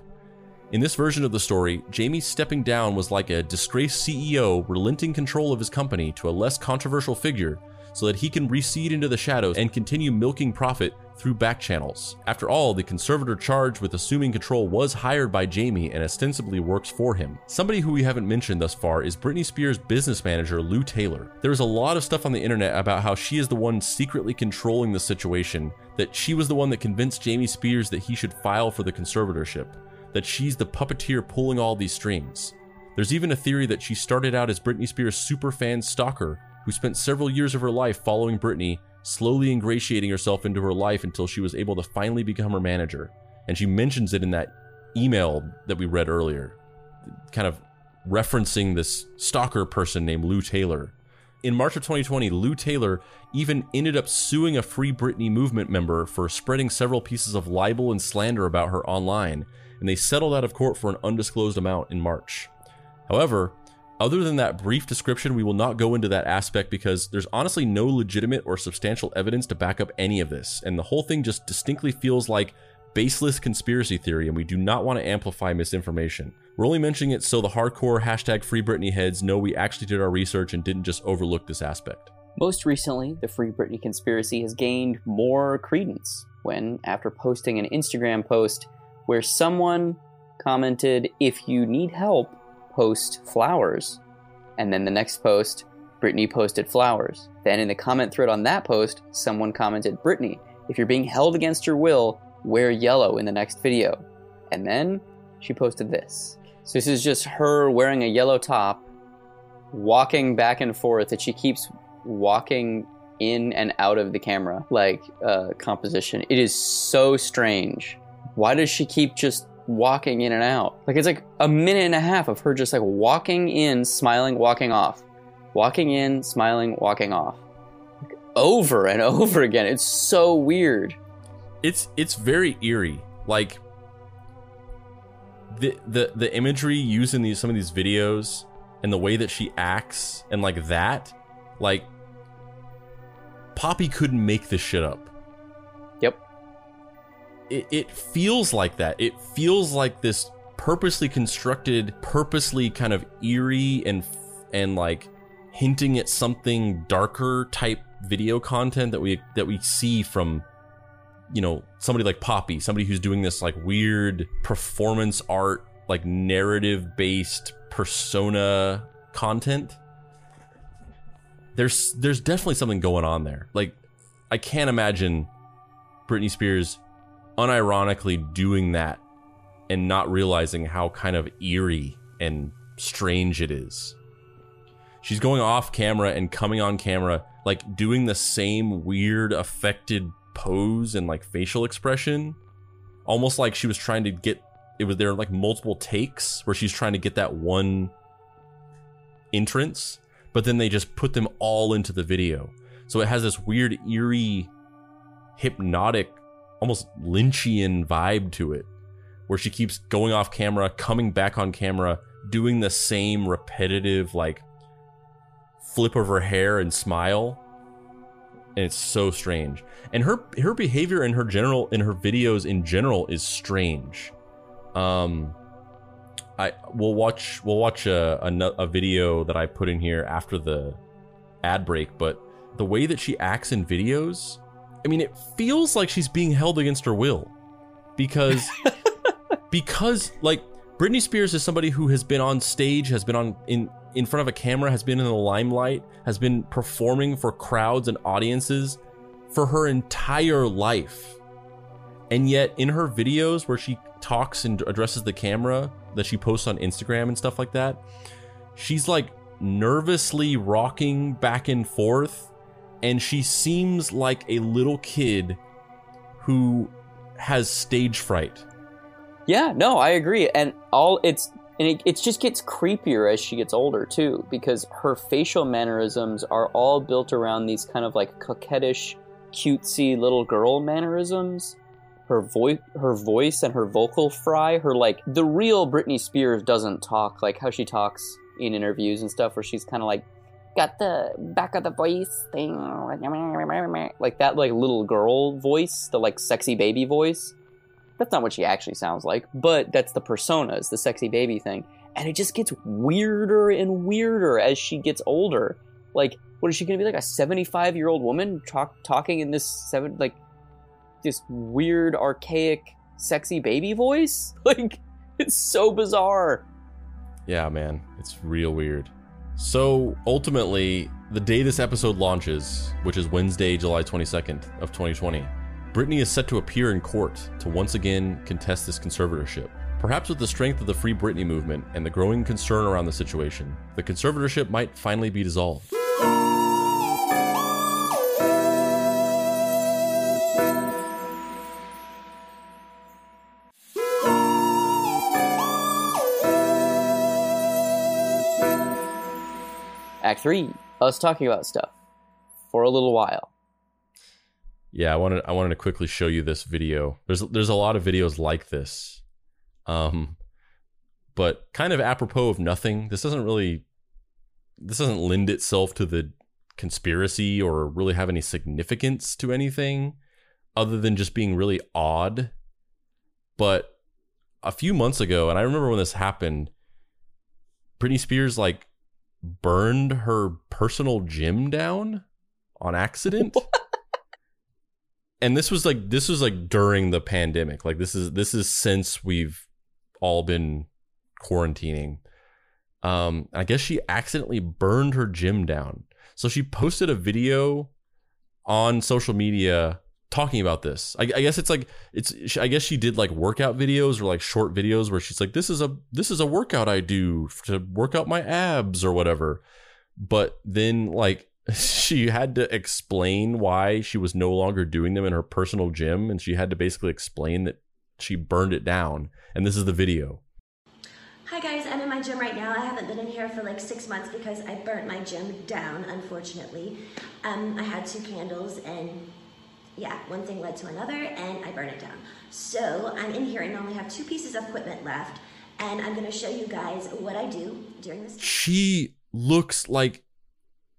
In this version of the story, Jamie stepping down was like a disgraced CEO relenting control of his company to a less controversial figure so that he can recede into the shadows and continue milking profit through back channels. After all, the conservator charged with assuming control was hired by Jamie and ostensibly works for him. Somebody who we haven't mentioned thus far is Britney Spears' business manager, Lou Taylor. There is a lot of stuff on the internet about how she is the one secretly controlling the situation, that she was the one that convinced Jamie Spears that he should file for the conservatorship, that she's the puppeteer pulling all these strings. There's even a theory that she started out as Britney Spears' superfan stalker who spent several years of her life following Britney, slowly ingratiating herself into her life until she was able to finally become her manager. And she mentions it in that email that we read earlier, kind of referencing this stalker person named Lou Taylor. In March of 2020, Lou Taylor even ended up suing a Free Britney movement member for spreading several pieces of libel and slander about her online, and they settled out of court for an undisclosed amount in March. However, other than that brief description, we will not go into that aspect because there's honestly no legitimate or substantial evidence to back up any of this, and the whole thing just distinctly feels like baseless conspiracy theory, and we do not want to amplify misinformation. We're only mentioning it so the hardcore hashtag Free Britney heads know we actually did our research and didn't just overlook this aspect. Most recently, the Free Britney conspiracy has gained more credence when, after posting an Instagram post where someone commented, If you need help, post flowers. And then the next post, Britney posted flowers. Then in the comment thread on that post, someone commented, Britney, if you're being held against your will, wear yellow in the next video. And then she posted this. So this is just her wearing a yellow top, walking back and forth, that she keeps walking in and out of the camera like uh, composition. It is so strange. Why does she keep just walking in and out? Like it's like a minute and a half of her just like walking in, smiling, walking off, walking in, smiling, walking off, like, over and [laughs] over again. It's so weird. It's it's very eerie. Like the the the imagery used in these some of these videos and the way that she acts and like that, like Poppy couldn't make this shit up. It it feels like that. It feels like this purposely constructed, purposely kind of eerie and and like hinting at something darker type video content that we that we see from you know somebody like Poppy, somebody who's doing this like weird performance art, like narrative based persona content. There's there's definitely something going on there. Like I can't imagine Britney Spears unironically doing that and not realizing how kind of eerie and strange it is. She's going off camera and coming on camera like doing the same weird affected pose and like facial expression almost like she was trying to get it was there like multiple takes where she's trying to get that one entrance but then they just put them all into the video so it has this weird eerie hypnotic almost lynchian vibe to it where she keeps going off camera coming back on camera doing the same repetitive like flip of her hair and smile. And it's so strange. And her her behavior in her general in her videos in general is strange. Um i we'll watch we'll watch a, a, a video that i put in here after the ad break but the way that she acts in videos i mean it feels like she's being held against her will because [laughs] because like Britney Spears is somebody who has been on stage, has been on in in front of a camera, has been in the limelight, has been performing for crowds and audiences for her entire life. And yet in her videos where she talks and addresses the camera that she posts on Instagram and stuff like that, she's like nervously rocking back and forth and she seems like a little kid who has stage fright. Yeah, no, I agree. And all it's and it, it just gets creepier as she gets older too, because her facial mannerisms are all built around these kind of like coquettish, cutesy little girl mannerisms. Her voice, her voice, and her vocal fry. Her like the real Britney Spears doesn't talk like how she talks in interviews and stuff, where she's kind of like got the back of the voice thing, like that like little girl voice, the like sexy baby voice That's not what she actually sounds like, but that's the personas, the sexy baby thing. And it just gets weirder and weirder as she gets older. Like, what is she going to be like a 75 year old woman talk, talking in this seven, like, this weird, archaic, sexy baby voice? [laughs] Like, it's so bizarre. Yeah, man, it's real weird. So ultimately, the day this episode launches, which is Wednesday, July 22nd of 2020, Britney is set to appear in court to once again contest this conservatorship. Perhaps with the strength of the Free Britney movement and the growing concern around the situation, the conservatorship might finally be dissolved. Act three, us talking about stuff for a little while. Yeah, I wanted I wanted to quickly show you this video. There's there's a lot of videos like this. Um but kind of apropos of nothing. This doesn't really this doesn't lend itself to the conspiracy or really have any significance to anything other than just being really odd. But a few months ago, and I remember when this happened, Britney Spears like burned her personal gym down on accident. [laughs] and this was like this was like during the pandemic. Like this is this is since we've all been quarantining. Um I guess she accidentally burned her gym down. So she posted a video on social media talking about this. I, I, guess it's like it's. I guess she did like workout videos or like short videos where she's like, "This is a this is a workout I do to work out my abs or whatever." But then like [laughs] she had to explain why she was no longer doing them in her personal gym, and she had to basically explain that she burned it down. And this is the video. Hi guys, I'm in my gym right now. I haven't been in here for like six months because I burnt my gym down, unfortunately. Um, I had two candles and yeah, one thing led to another and I burned it down. So I'm in here and I only have two pieces of equipment left and I'm gonna show you guys what I do during this. She looks like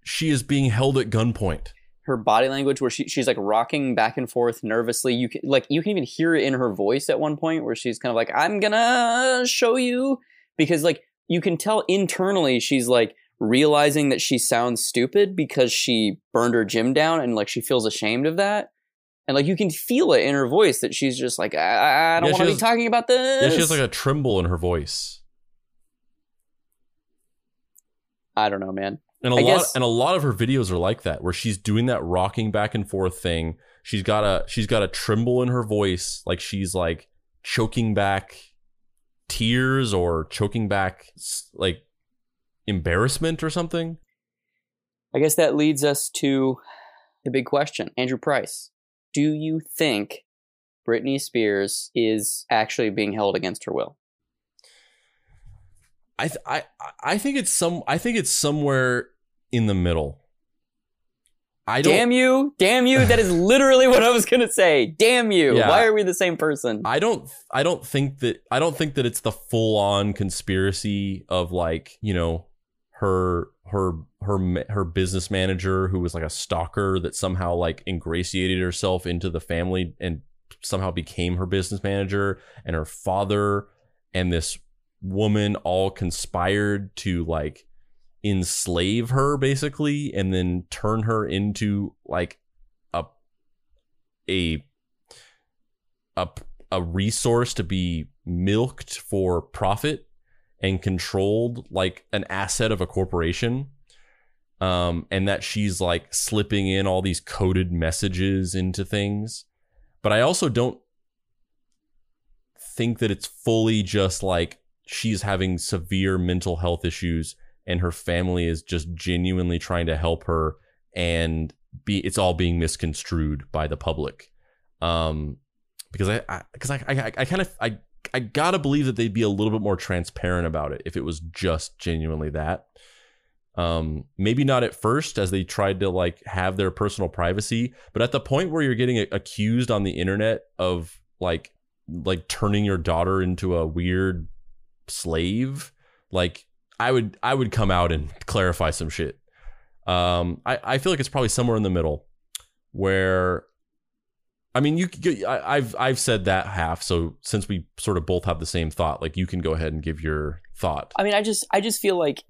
she is being held at gunpoint. Her body language, where she, she's like rocking back and forth nervously. You can like you can even hear it in her voice at one point where she's kind of like, "I'm gonna show you," because like you can tell internally she's like realizing that she sounds stupid because she burned her gym down and like she feels ashamed of that and like you can feel it in her voice that she's just like I, I don't Yeah, want to be talking about this. Yeah, she has like a tremble in her voice. I don't know, man. And a I lot guess- and a lot of her videos are like that, where she's doing that rocking back and forth thing. She's got a she's got a tremble in her voice, like she's like choking back tears or choking back like embarrassment or something. I guess that leads us to the big question, Andrew Price. Do you think Britney Spears is actually being held against her will? I th- I I think it's some I think it's somewhere in the middle. I don't Damn you! Damn you! That is [laughs] literally what I was gonna say. Damn you! Yeah. Why are we the same person? I don't I don't think that I don't think that it's the full on conspiracy of like, you know, her her her her business manager who was like a stalker that somehow like ingratiated herself into the family and somehow became her business manager and her father and this woman all conspired to like enslave her basically and then turn her into like a a a a resource to be milked for profit and controlled like an asset of a corporation. Um and that she's like slipping in all these coded messages into things. But i also don't think that it's fully just like she's having severe mental health issues and her family is just genuinely trying to help her and be it's all being misconstrued by the public. Um because i because I, I i i kind of i i gotta believe that they'd be a little bit more transparent about it if it was just genuinely that. Um maybe not at first as they tried to like have their personal privacy but at the point where you're getting accused on the internet of like like turning your daughter into a weird slave like i would i would come out and [laughs] clarify some shit. Um i i feel like it's probably somewhere in the middle where I mean, you. could- I, I've I've said that half. So since we sort of both have the same thought, like you can go ahead and give your thought. I mean, I just I just feel like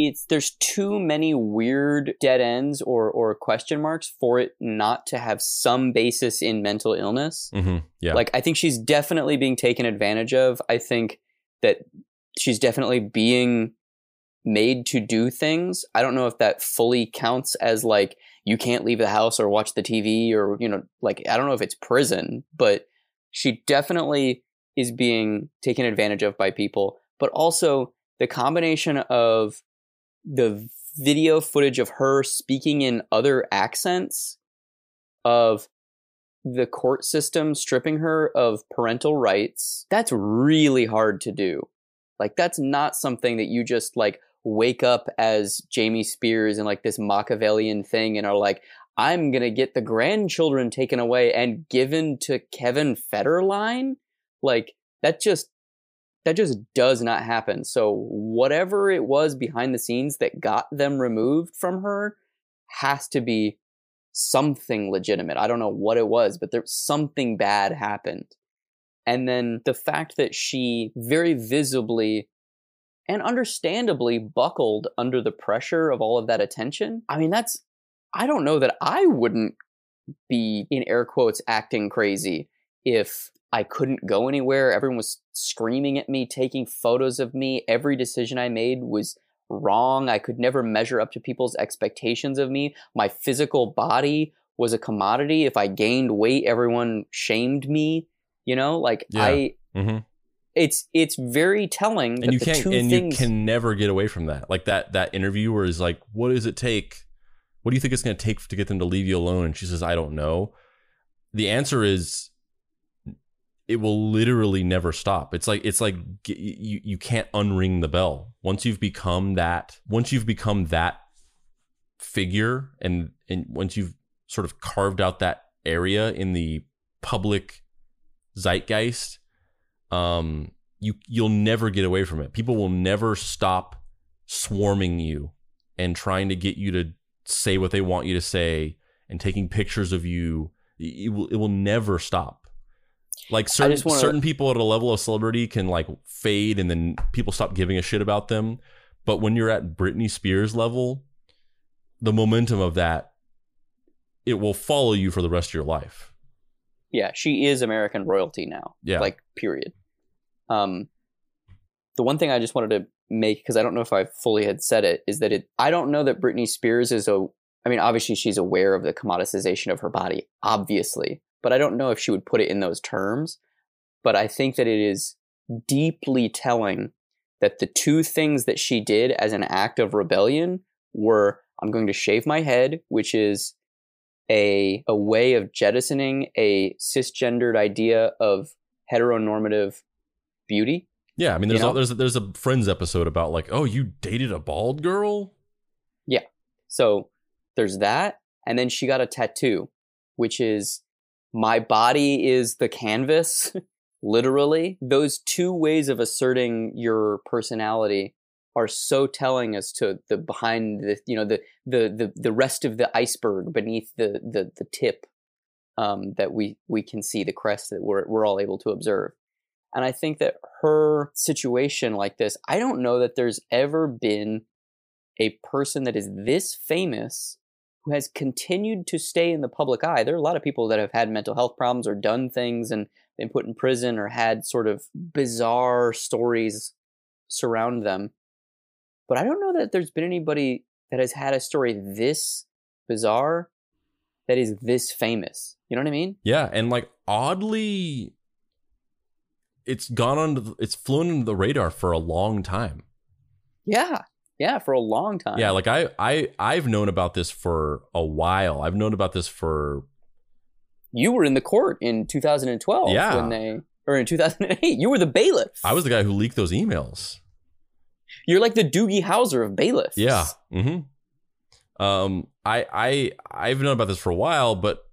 it's there's too many weird dead ends or or question marks for it not to have some basis in mental illness. Mm-hmm. Yeah. Like I think she's definitely being taken advantage of. I think that she's definitely being made to do things. I don't know if that fully counts as like you can't leave the house or watch the TV or you know like I don't know if it's prison, but she definitely is being taken advantage of by people, but also the combination of the video footage of her speaking in other accents of the court system stripping her of parental rights that's really hard to do like that's not something that you just like wake up as Jamie Spears and like this Machiavellian thing and are like I'm going to get the grandchildren taken away and given to Kevin Federline like that just that just does not happen so whatever it was behind the scenes that got them removed from her has to be something legitimate. I don't know what it was, but there something bad happened. And then the fact that she very visibly and understandably buckled under the pressure of all of that attention. I mean, that's I don't know that I wouldn't be in air quotes acting crazy if I couldn't go anywhere. Everyone was screaming at me, taking photos of me. Every decision I made was wrong. I could never measure up to people's expectations of me. My physical body was a commodity. If I gained weight, everyone shamed me. You know, like Yeah. I, Mm-hmm. It's it's very telling. and you can't and things, you can never get away from that. Like that that interview where he's like what does it take? What do you think it's going to take to get them to leave you alone? And she says i don't know. The answer is it will literally never stop. It's like it's like you you can't unring the bell. Once you've become that once you've become that figure and and once you've sort of carved out that area in the public zeitgeist um you you'll never get away from it people will never stop swarming you and trying to get you to say what they want you to say and taking pictures of you it will it will never stop like certain wanna- certain people at a level of celebrity can like fade and then people stop giving a shit about them but when you're at Britney Spears level the momentum of that it will follow you for the rest of your life yeah, she is American royalty now. Yeah. Like, period. Um, the one thing I just wanted to make, because I don't know if I fully had said it, is that it, I don't know that Britney Spears is a, I mean, obviously she's aware of the commoditization of her body, obviously, but I don't know if she would put it in those terms. But I think that it is deeply telling that the two things that she did as an act of rebellion were I'm going to shave my head, which is a a way of jettisoning a cisgendered idea of heteronormative beauty. yeah i mean You there's know? a, there's a, there's a friends episode about like oh you dated a bald girl Yeah. So there's that. And then she got a tattoo, which is my body is the canvas, [laughs] literally. Those two ways of asserting your personality are so telling as to the behind the you know the the the, the rest of the iceberg beneath the the, the tip um, that we we can see the crest that we're we're all able to observe. And I think that her situation like this, I don't know that there's ever been a person that is this famous who has continued to stay in the public eye. There are a lot of people that have had mental health problems or done things and been put in prison or had sort of bizarre stories surround them. But I don't know that there's been anybody that has had a story this bizarre that is this famous. You know what I mean? Yeah, and like oddly, it's gone under. The, it's flown under the radar for a long time. Yeah. Yeah, for a long time. Yeah, like I, I, I've known about this for a while. I've known about this for you were in the court in 2012 Yeah. when they or in 2008. You were the bailiff. I was the guy who leaked those emails. You're like the Doogie Howser of bailiffs. Yeah. Mm-hmm. Um, I, I, I've known about this for a while, but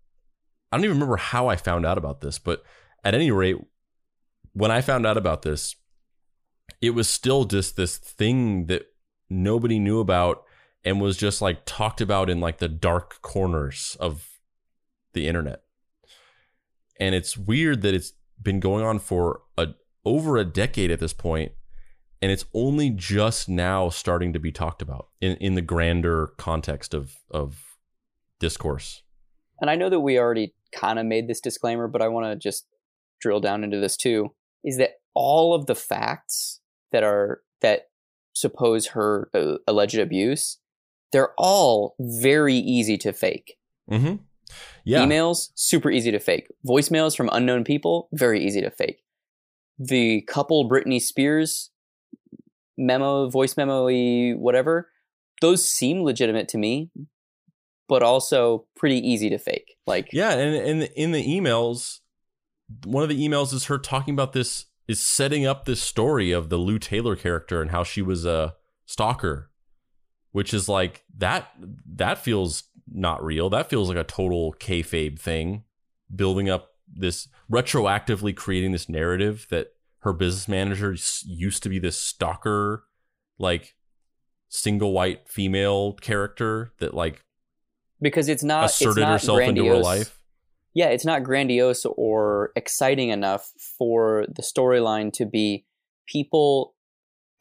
I don't even remember how I found out about this. But at any rate, when I found out about this, it was still just this thing that nobody knew about and was just like talked about in like the dark corners of the internet. and it's weird that it's been going on for a over a decade at this point and it's only just now starting to be talked about in, in the grander context of of discourse and I know that we already kind of made this disclaimer, but I want to just drill down into this too. Is that all of the facts that are that suppose her uh, alleged abuse? They're all very easy to fake. Mm-hmm. Yeah. Emails super easy to fake. Voicemails from unknown people very easy to fake. The couple Britney Spears memo, voice memo, whatever, those seem legitimate to me, but also pretty easy to fake. Like yeah, and and in the emails, one of the emails is her talking about this is setting up this story of the Lou Taylor character and how she was a stalker, which is like that that feels not real. That feels like a total kayfabe thing, building up this retroactively creating this narrative that her business manager used to be this stalker, like single white female character that like because it's not asserted it's not herself grandiose. into her life. Yeah, it's not grandiose or exciting enough for the storyline to be people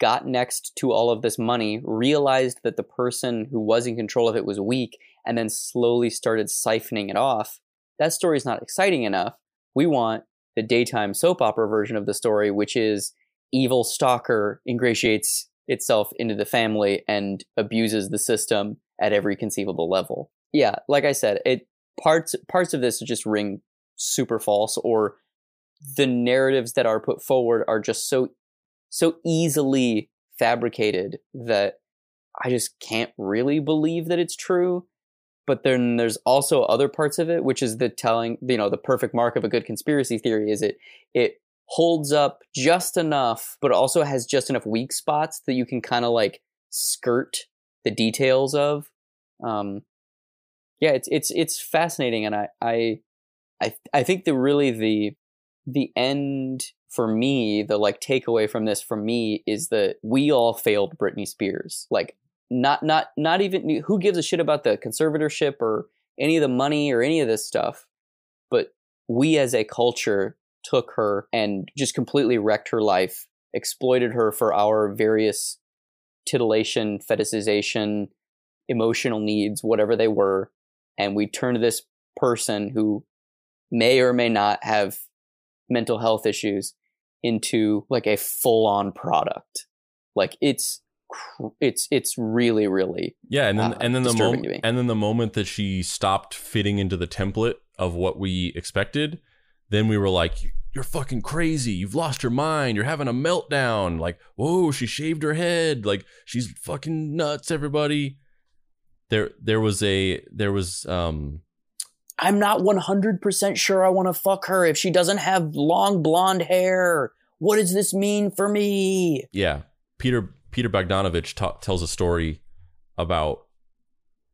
got next to all of this money, realized that the person who was in control of it was weak, and then slowly started siphoning it off. That story is not exciting enough. We want the daytime soap opera version of the story, which is evil stalker ingratiates itself into the family and abuses the system at every conceivable level yeah, like I said, it parts parts of this just ring super false, or the narratives that are put forward are just so so easily fabricated that I just can't really believe that it's true. But then there's also other parts of it, which is the telling, you know, the perfect mark of a good conspiracy theory is it it holds up just enough, but also has just enough weak spots that you can kind of like skirt the details of. Um, yeah, it's it's it's fascinating, and I I I I think the really the the end for me, the like takeaway from this for me is that we all failed Britney Spears. Like not not not even who gives a shit about the conservatorship or any of the money or any of this stuff, but we as a culture took her and just completely wrecked her life, exploited her for our various titillation, fetishization, emotional needs, whatever they were, and we turn to this person who may or may not have mental health issues into like a full on product. Like it's it's it's really really yeah and then uh, and then the moment and then the moment that she stopped fitting into the template of what we expected then we were like you're fucking crazy. You've lost your mind. You're having a meltdown. Like whoa she shaved her head. Like she's fucking nuts everybody there there was a there was um I'm not 100% sure I want to fuck her if she doesn't have long blonde hair. What does this mean for me? yeah peter peter bogdanovich ta- tells a story about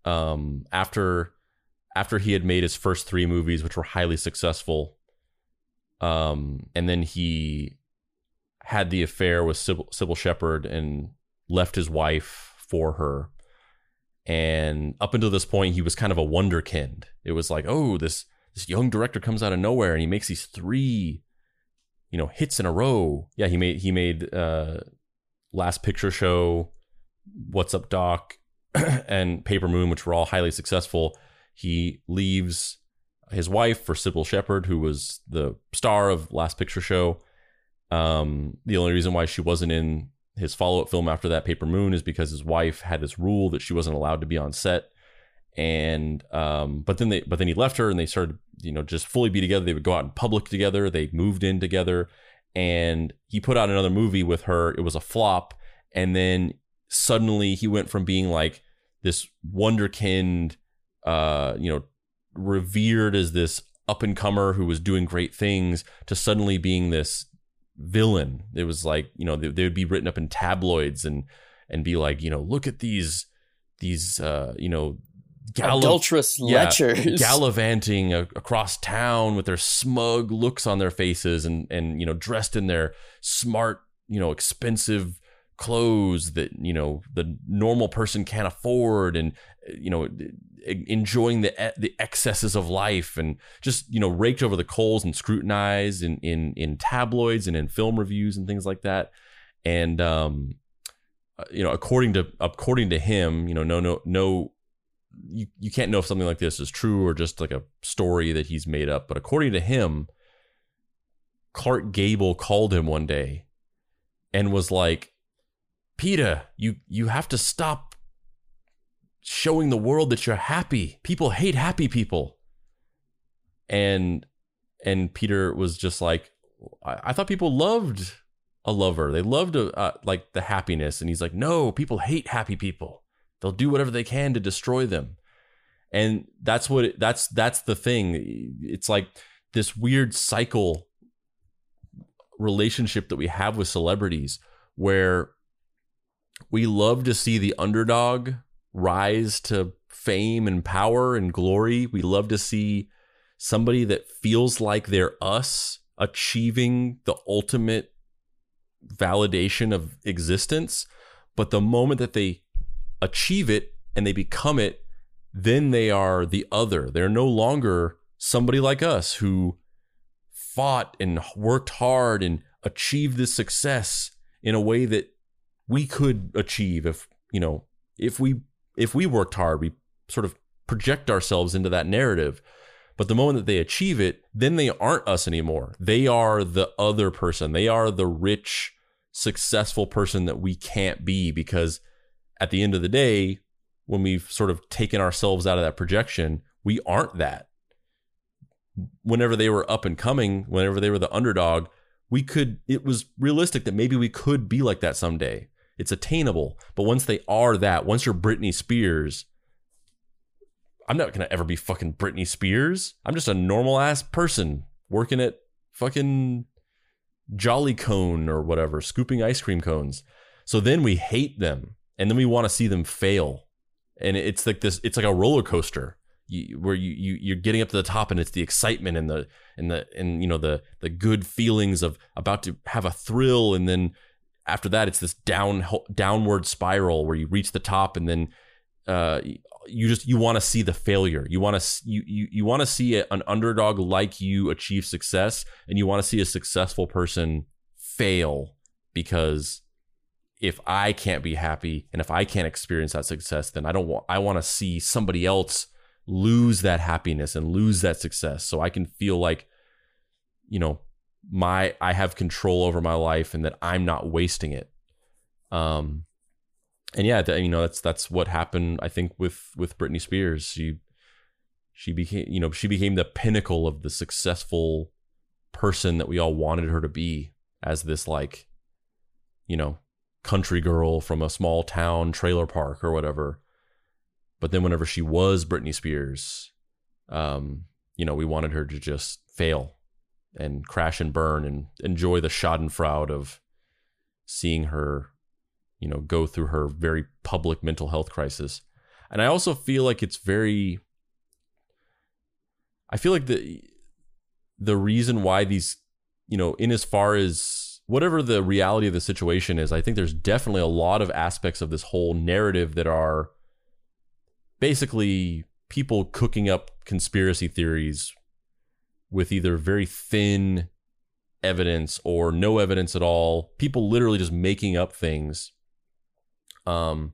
um after after he had made his first three movies which were highly successful um and then he had the affair with Cybill, Cybill Shepherd and left his wife for her and up until this point he was kind of a wonderkind. It was like oh this this young director comes out of nowhere and he makes these three you know hits in a row. Yeah he made he made uh last picture show what's up doc [clears throat] and paper moon which were all highly successful. He leaves his wife for Cybill Shepherd who was the star of last picture show. Um the only reason why she wasn't in his follow-up film after that paper moon is because his wife had this rule that she wasn't allowed to be on set. And um but then they but then he left her and they started you know just fully be together. They would go out in public together. They moved in together. And he put out another movie with her. It was a flop. And then suddenly he went from being like this wonderkind uh you know revered as this up and comer who was doing great things to suddenly being this villain it was like you know they, they would be written up in tabloids and and be like you know look at these these uh you know Adulterous lechers. gallivanting a- across town with their smug looks on their faces and and you know dressed in their smart you know expensive clothes that you know the normal person can't afford and you know enjoying the the excesses of life and just you know raked over the coals and scrutinized in in in tabloids and in film reviews and things like that. And um uh, you know according to according to him you know no no no you, you can't know if something like this is true or just like a story that he's made up. But according to him Clark Gable called him one day and was like Peter, you you have to stop showing the world that you're happy. People hate happy people. And and Peter was just like, I, I thought people loved a lover. They loved a, uh, like the happiness. And he's like, no, people hate happy people. They'll do whatever they can to destroy them. And that's what it, that's that's the thing. It's like this weird cycle relationship that we have with celebrities where we love to see the underdog rise to fame and power and glory. We love to see somebody that feels like they're us achieving the ultimate validation of existence. But the moment that they achieve it and they become it, then they are the other. They're no longer somebody like us who fought and worked hard and achieved this success in a way that we could achieve if you know if we if we worked hard we sort of project ourselves into that narrative. But the moment that they achieve it then they aren't us anymore. They are the other person. They are the rich successful person that we can't be because at the end of the day when we've sort of taken ourselves out of that projection we aren't that. Whenever they were up and coming whenever they were the underdog we could it was realistic that maybe we could be like that someday it's attainable. But once they are that, once you're Britney Spears, I'm not gonna ever be fucking Britney Spears. I'm just a normal ass person working at fucking Jolly Cone or whatever, scooping ice cream cones. So then we hate them, and then we want to see them fail, and it's like this. It's like a roller coaster. Where you, you you're getting up to the top and it's the excitement and the and the and you know the the good feelings of about to have a thrill and then after that it's this down downward spiral where you reach the top and then uh, you just you want to see the failure. You want to you you, you want to see an underdog like you achieve success and you want to see a successful person fail because if I can't be happy and if I can't experience that success then I don't want I want to see somebody else lose that happiness and lose that success. So I can feel like you know my I have control over my life and that I'm not wasting it. Um, and yeah, you know that's that's what happened. I think with with Britney Spears, she she became you know she became the pinnacle of the successful person that we all wanted her to be as this like you know country girl from a small town trailer park or whatever. But then whenever she was Britney Spears, um, you know, we wanted her to just fail and crash and burn and enjoy the schadenfreude of seeing her, you know, go through her very public mental health crisis. And I also feel like it's very I feel like the the reason why these, you know, in as far as whatever the reality of the situation is, I think there's definitely a lot of aspects of this whole narrative that are basically people cooking up conspiracy theories with either very thin evidence or no evidence at all. People literally just making up things. Um,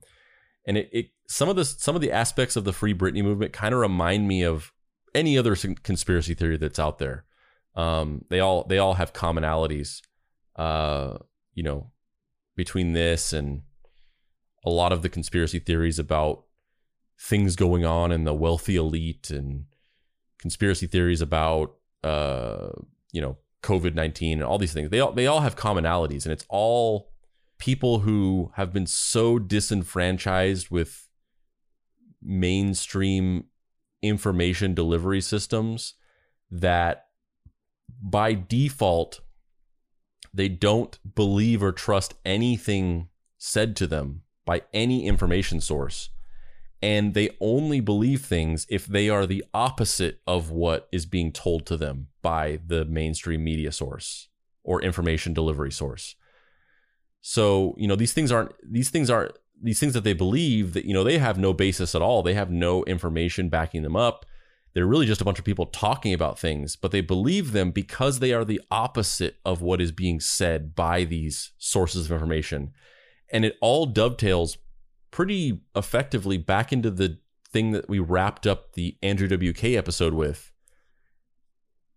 and it, it some of the some of the aspects of the Free Britney movement kind of remind me of any other conspiracy theory that's out there. Um, they all they all have commonalities. Uh, you know, between this and a lot of the conspiracy theories about things going on in the wealthy elite and conspiracy theories about uh, you know, COVID nineteen and all these things. They all they all have commonalities, and it's all people who have been so disenfranchised with mainstream information delivery systems that by default they don't believe or trust anything said to them by any information source and they only believe things if they are the opposite of what is being told to them by the mainstream media source or information delivery source. So, you know, these things aren't these things aren't these things that they believe that, you know, they have no basis at all. They have no information backing them up. They're really just a bunch of people talking about things, but they believe them because they are the opposite of what is being said by these sources of information. And it all dovetails pretty effectively back into the thing that we wrapped up the Andrew WK episode with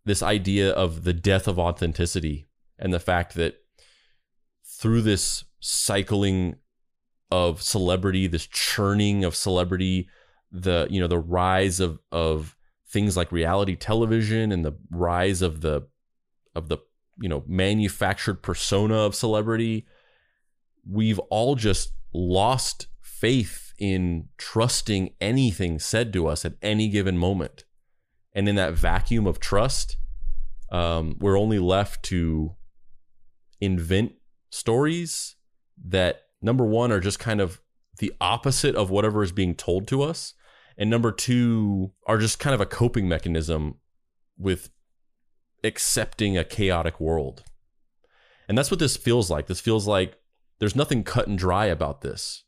this idea of the death of authenticity and the fact that through this cycling of celebrity, this churning of celebrity, the you know the rise of of things like reality television and the rise of the of the you know manufactured persona of celebrity, we've all just lost faith in trusting anything said to us at any given moment. And in that vacuum of trust, um, we're only left to invent stories that, number one, are just kind of the opposite of whatever is being told to us. And number two, are just kind of a coping mechanism with accepting a chaotic world. And that's what this feels like. This feels like there's nothing cut and dry about this.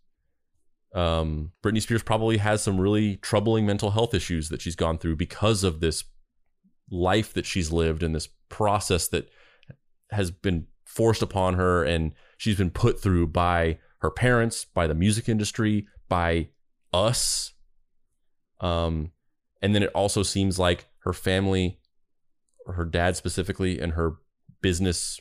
Um, Britney Spears probably has some really troubling mental health issues that she's gone through because of this life that she's lived and this process that has been forced upon her and she's been put through by her parents, by the music industry, by us. Um, and then it also seems like her family, her dad specifically, and her business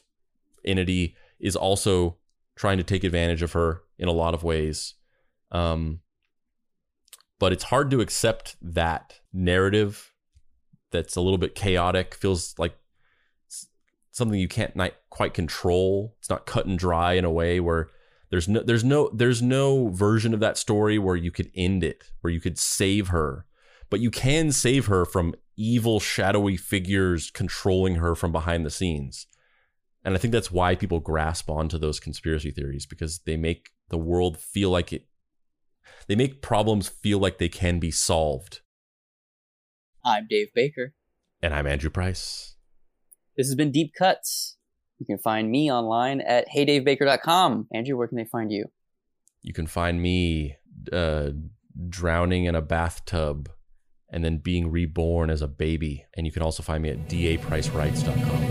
entity is also trying to take advantage of her in a lot of ways. Um, but it's hard to accept that narrative that's a little bit chaotic, feels like something you can't not quite control. It's not cut and dry in a way where there's no there's no there's no version of that story where you could end it, where you could save her. But you can save her from evil shadowy figures controlling her from behind the scenes. And I think that's why people grasp onto those conspiracy theories because they make the world feel like it they make problems feel like they can be solved. I'm Dave Baker. And I'm Andrew Price. This has been Deep Cuts. You can find me online at heydavebaker.com. Andrew, where can they find you? You can find me uh, drowning in a bathtub and then being reborn as a baby. And you can also find me at dapricerights.com.